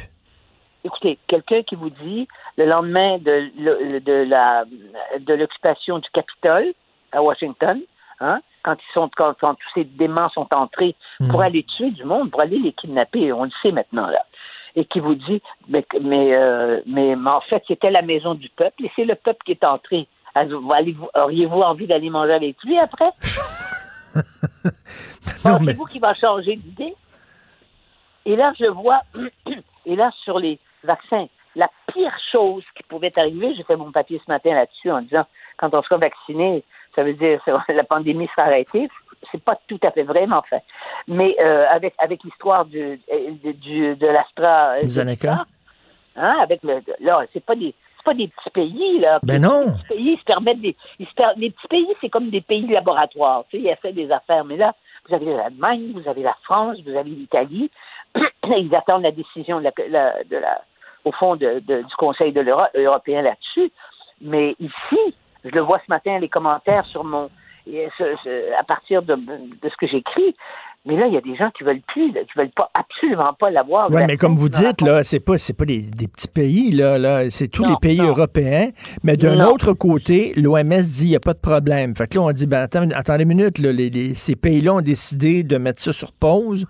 Écoutez, quelqu'un qui vous dit le lendemain de, le- de la de l'occupation du Capitole à Washington, hein, quand ils sont quand, quand tous ces déments sont entrés pour aller tuer du monde, pour aller les kidnapper, on le sait maintenant là, et qui vous dit mais mais euh, mais, mais en fait c'était la maison du peuple et c'est le peuple qui est entré. Allez-vous- Auriez-vous envie d'aller manger avec lui après? Non, mais- Pensez-vous qu'il va changer d'idée? Et là, je vois, et là, sur les vaccins, la pire chose qui pouvait arriver, j'ai fait mon papier ce matin là-dessus en disant, quand on sera vacciné, ça veut dire que la pandémie sera arrêtée. C'est pas tout à fait vrai, mais enfin. Mais euh, avec, avec l'histoire du, de, du, de l'Astra... Zeneca. Hein, avec le, là, c'est pas des, c'est pas des petits pays, là. Ben non. Les petits pays, ils se permettent des, ils se per- les petits pays, c'est comme des pays laboratoires, tu sais, ils essaient des affaires. Mais là, vous avez l'Allemagne, vous avez la France, vous avez l'Italie. ils attendent la décision de la, la- de la- au fond de- de- du Conseil de l'Europe européen là-dessus. Mais ici, je le vois ce matin, les commentaires sur mon, et ce- ce- à partir de, de ce que j'écris. Mais là, il y a des gens qui veulent plus, là, qui veulent pas, absolument pas l'avoir. Oui, mais comme vous dites, là, c'est pas, c'est pas des, des petits pays, là, là c'est tous Non, les pays non. européens. Mais d'un autre côté, l'OMS dit il n'y a pas de problème. Fait que là, on dit, ben, attends, attendez une minute, là, les, les- ces pays-là ont décidé de mettre ça sur pause.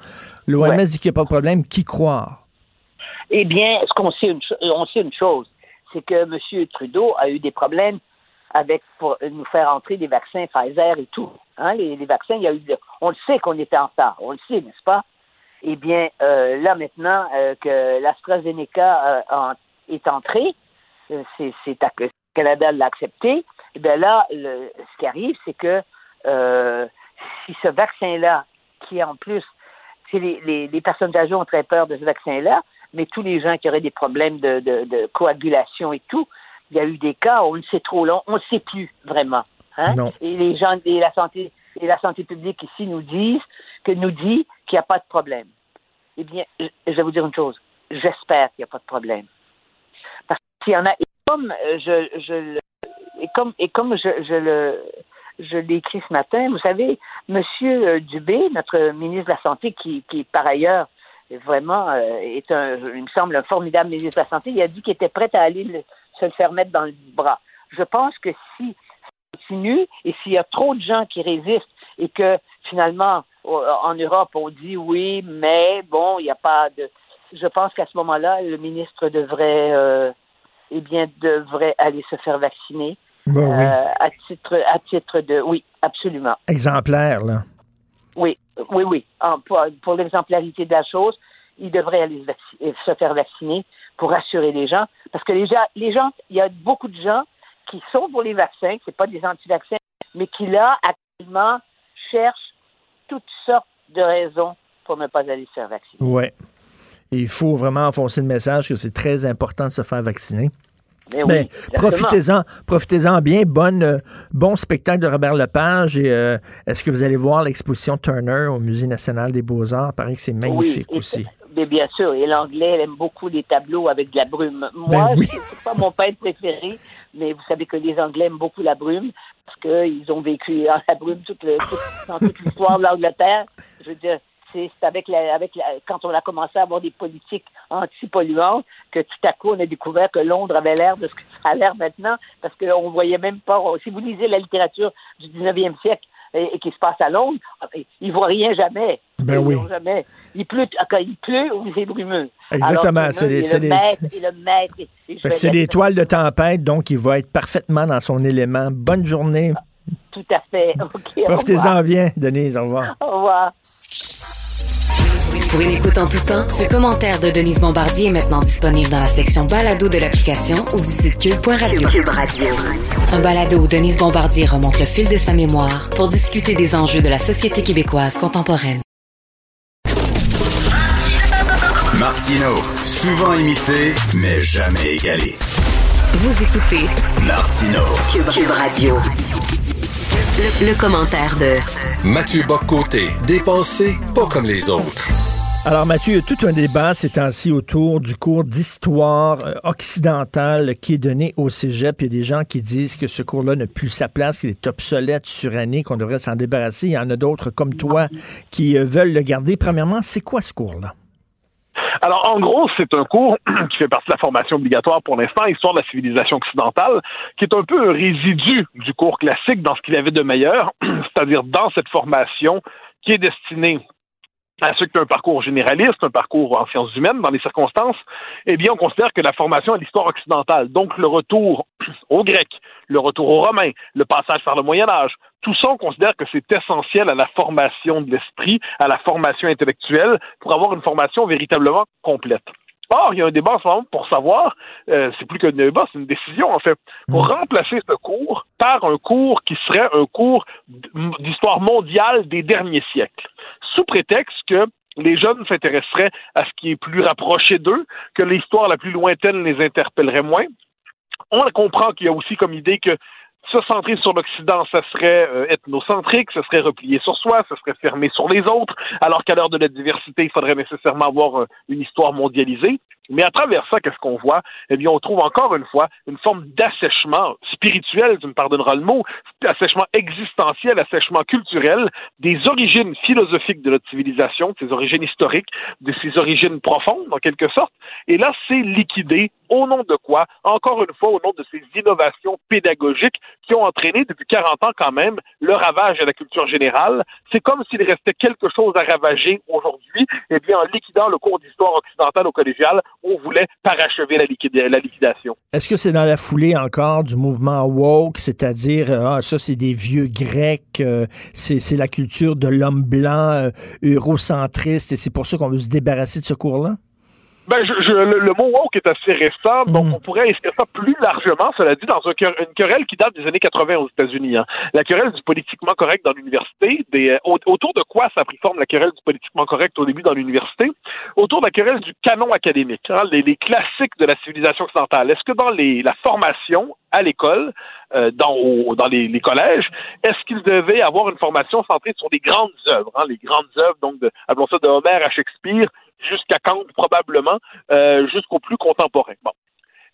L'OMS Ouais. dit qu'il n'y a pas de problème. Qui croire? Eh bien, ce qu'on sait, une on sait une chose, c'est que M. Trudeau a eu des problèmes avec pour nous faire entrer des vaccins Pfizer et tout. Hein, les, vaccins, il y a eu, on le sait qu'on était en retard, on le sait, n'est-ce pas? Eh bien, euh, là maintenant euh, que l'AstraZeneca euh, est entré, euh, c'est, c'est le Canada l'a accepté. Eh bien là, le- ce qui arrive, c'est que si ce vaccin-là, qui en plus c'est les, les, les personnes âgées ont très peur de ce vaccin-là, mais tous les gens qui auraient des problèmes de coagulation et tout, il y a eu des cas, on le sait trop long, on ne sait plus vraiment. Hein? Non. Et les gens et la santé et la santé publique ici nous disent que nous dit qu'il n'y a pas de problème. Eh bien, je, vais vous dire une chose. J'espère qu'il n'y a pas de problème. Parce qu'il y en a, et comme euh, je, je le- et comme et comme je, je le je l'ai écrit ce matin, vous savez, Monsieur euh, Dubé, notre ministre de la Santé, qui, qui par ailleurs vraiment euh, est un, il me semble, un formidable ministre de la Santé, il a dit qu'il était prêt à aller le- se le faire mettre dans le bras. Je pense que si ça continue et s'il y a trop de gens qui résistent et que finalement en Europe on dit oui, mais bon, il n'y a pas de. Je pense qu'à ce moment-là, le ministre devrait, euh, eh bien, devrait aller se faire vacciner. Ben oui. Euh, à titre à titre de oui absolument Exemplaire, là. oui oui oui En- pour, pour l'exemplarité de la chose il devrait aller se, se faire vacciner pour rassurer les gens. Parce que les gens, les gens, il y a beaucoup de gens qui sont pour les vaccins, c'est pas des anti-vaccins, mais qui là, actuellement, cherchent toutes sortes de raisons pour ne pas aller se faire vacciner. Oui. Il faut vraiment enfoncer le message que c'est très important de se faire vacciner. Mais Ben, profitez-en, profitez-en bien. Bonne, euh, bon spectacle de Robert Lepage. Et euh, est-ce que vous allez voir l'exposition Turner au Musée national des Beaux-Arts? Paraît que c'est magnifique Oui, et- aussi. Mais bien sûr, et l'anglais, elle aime beaucoup les tableaux avec de la brume. Moi, Ben oui. c'est pas mon peintre préféré, mais vous savez que les Anglais aiment beaucoup la brume parce qu'ils ont vécu dans la brume toute le- dans toute l'histoire de l'Angleterre. Je veux dire, c'est c'est avec la, avec la, quand on a commencé à avoir des politiques anti-polluantes que tout à coup on a découvert que Londres avait l'air de ce que ça a l'air maintenant parce qu'on voyait même pas. Si vous lisez la littérature du 19e siècle et, et qui se passe à Londres, ils voient rien jamais. Ben Ils oui. jamais. Il pleut quand il pleut ou c'est brumeux. Exactement, c'est et c'est c'est des toiles de tempête, donc il va être parfaitement dans son élément. Bonne journée. Tout à fait. OK. au Profitez-en bien, Denise. Au revoir. Au revoir. Pour une écoute en tout temps, ce commentaire de Denise Bombardier est maintenant disponible dans la section balado de l'application ou du site cube.radio. Un balado où Denise Bombardier remonte le fil de sa mémoire pour discuter des enjeux de la société québécoise contemporaine. Martino, souvent imité, mais jamais égalé. Vous écoutez Martino. Cube, Radio. Le, le commentaire de Mathieu Boccoté, dépensé pas comme les autres. Alors Mathieu, il y a tout un débat ces temps-ci autour du cours d'histoire euh, occidentale qui est donné au cégep. Il y a des gens qui disent que ce cours-là n'a plus sa place, qu'il est obsolète, suranné, qu'on devrait s'en débarrasser. Il y en a d'autres comme toi qui euh, veulent le garder. Premièrement, c'est quoi ce cours-là? Alors, en gros, c'est un cours qui fait partie de la formation obligatoire pour l'instant, Histoire de la civilisation occidentale, qui est un peu un résidu du cours classique dans ce qu'il avait de meilleur, c'est-à-dire dans cette formation qui est destinée à ceux qui ont un parcours généraliste, un parcours en sciences humaines dans les circonstances, eh bien, on considère que la formation à l'histoire occidentale, donc le retour au grec, le retour au romain, le passage par le Moyen Âge, tout ça, on considère que c'est essentiel à la formation de l'esprit, à la formation intellectuelle, pour avoir une formation véritablement complète. Or, il y a un débat en ce moment pour savoir, euh, c'est plus qu'un débat, c'est une décision en fait, pour remplacer ce cours par un cours qui serait un cours d'histoire mondiale des derniers siècles, sous prétexte que les jeunes s'intéresseraient à ce qui est plus rapproché d'eux, que l'histoire la plus lointaine les interpellerait moins. On comprend qu'il y a aussi comme idée que se centrer sur l'Occident, ça serait euh, ethnocentrique, ça serait replié sur soi, ça serait fermé sur les autres, alors qu'à l'heure de la diversité, il faudrait nécessairement avoir euh, une histoire mondialisée. Mais à travers ça, qu'est-ce qu'on voit? Eh bien, on trouve encore une fois une forme d'assèchement spirituel, tu me pardonneras le mot, assèchement existentiel, assèchement culturel des origines philosophiques de notre civilisation, de ses origines historiques, de ses origines profondes, en quelque sorte. Et là, c'est liquidé au nom de quoi? Encore une fois, au nom de ces innovations pédagogiques qui ont entraîné depuis 40 ans quand même le ravage de la culture générale. C'est comme s'il restait quelque chose à ravager aujourd'hui. Eh bien, en liquidant le cours d'histoire occidentale au collégial, on voulait parachever la, liquid- la liquidation. Est-ce que c'est dans la foulée encore du mouvement woke, c'est-à-dire, euh, ah, ça c'est des vieux grecs, euh, c'est c'est la culture de l'homme blanc euh, eurocentriste et c'est pour ça qu'on veut se débarrasser de ce cours-là? Ben, je, je- le, le mot woke est assez récent, donc on pourrait inscrire ça plus largement, cela dit, dans un une querelle qui date des années 80 aux États-Unis. hein. La querelle du politiquement correct dans l'université, des, euh, au- autour de quoi ça a pris forme la querelle du politiquement correct au début dans l'université? Autour de la querelle du canon académique, hein, les, les classiques de la civilisation occidentale. Est-ce que dans les, la formation à l'école, euh, dans, au- dans les, les collèges, est-ce qu'ils devaient avoir une formation centrée sur les grandes œuvres, hein, les grandes œuvres, donc de, appelons ça de Homère à Shakespeare, jusqu'à Kant probablement, euh, jusqu'au plus contemporain. Bon.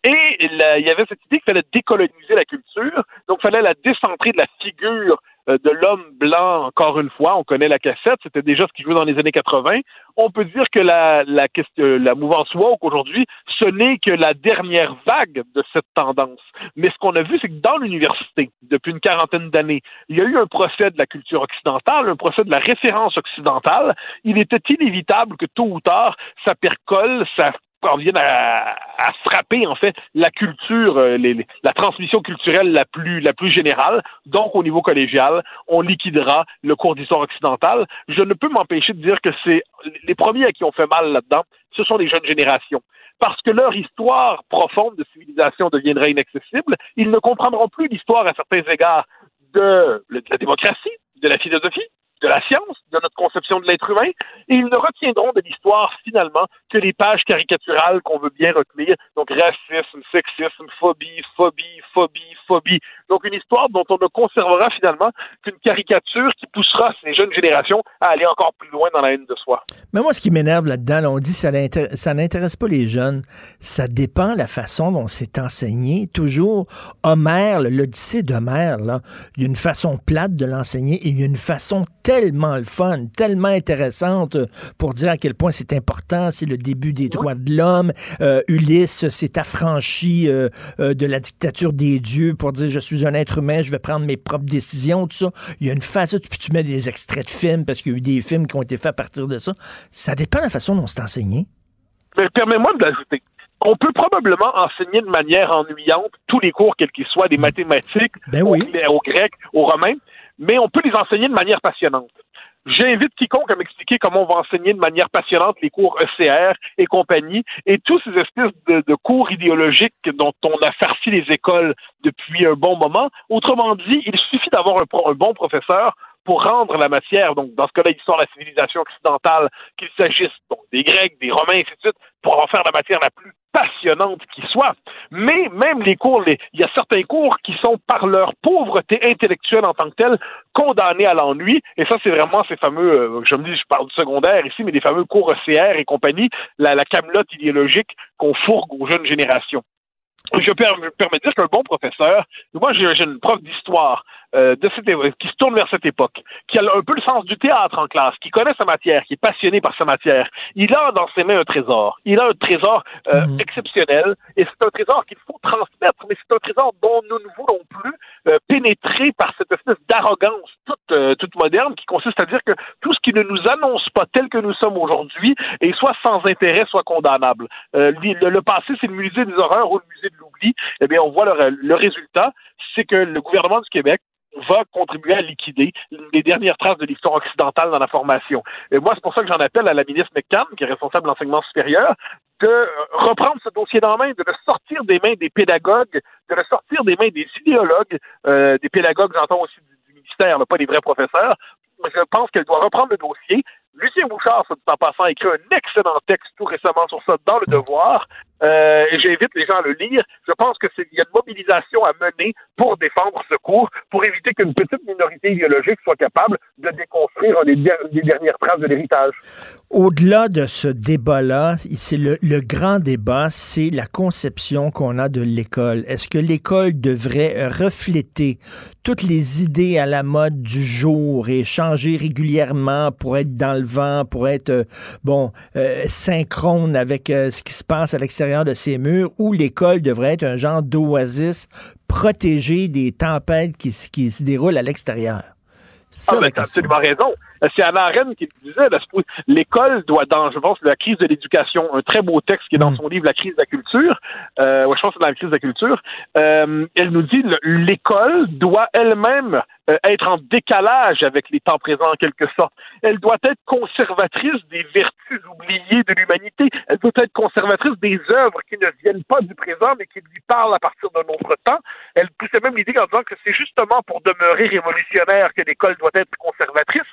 Et il y avait cette idée qu'il fallait décoloniser la culture, donc il fallait la décentrer de la figure de l'homme blanc, encore une fois, on connaît la cassette, c'était déjà ce qui jouait dans les années 80. On peut dire que la, la, question- la mouvance woke aujourd'hui, ce n'est que la dernière vague de cette tendance. Mais ce qu'on a vu, c'est que dans l'université, depuis une quarantaine d'années, il y a eu un procès de la culture occidentale, un procès de la référence occidentale. Il était inévitable que tôt ou tard, ça percole, ça en viennent à, à, frapper en fait la culture, euh, la transmission culturelle la plus la plus générale. Donc au niveau collégial, on liquidera le cours d'histoire occidentale. Je ne peux m'empêcher de dire que c'est les premiers à qui on fait mal là-dedans, ce sont les jeunes générations. Parce que leur histoire profonde de civilisation deviendrait inaccessible, ils ne comprendront plus l'histoire à certains égards de la démocratie, de la philosophie, de la science, de notre conception de l'être humain, et ils ne retiendront de l'histoire finalement que les pages caricaturales qu'on veut bien retenir, donc racisme, sexisme, phobie, phobie, phobie, phobie. Donc une histoire dont on ne conservera finalement qu'une caricature qui poussera ces jeunes générations à aller encore plus loin dans la haine de soi. Mais moi, ce qui m'énerve là-dedans, on dit ça n'intéresse pas les jeunes. Ça dépend la façon dont c'est enseigné. Toujours, Homère, l'Odyssée d'Homère, là, il y a une façon plate de l'enseigner et il y a une façon tellement le fun, tellement intéressante pour dire à quel point c'est important, c'est le début des droits de l'homme. Euh, Ulysse s'est affranchi euh, euh, de la dictature des dieux pour dire je suis un être humain, je vais prendre mes propres décisions, tout ça. Il y a une facette, puis tu mets des extraits de films parce qu'il y a eu des films qui ont été faits à partir de ça. Ça dépend de la façon dont c'est enseigné. Mais permets-moi de l'ajouter. On peut probablement enseigner de manière ennuyante tous les cours, quels qu'ils soient, des mathématiques, ben oui. au, au grec, au romain, mais on peut les enseigner de manière passionnante. J'invite quiconque à m'expliquer comment on va enseigner de manière passionnante les cours ECR et compagnie et tous ces espèces de, cours idéologiques dont on a farci les écoles depuis un bon moment. Autrement dit, il suffit d'avoir un, bon professeur pour rendre la matière, donc dans ce cas-là, l'histoire de la civilisation occidentale, qu'il s'agisse des Grecs, des Romains, et pour en faire la matière la plus passionnante qui soit. Mais même les cours, il y a certains cours qui sont par leur pauvreté intellectuelle en tant que telle condamnés à l'ennui. Et ça, c'est vraiment ces fameux, euh, je me dis, je parle du secondaire ici, mais des fameux cours ECR et compagnie, la, la camelote idéologique qu'on fourgue aux jeunes générations. Je me permets de dire qu'un bon professeur, moi j'ai une prof d'histoire euh, de cette, qui se tourne vers cette époque, qui a un peu le sens du théâtre en classe, qui connaît sa matière, qui est passionné par sa matière. Il a dans ses mains un trésor. Il a un trésor euh, mhm. exceptionnel et c'est un trésor qu'il faut transmettre, mais c'est un trésor dont nous ne voulons plus euh, pénétrer par cette espèce d'arrogance toute, toute moderne qui consiste à dire que tout ce qui ne nous annonce pas tel que nous sommes aujourd'hui est soit sans intérêt, soit condamnable. Le, le, passé, c'est le musée des horreurs ou le musée de l'oubli. Eh bien, on voit le, le résultat, c'est que le gouvernement du Québec va contribuer à liquider les dernières traces de l'histoire occidentale dans la formation. Et moi, c'est pour ça que j'en appelle à la ministre McCann, qui est responsable de l'enseignement supérieur, de reprendre ce dossier dans la main, de le sortir des mains des pédagogues, de le sortir des mains des idéologues, euh, des pédagogues, j'entends aussi du, ministère, pas des vrais professeurs. Je pense qu'elle doit reprendre le dossier, Lucien Bouchard, en passant, a écrit un excellent texte tout récemment sur ça dans Le Devoir. Euh, j'invite les gens à le lire. Je pense que il y a une mobilisation à mener pour défendre ce cours, pour éviter qu'une petite minorité idéologique soit capable de déconstruire les, dernières traces de l'héritage. Au-delà de ce débat-là, c'est le, grand débat, c'est la conception qu'on a de l'école. Est-ce que l'école devrait refléter toutes les idées à la mode du jour et changer régulièrement pour être dans le vent, pour être euh, bon euh, synchrone avec ce qui se passe à l'extérieur de ces murs, ou l'école devrait être un genre d'oasis protégé des tempêtes qui, qui se déroulent à l'extérieur. Ah, ben, t'as absolument raison. C'est Anna Arendt qui le disait, l'école doit, dans, je pense, la crise de l'éducation, un très beau texte qui est dans mm. son livre La crise de la culture, euh, ouais, je pense que c'est dans la crise de la culture, euh, elle nous dit l'école doit elle-même être en décalage avec les temps présents en quelque sorte. Elle doit être conservatrice des vertus oubliées de l'humanité. Elle doit être conservatrice des œuvres qui ne viennent pas du présent mais qui lui parlent à partir d'un autre temps. Elle poussait même l'idée en disant que c'est justement pour demeurer révolutionnaire que l'école doit être conservatrice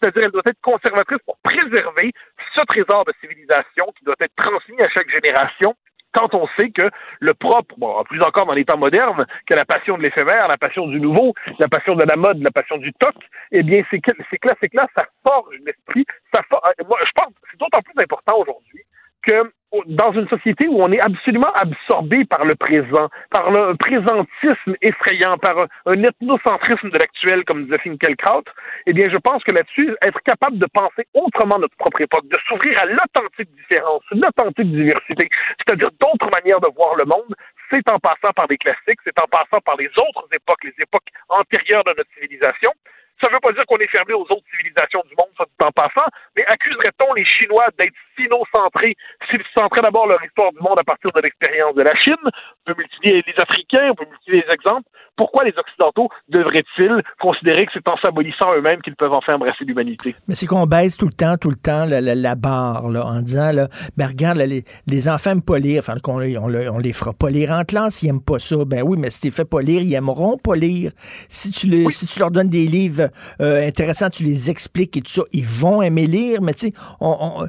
c'est-à-dire elle doit être conservatrice pour préserver ce trésor de civilisation qui doit être transmis à chaque génération quand on sait que le propre, bon, plus encore dans les temps modernes, que la passion de l'éphémère, la passion du nouveau, la passion de la mode, la passion du toc, eh bien, c'est que, c'est que là, ça forge l'esprit, ça euh, moi, je pense c'est d'autant plus important aujourd'hui que dans une société où on est absolument absorbé par le présent, par le présentisme effrayant, par un, ethnocentrisme de l'actuel, comme disait Finkelkraut, eh bien, je pense que là-dessus, être capable de penser autrement notre propre époque, de s'ouvrir à l'authentique différence, l'authentique diversité, c'est-à-dire d'autres manières de voir le monde, c'est en passant par des classiques, c'est en passant par les autres époques, les époques antérieures de notre civilisation, Ça ne veut pas dire qu'on est fermé aux autres civilisations du monde, ça dit en passant, mais accuserait-on les Chinois d'être sino-centrés s'ils centraient d'abord leur histoire du monde à partir de l'expérience de la Chine? On peut multiplier les Africains, on peut multiplier les exemples. Pourquoi les Occidentaux devraient-ils considérer que c'est en s'abolissant eux-mêmes qu'ils peuvent enfin embrasser l'humanité? Mais c'est qu'on baisse tout le temps, tout le temps la, la, la barre là, en disant, là, ben regarde, là, les, les enfants n'aiment pas lire, enfin, qu'on on, on, les fera pas lire en classe, ils n'aiment pas ça. Ben oui, mais si tu les fais pas lire, ils aimeront pas lire. Si tu, les, si tu leur donnes des livres euh, intéressants, tu les expliques et tout ça, ils vont aimer lire, mais tu sais, on, on,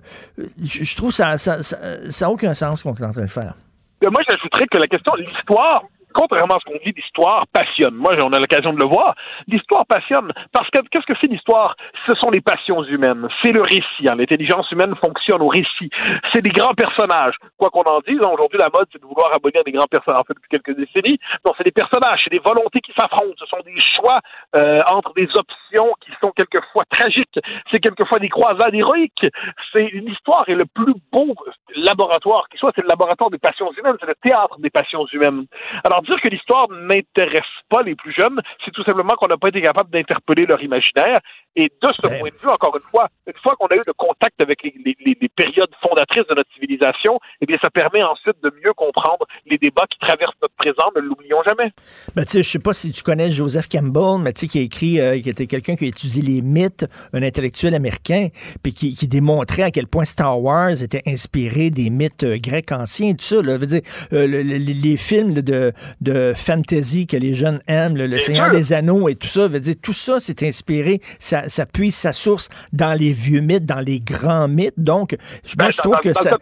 je trouve que ça n'a ça, ça, ça aucun sens ce qu'on est en train de faire. Moi, j'ajouterais que la question, l'histoire, contrairement à ce qu'on dit, l'histoire passionne. Moi, on a l'occasion de le voir. L'histoire passionne parce que qu'est-ce que c'est l'histoire? Ce sont les passions humaines. C'est le récit. Hein. L'intelligence humaine fonctionne au récit. C'est des grands personnages. Quoi qu'on en dise, hein, aujourd'hui, la mode, c'est de vouloir abonner à des grands personnages. En depuis quelques décennies, non, c'est des personnages, c'est des volontés qui s'affrontent. Ce sont des choix euh, entre des options qui sont quelquefois tragiques. C'est quelquefois des croisades héroïques. C'est l'histoire est le plus beau laboratoire qui soit. C'est le laboratoire des passions humaines. C'est le théâtre des passions humaines. Alors dire que l'histoire n'intéresse pas les plus jeunes, c'est tout simplement qu'on n'a pas été capable d'interpeller leur imaginaire. Et de ce point de vue, encore une fois, une fois qu'on a eu le contact avec les, les, les, périodes fondatrices de notre civilisation, eh bien, ça permet ensuite de mieux comprendre les débats qui traversent notre présent. Ne l'oublions jamais. Ben, tu sais, je sais pas si tu connais Joseph Campbell, mais tu sais, qui a écrit, euh, qui était quelqu'un qui a étudié les mythes, un intellectuel américain, puis qui, qui démontrait à quel point Star Wars était inspiré des mythes euh, grecs anciens, tout ça. Là, veut dire, euh, le, le, les films de, de fantasy que les jeunes aiment, le, le Seigneur des Anneaux et tout ça, veut dire, tout ça, c'est inspiré, ça, ça puise sa source dans les vieux mythes, dans les grands mythes. Donc, je, moi, Ben, je trouve que ça...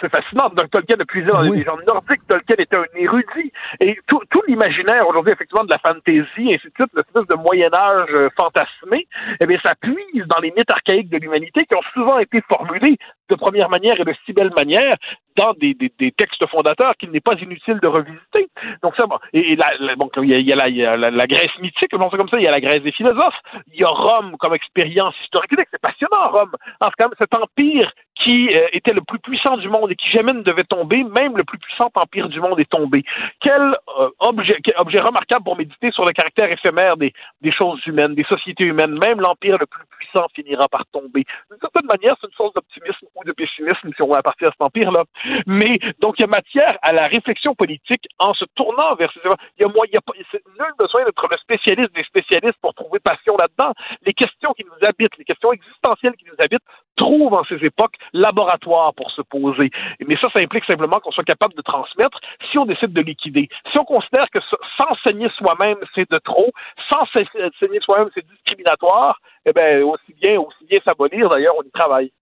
c'est fascinant. Dans Tolkien a puisé dans les légendes nordiques. Tolkien était un érudit. Et tout, tout l'imaginaire aujourd'hui, effectivement, de la fantasy, et ainsi de suite, l'espèce de Moyen-Âge euh, fantasmé, eh bien, ça puise dans les mythes archaïques de l'humanité qui ont souvent été formulés de première manière et de si belle manière dans des, des, textes fondateurs qu'il n'est pas inutile de revisiter. Donc ça, et, la, la- il y a, la, y a la, Grèce mythique, comme ça, il y a la Grèce des philosophes, il y a Rome comme expérience historique. C'est passionnant, Rome. Alors, quand même cet empire qui euh, était le plus puissant du monde et qui jamais ne devait tomber, même le plus puissant empire du monde est tombé. Quel euh, objet, objet remarquable pour méditer sur le caractère éphémère des, des choses humaines, des sociétés humaines. Même l'empire le plus finira par tomber. D'une certaine manière, c'est une source d'optimisme ou de pessimisme si on va partir à cet empire-là. Mais donc il y a matière à la réflexion politique en se tournant vers ces Il y a, il y a nul besoin d'être le spécialiste des spécialistes pour trouver passion là-dedans. Les questions qui nous habitent, les questions existentielles qui nous habitent, trouvent en ces époques laboratoire pour se poser. Mais ça, ça implique simplement qu'on soit capable de transmettre si on décide de liquider. Si on considère que s'enseigner soi-même, c'est de trop, s'enseigner soi-même, c'est discriminatoire, eh bien, aussi bien, aussi bien s'abolir, d'ailleurs, on y travaille.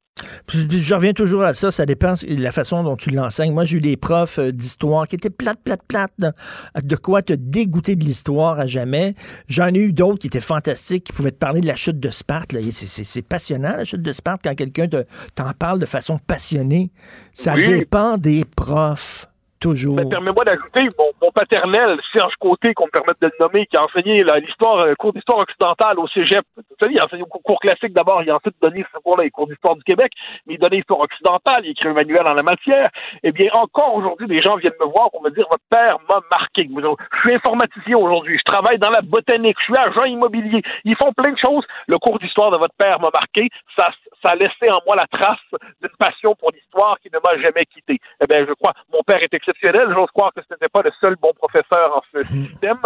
Je reviens toujours à ça, ça dépend de la façon dont tu l'enseignes. Moi, j'ai eu des profs euh, d'histoire qui étaient plates, plates, plates, là, de quoi te dégoûter de l'histoire à jamais. J'en ai eu d'autres qui étaient fantastiques, qui pouvaient te parler de la chute de Sparte. C'est, passionnant, la chute de Sparte, quand quelqu'un te, t'en parle de façon passionnée. Ça Oui. dépend des profs, toujours. Permets-moi d'ajouter mon, paternel, Serge Côté, qu'on me permette de le nommer, qui a enseigné l'histoire, euh, cours d'histoire occidentale au cégep. Vous savez, il a enseigné au cours, classique d'abord, il a ensuite donné ce cours-là, les cours d'histoire du Québec, mais il donnait l'histoire occidentale, il écrit un manuel en la matière. Eh bien, encore aujourd'hui, des gens viennent me voir pour me dire, votre père m'a marqué. Je suis informaticien aujourd'hui, je travaille dans la botanique, je suis agent immobilier. Ils font plein de choses. Le cours d'histoire de votre père m'a marqué. Ça, a laissé en moi la trace d'une passion pour l'histoire qui ne m'a jamais quitté. Eh bien, je crois, mon père est exceptionnel. J'ose croire que ce n'était pas le seul bon professeur en ce système.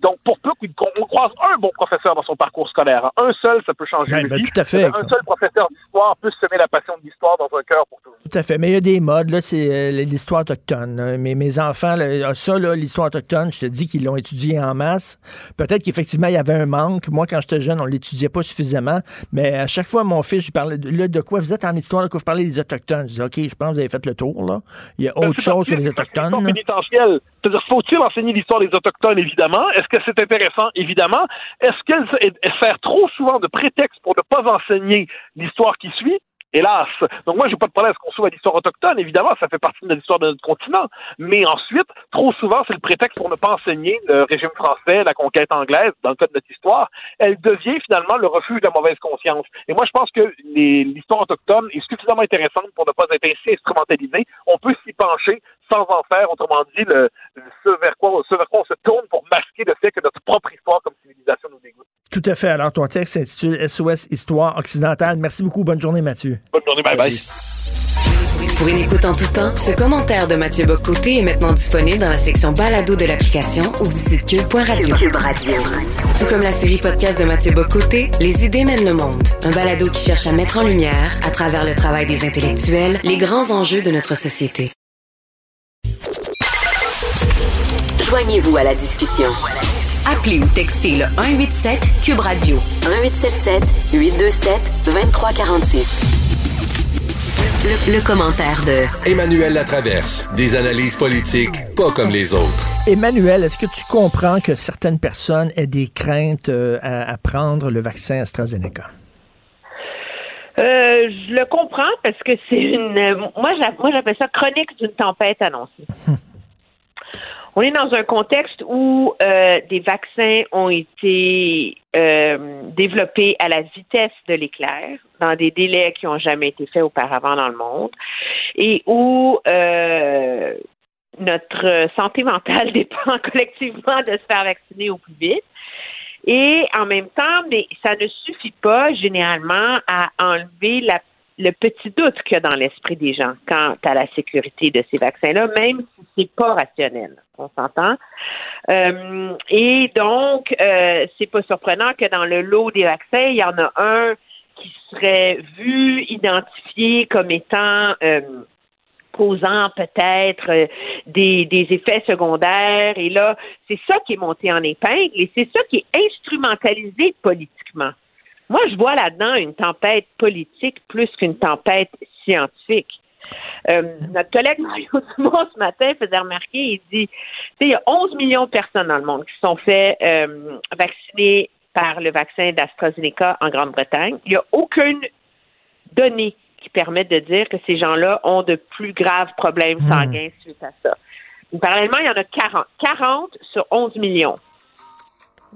Donc, pour peu qu'on croise un bon professeur dans son parcours scolaire, hein, un seul, ça peut changer Ben, ben, vie. tout à fait. Un seul professeur d'histoire peut semer la passion de l'histoire dans un cœur pour toujours. Tout à fait. Mais il y a des modes, là, c'est euh, l'histoire autochtone. Mais mes enfants, là, ça, l'histoire autochtone, je te dis qu'ils l'ont étudié en masse. Peut-être qu'effectivement, il y avait un manque. Moi, quand j'étais jeune, on l'étudiait pas suffisamment. Mais à chaque fois, mon fils, je parlais de, là, de quoi? Vous êtes en histoire, de quoi vous parlez des Autochtones? Je dis, OK, je pense que vous avez fait le tour, là. Il y a Ben, autre chose sur parti, les c'est Autochtones. pénitentielle. C'est-à-dire, faut-il enseigner l'histoire des Autochtones, évidemment? Est-ce que c'est intéressant? Évidemment. Est-ce qu'elle elle sert trop souvent de prétexte pour ne pas enseigner l'histoire qui suit? Hélas. Donc moi, j'ai pas de problème à ce qu'on s'ouvre à l'histoire autochtone. Évidemment, ça fait partie de l'histoire de notre continent. Mais ensuite, trop souvent, c'est le prétexte pour ne pas enseigner le régime français, la conquête anglaise, dans le cas de notre histoire. Elle devient finalement le refuge de la mauvaise conscience. Et moi, je pense que l'histoire autochtone est suffisamment intéressante pour ne pas être ainsi instrumentalisée. On peut s'y pencher sans en faire, autrement dit, le, ce, vers quoi, ce vers quoi on se tourne pour masquer le fait que notre propre histoire comme civilisation nous dégoûte. Tout à fait. Alors, ton texte s'intitule SOS Histoire occidentale. Merci beaucoup. Bonne journée, Mathieu. Bonne journée. Bye bye. Pour une écoute en tout temps, ce commentaire de Mathieu Bocoté est maintenant disponible dans la section balado de l'application ou du site cube.radio. Tout comme la série podcast de Mathieu Bocoté, Les idées mènent le monde. Un balado qui cherche à mettre en lumière, à travers le travail des intellectuels, les grands enjeux de notre société. Joignez-vous à la discussion. Appelez ou textez le 187 Cube Radio 1877 827 2346. Le, le commentaire de Emmanuel Latraverse. Des analyses politiques pas comme les autres. Emmanuel, est-ce que tu comprends que certaines personnes aient des craintes euh, à, à prendre le vaccin AstraZeneca? Euh, je le comprends parce que c'est une. euh, moi, j'appelle ça chronique d'une tempête annoncée. On est dans un contexte où euh, des vaccins ont été euh, développés à la vitesse de l'éclair, dans des délais qui n'ont jamais été faits auparavant dans le monde, et où euh, notre santé mentale dépend collectivement de se faire vacciner au plus vite. Et en même temps, mais ça ne suffit pas généralement à enlever la- le petit doute qu'il y a dans l'esprit des gens quant à la sécurité de ces vaccins-là, même si c'est pas rationnel. On s'entend. Euh, et donc, euh, c'est pas surprenant que dans le lot des vaccins, il y en a un qui serait vu, identifié comme étant euh, causant peut-être euh, des, des effets secondaires. Et là, c'est ça qui est monté en épingle et c'est ça qui est instrumentalisé politiquement. Moi, je vois là-dedans une tempête politique plus qu'une tempête scientifique. Euh, notre collègue Mario Dumont ce matin faisait remarquer, il dit, il y a 11 millions de personnes dans le monde qui sont fait euh, vacciner par le vaccin d'AstraZeneca en Grande-Bretagne. Il n'y a aucune donnée qui permet de dire que ces gens-là ont de plus graves problèmes sanguins suite à ça. Parallèlement, il y en a 40. 40 sur 11 millions.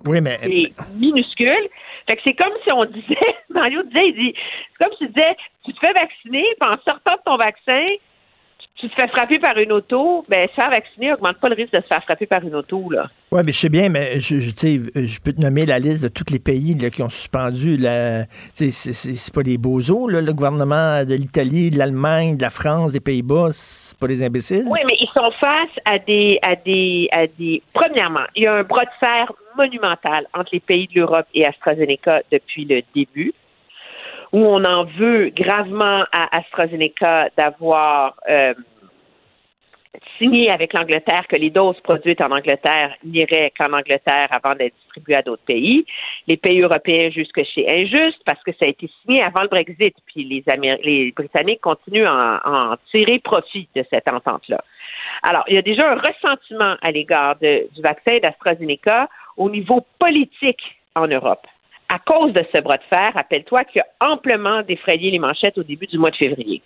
Oui, mais. C'est minuscule. Fait que c'est comme si on disait, Mario disait, il dit, c'est comme si tu disais, tu te fais vacciner, puis en sortant de ton vaccin, tu, tu te fais frapper par une auto, ben se faire vacciner augmente pas le risque de se faire frapper par une auto, là. Oui, mais je sais bien, mais je, je, tu sais, je peux te nommer la liste de tous les pays là, qui ont suspendu la. tu sais, C'est c'est- c'est pas des bozos, là, le gouvernement de l'Italie, de l'Allemagne, de la France, des Pays-Bas, c'est pas des imbéciles. Oui, mais ils sont face à des, à des, à des. Premièrement, il y a un bras de fer monumental entre les pays de l'Europe et AstraZeneca depuis le début, où on en veut gravement à AstraZeneca d'avoir euh, signé avec l'Angleterre que les doses produites en Angleterre n'iraient qu'en Angleterre avant d'être distribuées à d'autres pays. Les pays européens jugent que c'est injuste parce que ça a été signé avant le Brexit, puis les, les Britanniques continuent à en, tirer profit de cette entente-là. Alors, il y a déjà un ressentiment à l'égard du vaccin d'AstraZeneca au niveau politique en Europe. À cause de ce bras de fer, rappelle-toi qu'il a amplement défrayé les manchettes au début du mois de février.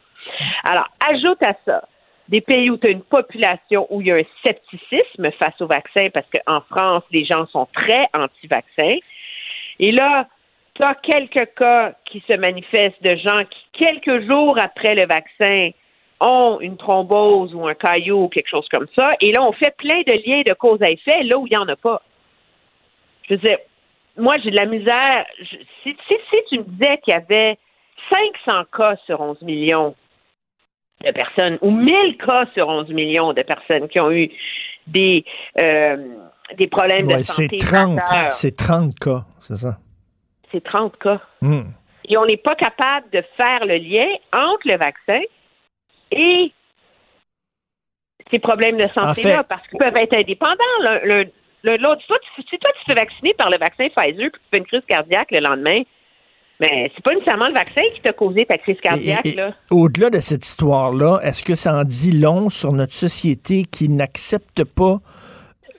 Alors, ajoute à ça des pays où tu as une population où il y a un scepticisme face au vaccin parce qu'en France, les gens sont très anti-vaccins. Et là, tu as quelques cas qui se manifestent de gens qui, quelques jours après le vaccin, ont une thrombose ou un caillot ou quelque chose comme ça. Et là, on fait plein de liens de cause à effet là où il n'y en a pas. Je veux dire, moi, j'ai de la misère. Je- si, si, si tu me disais qu'il y avait 500 cas sur 11 millions de personnes ou 1000 cas sur 11 millions de personnes qui ont eu des, euh, des problèmes Ouais, de c'est santé 30, majeurs, c'est 30 cas, c'est ça. c'est 30 cas. Hmm. Et on n'est pas capable de faire le lien entre le vaccin et ces problèmes de santé-là, En fait- parce qu'ils peuvent être indépendants l'un l'autre. Toi, tu- Si toi, tu te fais vacciner par le vaccin Pfizer puis tu fais une crise cardiaque le lendemain, mais c'est pas nécessairement le vaccin qui t'a causé ta crise cardiaque. Et- et- là. Au-delà de cette histoire-là, est-ce que ça en dit long sur notre société qui n'accepte pas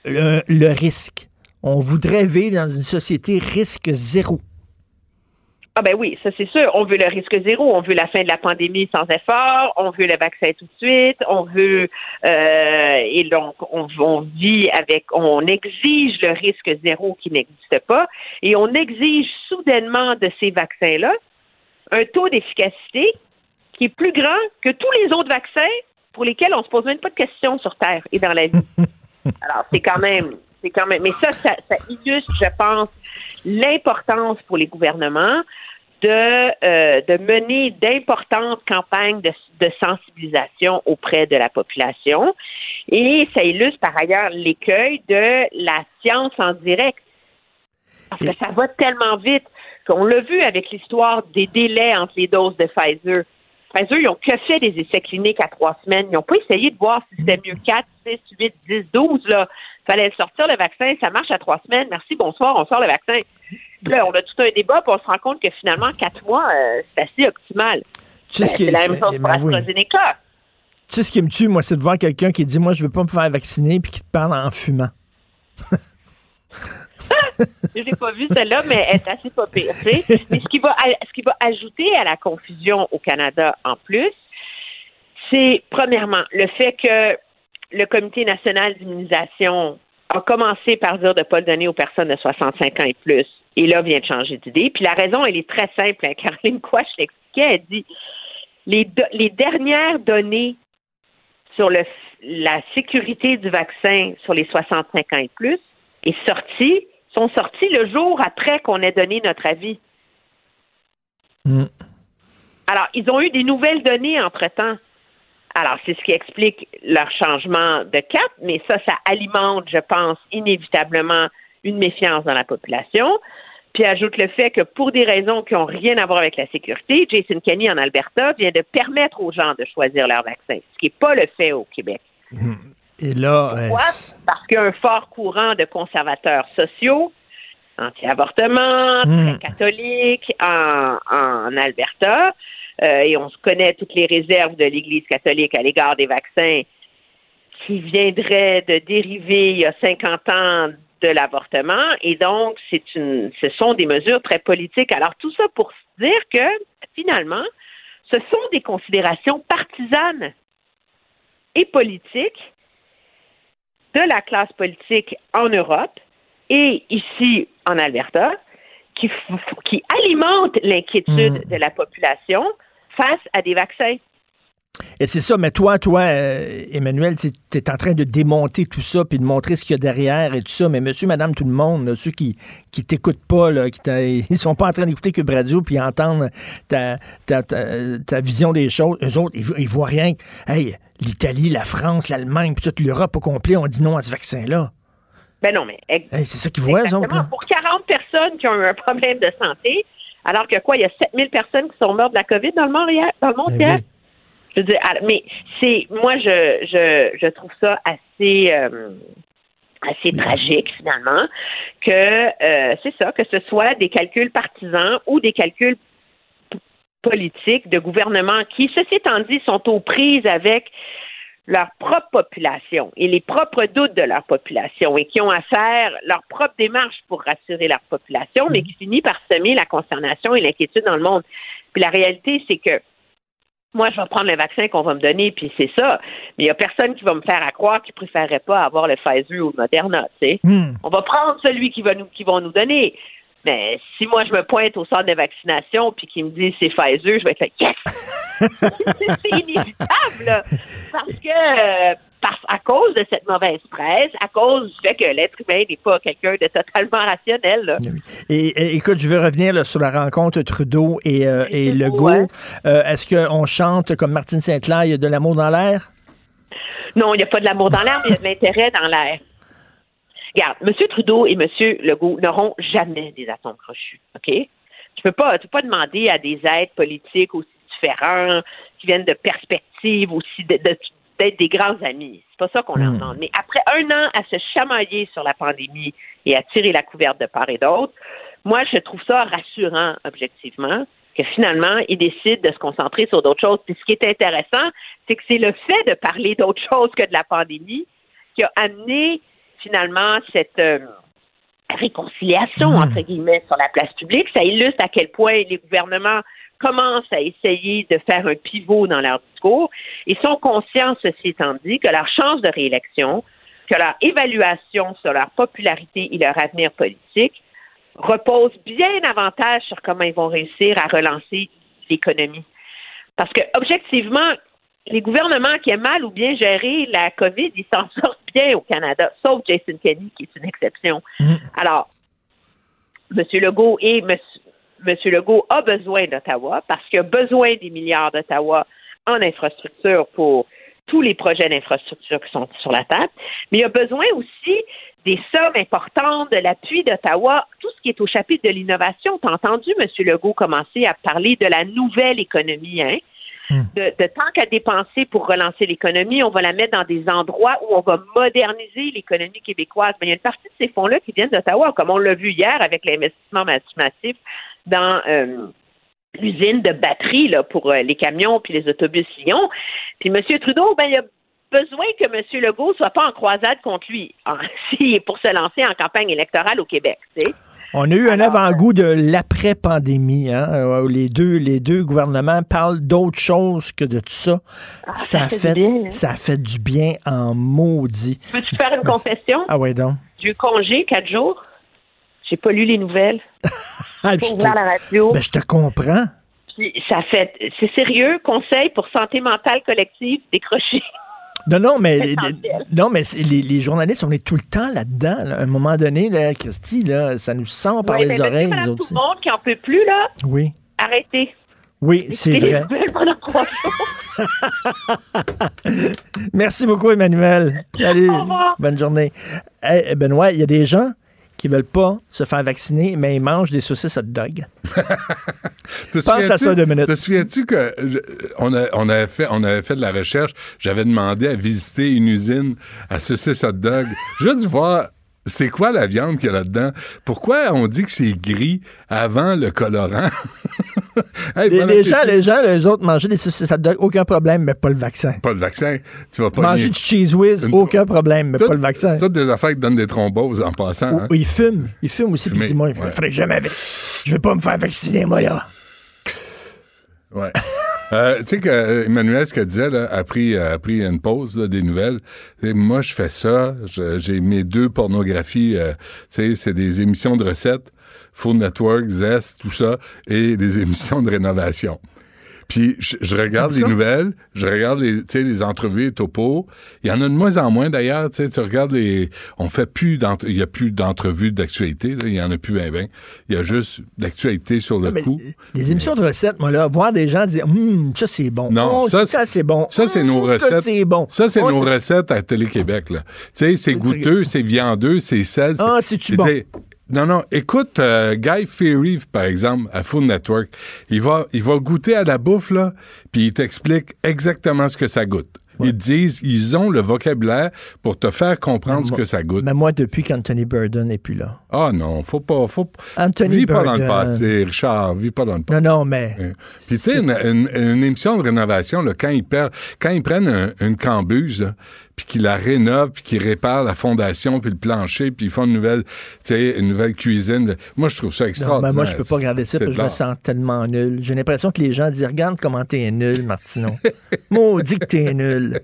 le, le risque? On voudrait vivre dans une société risque zéro. Ah ben oui, ça c'est sûr. On veut le risque zéro, on veut la fin de la pandémie sans effort, on veut le vaccin tout de suite, on veut euh, et donc on, on vit avec, on exige le risque zéro qui n'existe pas et on exige soudainement de ces vaccins-là un taux d'efficacité qui est plus grand que tous les autres vaccins pour lesquels on se pose même pas de questions sur Terre et dans la vie. Alors c'est quand même, c'est quand même, mais ça, ça, ça illustre, je pense, l'importance pour les gouvernements de, euh, de mener d'importantes campagnes de, de sensibilisation auprès de la population. Et ça illustre par ailleurs l'écueil de la science en direct. Parce que ça va tellement vite qu'on l'a vu avec l'histoire des délais entre les doses de Pfizer. Pfizer, ils ont que fait des essais cliniques à trois semaines. Ils n'ont pas essayé de voir si c'était mieux 4, 6, 8, 10, 12. Là. Fallait sortir le vaccin. Ça marche à trois semaines. Merci, bonsoir, on sort le vaccin. Là, on a tout un débat, puis on se rend compte que finalement, quatre mois, euh, c'est assez optimal. Tu sais ce Ben, qui c'est est- la même chose c'est- pour ben oui. Tu sais ce qui me tue, moi, c'est de voir quelqu'un qui dit Moi, je veux pas me faire vacciner, puis qui te parle en fumant. Je l'ai pas vu celle-là, mais elle est assez pas pire. tu sais. Mais ce qui va ce qui va ajouter à la confusion au Canada en plus, c'est premièrement le fait que le Comité national d'immunisation a commencé par dire de ne pas le donner aux personnes de 65 ans et plus. Et là, vient de changer d'idée. Puis la raison, elle est très simple. hein. Caroline Quash l'expliquait. Elle dit les, do- les dernières données sur le, la sécurité du vaccin sur les 65 ans et plus est sortie, sont sorties le jour après qu'on ait donné notre avis. Mm. Alors, ils ont eu des nouvelles données entre-temps. Alors, c'est ce qui explique leur changement de cap, mais ça, ça alimente, je pense, inévitablement une méfiance dans la population. Puis ajoute le fait que pour des raisons qui n'ont rien à voir avec la sécurité, Jason Kenney en Alberta vient de permettre aux gens de choisir leur vaccin, ce qui n'est pas le fait au Québec. Et là, euh, Pourquoi? Parce qu'il y a un fort courant de conservateurs sociaux, anti-avortement, Hmm. très catholiques en, en Alberta. Euh, et on connaît toutes les réserves de l'Église catholique à l'égard des vaccins qui viendraient de dériver il y a 50 ans de l'avortement. Et donc, c'est une, ce sont des mesures très politiques. Alors, tout ça pour dire que, finalement, ce sont des considérations partisanes et politiques de la classe politique en Europe et ici en Alberta qui, qui alimentent l'inquiétude de la population face à des vaccins. Et c'est ça, mais toi, toi, euh, Emmanuel, tu es en train de démonter tout ça puis de montrer ce qu'il y a derrière et tout ça. Mais monsieur, madame, tout le monde, là, ceux qui qui t'écoutent pas, là, qui ils sont pas en train d'écouter Cube Radio puis entendre ta, ta, ta, ta vision des choses. Eux autres, ils, ils voient rien. Hey, l'Italie, la France, l'Allemagne, puis toute l'Europe au complet ont dit non à ce vaccin-là. Ben non, mais Hey, c'est ça qu'ils voient, eux autres. là. Pour 40 personnes qui ont eu un problème de santé, alors que quoi, il y a 7000 personnes qui sont mortes de la COVID dans le monde hier? Dans le monde Ben hier? oui. Je veux dire, ah, mais c'est moi je je je trouve ça assez euh, assez tragique finalement que euh, c'est ça que ce soit des calculs partisans ou des calculs politiques de gouvernement qui ceci étant dit sont aux prises avec leur propre population et les propres doutes de leur population et qui ont à faire leur propre démarche pour rassurer leur population, mais qui finit par semer la consternation et l'inquiétude dans le monde. Puis la réalité, c'est que moi, je vais prendre le vaccin qu'on va me donner, puis c'est ça. Mais il n'y a personne qui va me faire à croire qu'il ne préférerait pas avoir le Pfizer ou le Moderna, tu sais. Hmm. On va prendre celui qui va nous, qui vont nous donner. Mais si moi, je me pointe au centre de vaccination puis qu'ils me disent c'est Pfizer, je vais être là, yes! c'est inévitable, là. Parce que, euh, parce, à cause de cette mauvaise presse, à cause du fait que l'être humain n'est pas quelqu'un de totalement rationnel, là. Et, et, écoute, je veux revenir là, sur la rencontre Trudeau et, euh, et Legault. ouais. Euh, Est-ce qu'on chante comme Martine Saint-Clair, il y a de l'amour dans l'air? Non, il n'y a pas de l'amour dans l'air, mais il y a de l'intérêt dans l'air. Regarde, M. Trudeau et M. Legault n'auront jamais des atomes crochus, OK? Tu peux pas, tu peux pas demander à des êtres politiques aussi différents, qui viennent de perspectives aussi, de- de- d'être des grands amis. C'est pas ça qu'on leur demande. Mais après un an à se chamailler sur la pandémie et à tirer la couverte de part et d'autre, moi, je trouve ça rassurant, objectivement, que finalement, ils décident de se concentrer sur d'autres choses. Puis ce qui est intéressant, c'est que c'est le fait de parler d'autre chose que de la pandémie qui a amené finalement cette euh, réconciliation, entre guillemets, sur la place publique. Ça illustre à quel point les gouvernements commencent à essayer de faire un pivot dans leur discours et sont conscients, ceci étant dit, que leur chance de réélection, que leur évaluation sur leur popularité et leur avenir politique repose bien davantage sur comment ils vont réussir à relancer l'économie. Parce que, objectivement, les gouvernements qui aiment mal ou bien gérer la COVID, ils s'en sortent bien au Canada, sauf Jason Kenney, qui est une exception. Alors, M. Legault et M. Monsieur Legault a besoin d'Ottawa parce qu'il a besoin des milliards d'Ottawa en infrastructure pour tous les projets d'infrastructure qui sont sur la table, mais il a besoin aussi des sommes importantes, de l'appui d'Ottawa, tout ce qui est au chapitre de l'innovation. Tu as entendu M. Legault commencer à parler de la nouvelle économie, hein? De, de tant qu'à dépenser pour relancer l'économie, on va la mettre dans des endroits où on va moderniser l'économie québécoise. Mais il y a une partie de ces fonds-là qui viennent d'Ottawa, comme on l'a vu hier avec l'investissement massif dans euh, l'usine de batterie là, pour euh, les camions puis les autobus Lyon. Puis M. Trudeau, ben, il a besoin que M. Legault soit pas en croisade contre lui est pour se lancer en campagne électorale au Québec. Tu sais. On a eu un avant-goût de l'après-pandémie. Hein, où les, deux, les deux gouvernements parlent d'autre chose que de tout ça. ça, a fait fait, du bien, hein. ça a fait du bien en maudit. Peux-tu faire une confession? Ah ouais donc. J'ai eu congé quatre jours. J'ai pas lu les nouvelles. Ah, je te- la radio. ben, je te comprends. Puis ça fait. C'est sérieux. Conseil pour santé mentale collective décroché. Non, non, mais, Essentiel. non, mais les, les journalistes, on est tout le temps là-dedans. là. À un moment donné, là, Christy, là, ça nous sort par les oreilles, nous autres tout le monde qui en peut plus, là. Oui, arrêtez. oui, c'est les vrai. Merci beaucoup, Emmanuel. Salut. Au revoir. Bonne journée. Hey, Benoît, il y a des gens qui veulent pas se faire vacciner, mais ils mangent des saucisses hot dog. Pense à ça deux minutes. Te souviens-tu que je- on, a- on avait fait, on avait fait de la recherche, j'avais demandé à visiter une usine à saucisses hot dog. Je veux voir c'est quoi la viande qu'il y a là-dedans? Pourquoi on dit que c'est gris avant le colorant? Hey, Les, gens, les gens, les autres, manger des saucisses hot dog, aucun problème, mais pas le vaccin. Pas de vaccin. Tu vas pas Manger du cheese whiz, aucun problème, mais Tout- pas le vaccin. C'est toutes des affaires qui donnent des thromboses en passant. Ou- hein. ou il fume. Il fume aussi, puis il Fumer, dit, moi, je ouais. ferai jamais vac- Je vais pas me faire vacciner, moi, là. Ouais. Euh, tu sais que euh, Emmanuel, ce qu'elle disait, là, a pris, a pris une pause là, des nouvelles. Moi, je fais ça. J'ai mes deux pornographies. euh, c'est des émissions de recettes, Food Network, Zest, tout ça, et des émissions de rénovation. Puis je, je regarde les ça? nouvelles, je regarde les, tu sais, les entrevues et topos. Il y en a de moins en moins d'ailleurs. Tu sais, tu regardes les, on fait plus d'entre, il y a plus d'entrevues d'actualité. là, Il y en a plus ben ben. Il y a juste d'actualité sur le Mais coup. Les émissions de recettes, moi, là, voir des gens dire, hum, ça, c'est bon. Non, Oh, ça, ça, c'est bon. Ça, c'est nos Hum, ça, recettes. c'est bon. Ça, c'est Oh, nos recettes à Télé-Québec, là. Tu sais, c'est goûteux, c'est viandeux, c'est sel. Ah, c'est-tu Tu bon? Non, non. Écoute, euh, Guy Fieri, par exemple, à Food Network, il va, il va goûter à la bouffe, là, puis il t'explique exactement ce que ça goûte. Ils disent, ils ont le vocabulaire pour te faire comprendre ce que ça goûte. Mais moi, depuis qu'Anthony Burden n'est plus là. Ah non, faut pas, faut Anthony Vis pas dans le passé, Richard, vis pas dans le passé. Non, non, mais. Puis tu sais, une, une- une émission de rénovation, là, quand, ils perdent, quand ils prennent un- une cambuse, là, puis qu'ils la rénovent, puis qu'ils réparent la fondation, puis le plancher, puis ils font une nouvelle, tu sais, une nouvelle cuisine, moi, je trouve ça Non, extraordinaire. mais moi, je peux pas regarder ça parce que je me sens tellement nul. J'ai l'impression que les gens disent Regarde comment t'es nul, Martineau. Maudit que t'es nul.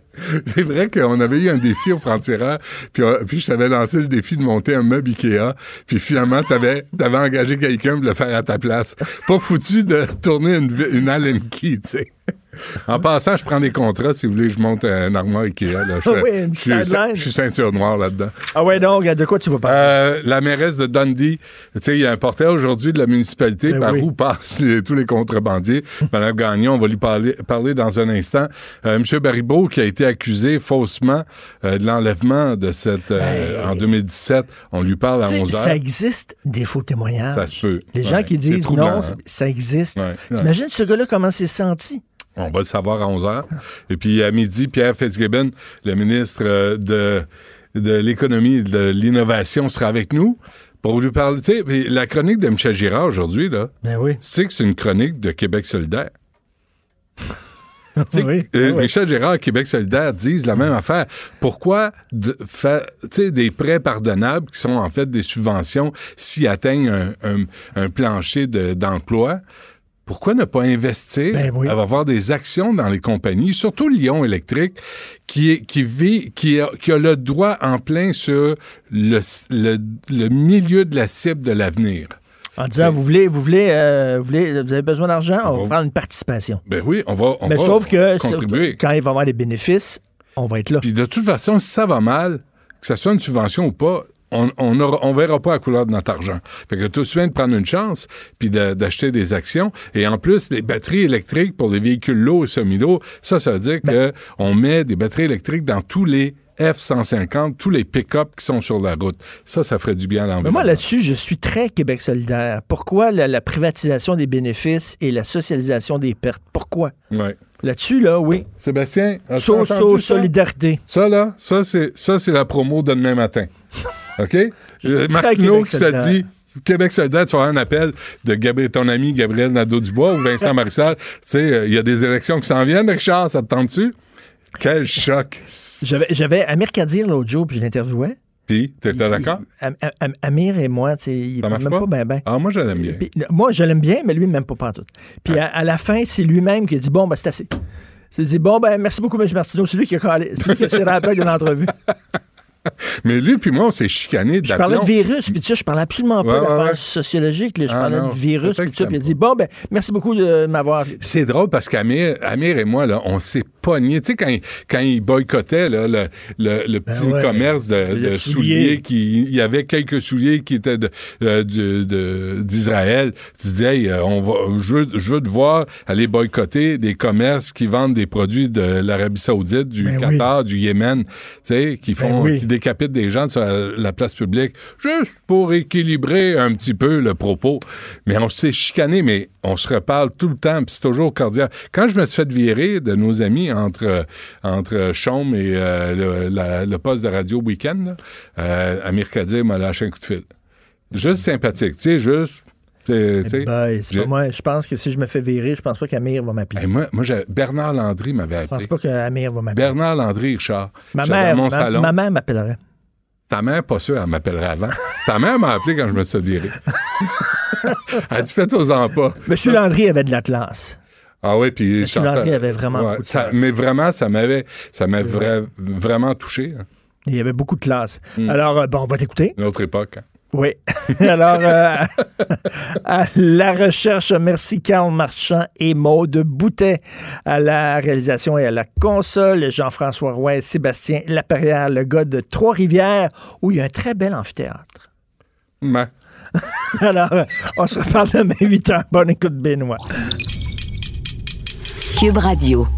C'est vrai qu'on avait eu un défi au frontières, puis, euh, puis je t'avais lancé le défi de monter un meuble Ikea, puis finalement, t'avais avais engagé quelqu'un pour le faire à ta place. Pas foutu de tourner une, une Allen Key, tu sais. En passant, je prends des contrats si vous voulez je monte un armoire Ikea. Là. Je, Ah oui, une je je suis ceinture noire là-dedans. Ah ouais, donc, de quoi tu vas parler? Euh, la mairesse de Dundee, tu sais, il y a un portrait aujourd'hui de la municipalité Ben par oui. où passent les- tous les contrebandiers? Madame Gagnon, on va lui parler, parler dans un instant. Euh, Monsieur Baribeau, qui a été accusé faussement euh, de l'enlèvement de cette euh, en 2017, on lui parle à Tu sais, 11 heures. ça existe des faux témoignages. Ça se peut. Les Ouais, gens qui disent troublant, non, hein. ça existe. Ouais, ouais. T'imagines ce gars-là comment s'est senti? On va le savoir à 11 heures. Et puis à midi, Pierre Fitzgibbon, le ministre euh, de, de l'économie et de l'innovation, sera avec nous pour lui parler. Tu sais, la chronique de Michel Girard aujourd'hui, là, Ben oui. tu sais que c'est une chronique de Québec solidaire. Tu sais, Oui, euh, ben oui. Michel Gérard et Québec solidaire disent la même affaire. Pourquoi de sais, des prêts pardonnables qui sont en fait des subventions s'ils atteignent un, un- un plancher de- d'emploi? Pourquoi ne pas investir, Ben avoir des actions dans les compagnies, surtout Lyon Électrique, qui, est, qui, vit, qui, a, qui a le droit en plein sur le, le, le milieu de la cible de l'avenir? En disant, vous voulez, vous voulez, euh, vous voulez, vous avez besoin d'argent, on, va va- prendre une participation. Ben oui, on va, on Mais va sauf que contribuer. quand il va y avoir des bénéfices, on va être là. Puis de toute façon, si ça va mal, que ça soit une subvention ou pas, on, on, aura- on verra pas la couleur de notre argent. Fait que tout bien de prendre une chance, puis de- d'acheter des actions. Et en plus, les batteries électriques pour les véhicules lourds et semi-lourds, ça, ça veut dire Ben que on met des batteries électriques dans tous les F-150, tous les pick-up qui sont sur la route. Ça, ça ferait du bien à Mais l'environnement. moi, là-dessus, je suis très Québec solidaire. Pourquoi la, la privatisation des bénéfices et la socialisation des pertes? Pourquoi? Ouais. Là-dessus, là, oui. Sébastien, So, ça? solidarité. Ça, là, ça, c'est la promo de demain matin. OK? Euh, Martineau qui s'est solidaire. dit. Québec solidaire, tu vas avoir un appel de Gabriel, ton ami Gabriel Nadeau-Dubois ou Vincent Marissal. Tu sais, euh, il y a des élections qui s'en viennent, Richard, ça te tente-tu? Quel choc! J'avais, Amir Kadir l'autre jour, puis je l'interviewais. Puis, t'étais d'accord? Am- Am- Amir et moi, tu sais, il même pas? pas? Bien, bien. Ah, moi, je l'aime bien. Moi, je l'aime bien, mais lui, même pas partout. Puis à, à la fin, c'est lui-même qui a dit Bon, ben, c'est assez. C'est dit Bon, ben, merci beaucoup, M. Martineau. C'est lui qui a calé. C'est lui qui a plaque de l'entrevue. Mais lui, puis moi, on s'est chicané de Je parlais de virus, puis tu sais, je parlais absolument pas Ouais, d'affaires ouais. sociologiques. là. Je Ah, parlais non. de virus, puis ça. Puis il a dit Bon, ben, merci beaucoup de m'avoir. C'est drôle parce qu'Amir Amir et moi, là, on s'est pognés. Tu sais, quand, il- quand il boycottait là, le, le, le petit Ben ouais. commerce de, souliers, qui, il y avait quelques souliers qui étaient de- euh, du- de- d'Israël. Tu disais, hey, euh, on va, je, veux, je veux te voir aller boycotter des commerces qui vendent des produits de l'Arabie Saoudite, du Ben Qatar, du Yémen, tu sais, qui font, oui. qui décapitent des gens sur la, la place publique, juste pour équilibrer un petit peu le propos. Mais on s'est chicané, mais on se reparle tout le temps, puis c'est toujours cordial. Quand je me suis fait virer de nos amis entre, entre Chaume et euh, le, poste de radio week-end, euh, Amir Kadir m'a lâché un coup de fil. Juste sympathique, tu sais, juste... tu sais, Ben, pas moi. Je pense que si je me fais virer, je pense pas qu'Amir va m'appeler. Hey, moi, Bernard Landry m'avait Je pense appelé. pas qu'Amir va m'appeler. Bernard Landry, Richard. Ma mère, mon ma, salon. ma mère m'appellerait. Ta mère, pas sûr, elle m'appellerait avant. Ta mère m'a appelé quand je me suis viré. elle dit, faites-aux-en pas. Monsieur Landry avait de la classe. Ah oui, puis... Monsieur Landry avait vraiment ça-. Mais vraiment, ça m'avait ça m'avait vra- vraiment touché. hein. Il y avait beaucoup de classe. Hmm. Alors, euh, bon, on va t'écouter. Une autre époque. hein. Oui. Alors, euh, à la recherche, merci Carl Marchand et Maude Boutet. À la réalisation et à la console, Jean-François Roy et Sébastien Laperrière, le gars de Trois-Rivières, où il y a un très bel amphithéâtre. Mais- Alors, on se reparle demain 8 h. Bonne écoute, Benoît. Cube Radio.